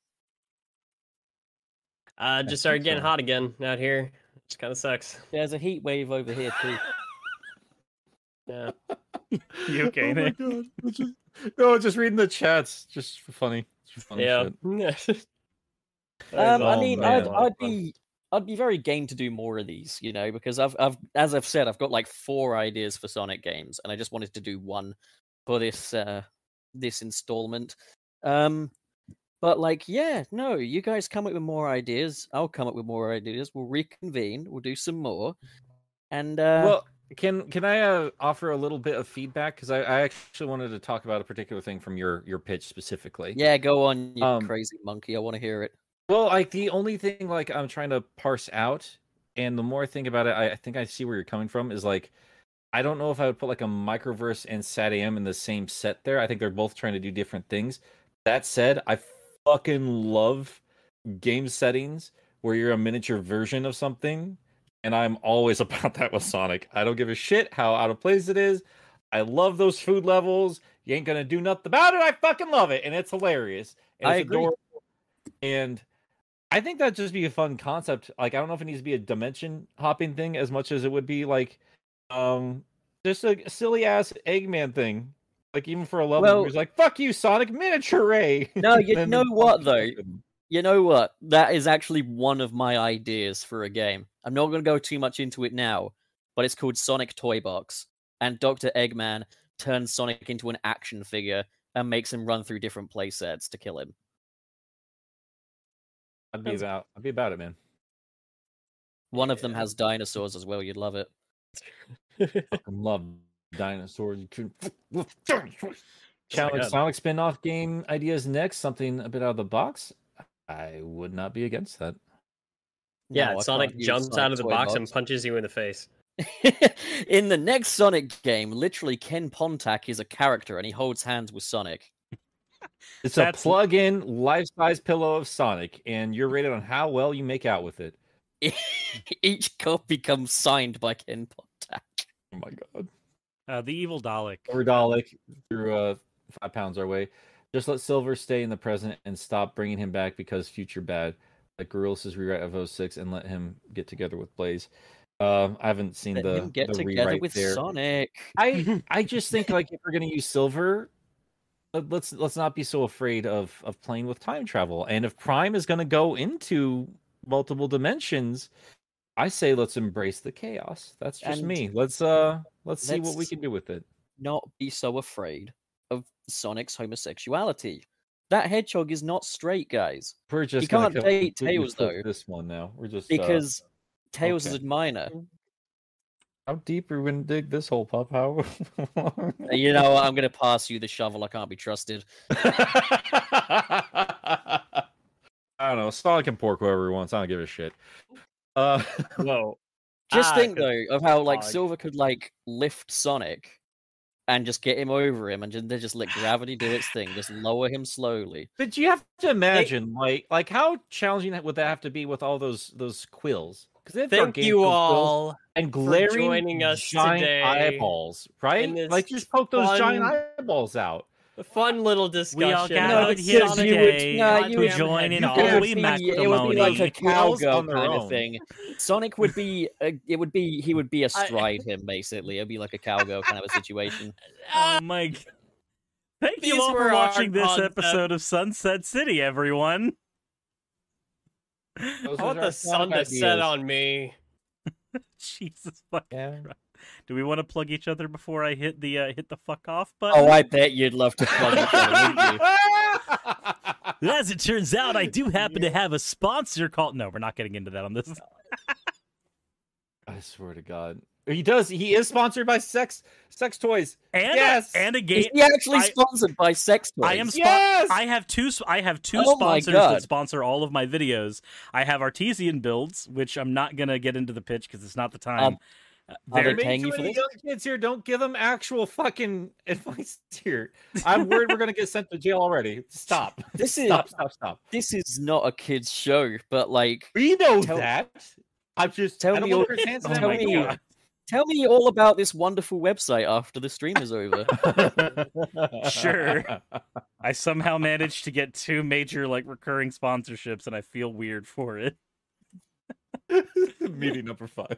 Uh, just started getting so. hot again out here. Just kind of sucks. There's a heat wave over here too. Yeah. You okay, oh my Nick? God. Just- no, just reading the chats, just for funny. Just for funny yeah. shit. Um, I Oh, mean, man. I'd, A lot of I'd be, I'd be very game to do more of these, you know, because I've, I've, as I've said, I've got like four ideas for Sonic games, and I just wanted to do one for this, uh, this installment. Um, but like, yeah, no, you guys come up with more ideas. I'll come up with more ideas. We'll reconvene. We'll do some more, and uh, well, can can I uh, offer a little bit of feedback? Because I, I actually wanted to talk about a particular thing from your your pitch specifically. yeah, go on, you um, crazy monkey. I want to hear it. Well, like the only thing like I'm trying to parse out, and the more I think about it, I, I think I see where you're coming from. Is like, I don't know if I would put like a microverse and SatAM in the same set there. I think they're both trying to do different things. That said, I fucking love game settings where you're a miniature version of something, and I'm always about that with Sonic. I don't give a shit how out of place it is. I love those food levels. You ain't gonna do nothing about it. I fucking love it, and it's hilarious. And I it's agree. adorable. And I think that'd just be a fun concept. Like I don't know if it needs to be a dimension hopping thing as much as it would be like um just a silly ass Eggman thing. Like even for a level Well- where he's like, fuck you, Sonic miniature ray. No, you Then know what, though? You know what? That is actually one of my ideas for a game. I'm not going to go too much into it now, but it's called Sonic Toy Box. And Dr. Eggman turns Sonic into an action figure and makes him run through different playsets to kill him. I'd be about I'd be about it, man. One of them has dinosaurs as well. You'd love it. Love dinosaurs. You couldn't Challenge God. Sonic spin-off game ideas next, something a bit out of the box. I would not be against that. yeah, No, Sonic jumps Sonic out of the Toy box, and punches you in the face. in the next Sonic game, literally Ken Pontac is a character and he holds hands with Sonic. It's That's- a plug-in life-size pillow of Sonic, and you're rated on how well you make out with it. Each copy comes signed by Ken Pontac. Oh my god. Uh, the evil Dalek. Or Dalek threw uh, five pounds our way. Just let Silver stay in the present and stop bringing him back because future bad. Like Gorillas' rewrite of 06 and let him get together with Blaze. Um, I haven't seen Let the, him get the together rewrite with there. Sonic. I I just think like if we're gonna use Silver, let- let's let's not be so afraid of of playing with time travel. And if Prime is gonna go into multiple dimensions, I say let's embrace the chaos. That's just And me. Let's uh let's see what we can do with it. Not be so afraid of Sonic's homosexuality. That hedgehog is not straight, guys. We're just You can't date Tails, though, This one now. We're just can't completely date flip Tails, though. This one now. We're just uh, Because Tails is a minor. how deep are we gonna dig this hole, pup? How? You know what? I'm gonna pass you the shovel. I can't be trusted. I don't know. Sonic can pork whoever he wants. I don't give a shit. Uh, Whoa. Just Ah, think 'cause- though of how like Fog. Silver could like lift Sonic and just get him over him and ju- then just let gravity do its thing. Just lower him slowly. but you have to imagine, like, like how challenging would that have to be with all those those quills? Because they've Thank you all. and glaring joining us giant today eyeballs, right? in this Like just poke those giant eyeballs out. A fun little discussion. We all gathered but here Sonic, you would- today no, to join in all could it, would be, it would be like a cowgirl kind of thing. Sonic would be a, it would be he would be astride him basically. It'd be like a cowgirl kind of a situation. Uh, oh my! g- Thank you all for watching this concept- episode of Sunset City, everyone. Those I want the sun to set on me. Jesus fucking Yeah. Christ. Do we want to plug each other before I hit the uh, hit the fuck off button? Oh, I bet you'd love to plug each other, wouldn't? As it turns out, I do happen to have a sponsor called. No, we're not getting into that on this. I swear to God, he does. He is sponsored by sex sex toys. And Yes! and a game. he actually I- sponsored by sex toys? I am. Spo- Yes! I have two. I have two Oh sponsors that sponsor all of my videos. I have Artesian builds, which I'm not gonna get into the pitch because it's not the time. Um, Uh, are they're- they paying you for this? young kids here. Don't give them actual fucking advice here. I'm worried we're gonna get sent to jail already. Stop. This is Stop. Stop. Stop. this is not a kids show, but like We know Tell- that. I'm just tell I me want your- Oh tell me- tell me all about this wonderful website after the stream is over. Sure. I somehow managed to get two major like recurring sponsorships, and I feel weird for it. Meeting number five.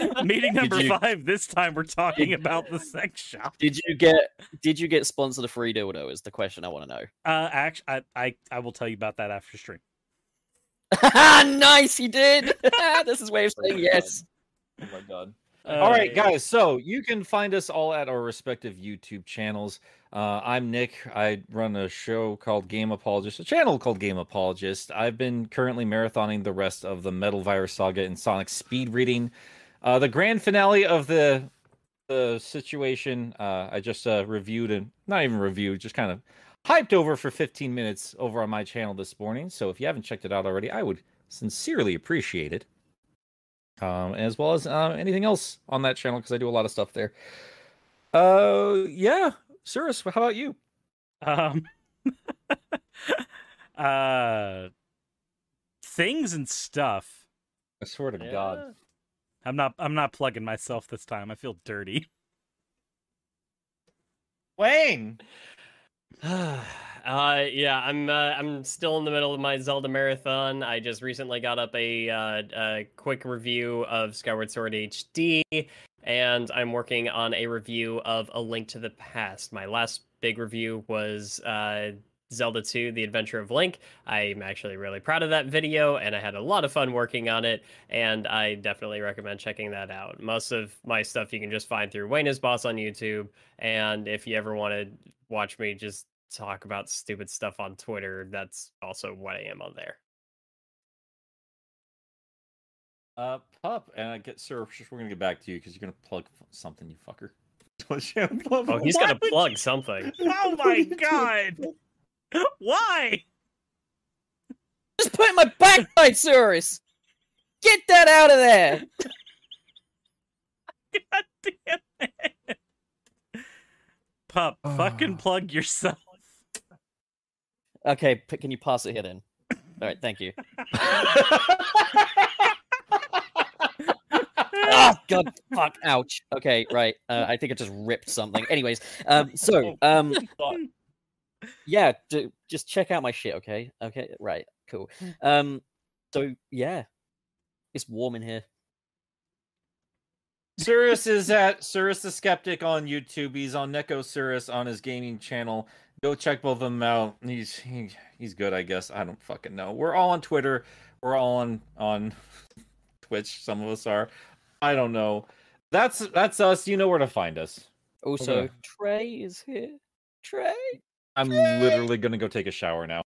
Meeting number you- five. This time we're talking about the sex shop. Did you get did you get sponsored a free dildo is the question I want to know. Uh, actually, I, I I will tell you about that after stream. nice, he did. this is way of saying yes. Oh my god. Uh, all right, guys. So you can find us all at our respective YouTube channels. Uh, I'm Nick. I run a show called Game Apologist, a channel called Game Apologist. I've been currently marathoning the rest of the Metal Virus Saga and Sonic Speed Reading. Uh, the grand finale of the the situation. Uh, I just uh, reviewed and not even reviewed, just kind of hyped over for 15 minutes over on my channel this morning. So if you haven't checked it out already, I would sincerely appreciate it um, as well as uh, anything else on that channel because I do a lot of stuff there. Uh, yeah, Suris, how about you? Um. uh. Things and stuff. I swear to God, I'm not. I'm not plugging myself this time. I feel dirty. Wayne. uh, yeah, I'm uh, I'm still in the middle of my Zelda marathon. I just recently got up a, uh, a quick review of Skyward Sword HD, and I'm working on a review of A Link to the Past. My last big review was uh, Zelda 2: The Adventure of Link. I'm actually really proud of that video, and I had a lot of fun working on it. And I definitely recommend checking that out. Most of my stuff you can just find through Wayne's Boss on YouTube, and if you ever want to watch me just talk about stupid stuff on Twitter, that's also what I am on there. Uh, pup, and I get Sir. We're gonna get back to you because you're gonna plug something, you fucker. Oh, he's Why got to plug you- something. Oh my god! Why? Just put it in my backside, Suris. Get that out of there. God damn it! Pup, fucking plug yourself. Okay, p- can you pass it here then? All right, thank you. oh God, fuck, ouch. Okay, right. Uh, I think I just ripped something. Anyways, um, so um, yeah, d- just check out my shit. Okay, okay, right, cool. Um, so yeah, it's warm in here. Suris is at Suris the Skeptic on YouTube. He's on Neko Suris on his gaming channel. Go check both of them out. He's he, he's good, I guess. I don't fucking know. We're all on Twitter. We're all on on Twitch. Some of us are. I don't know. That's that's us. You know where to find us. Also, Okay. Trey is here. Trey. I'm literally gonna go take a shower now.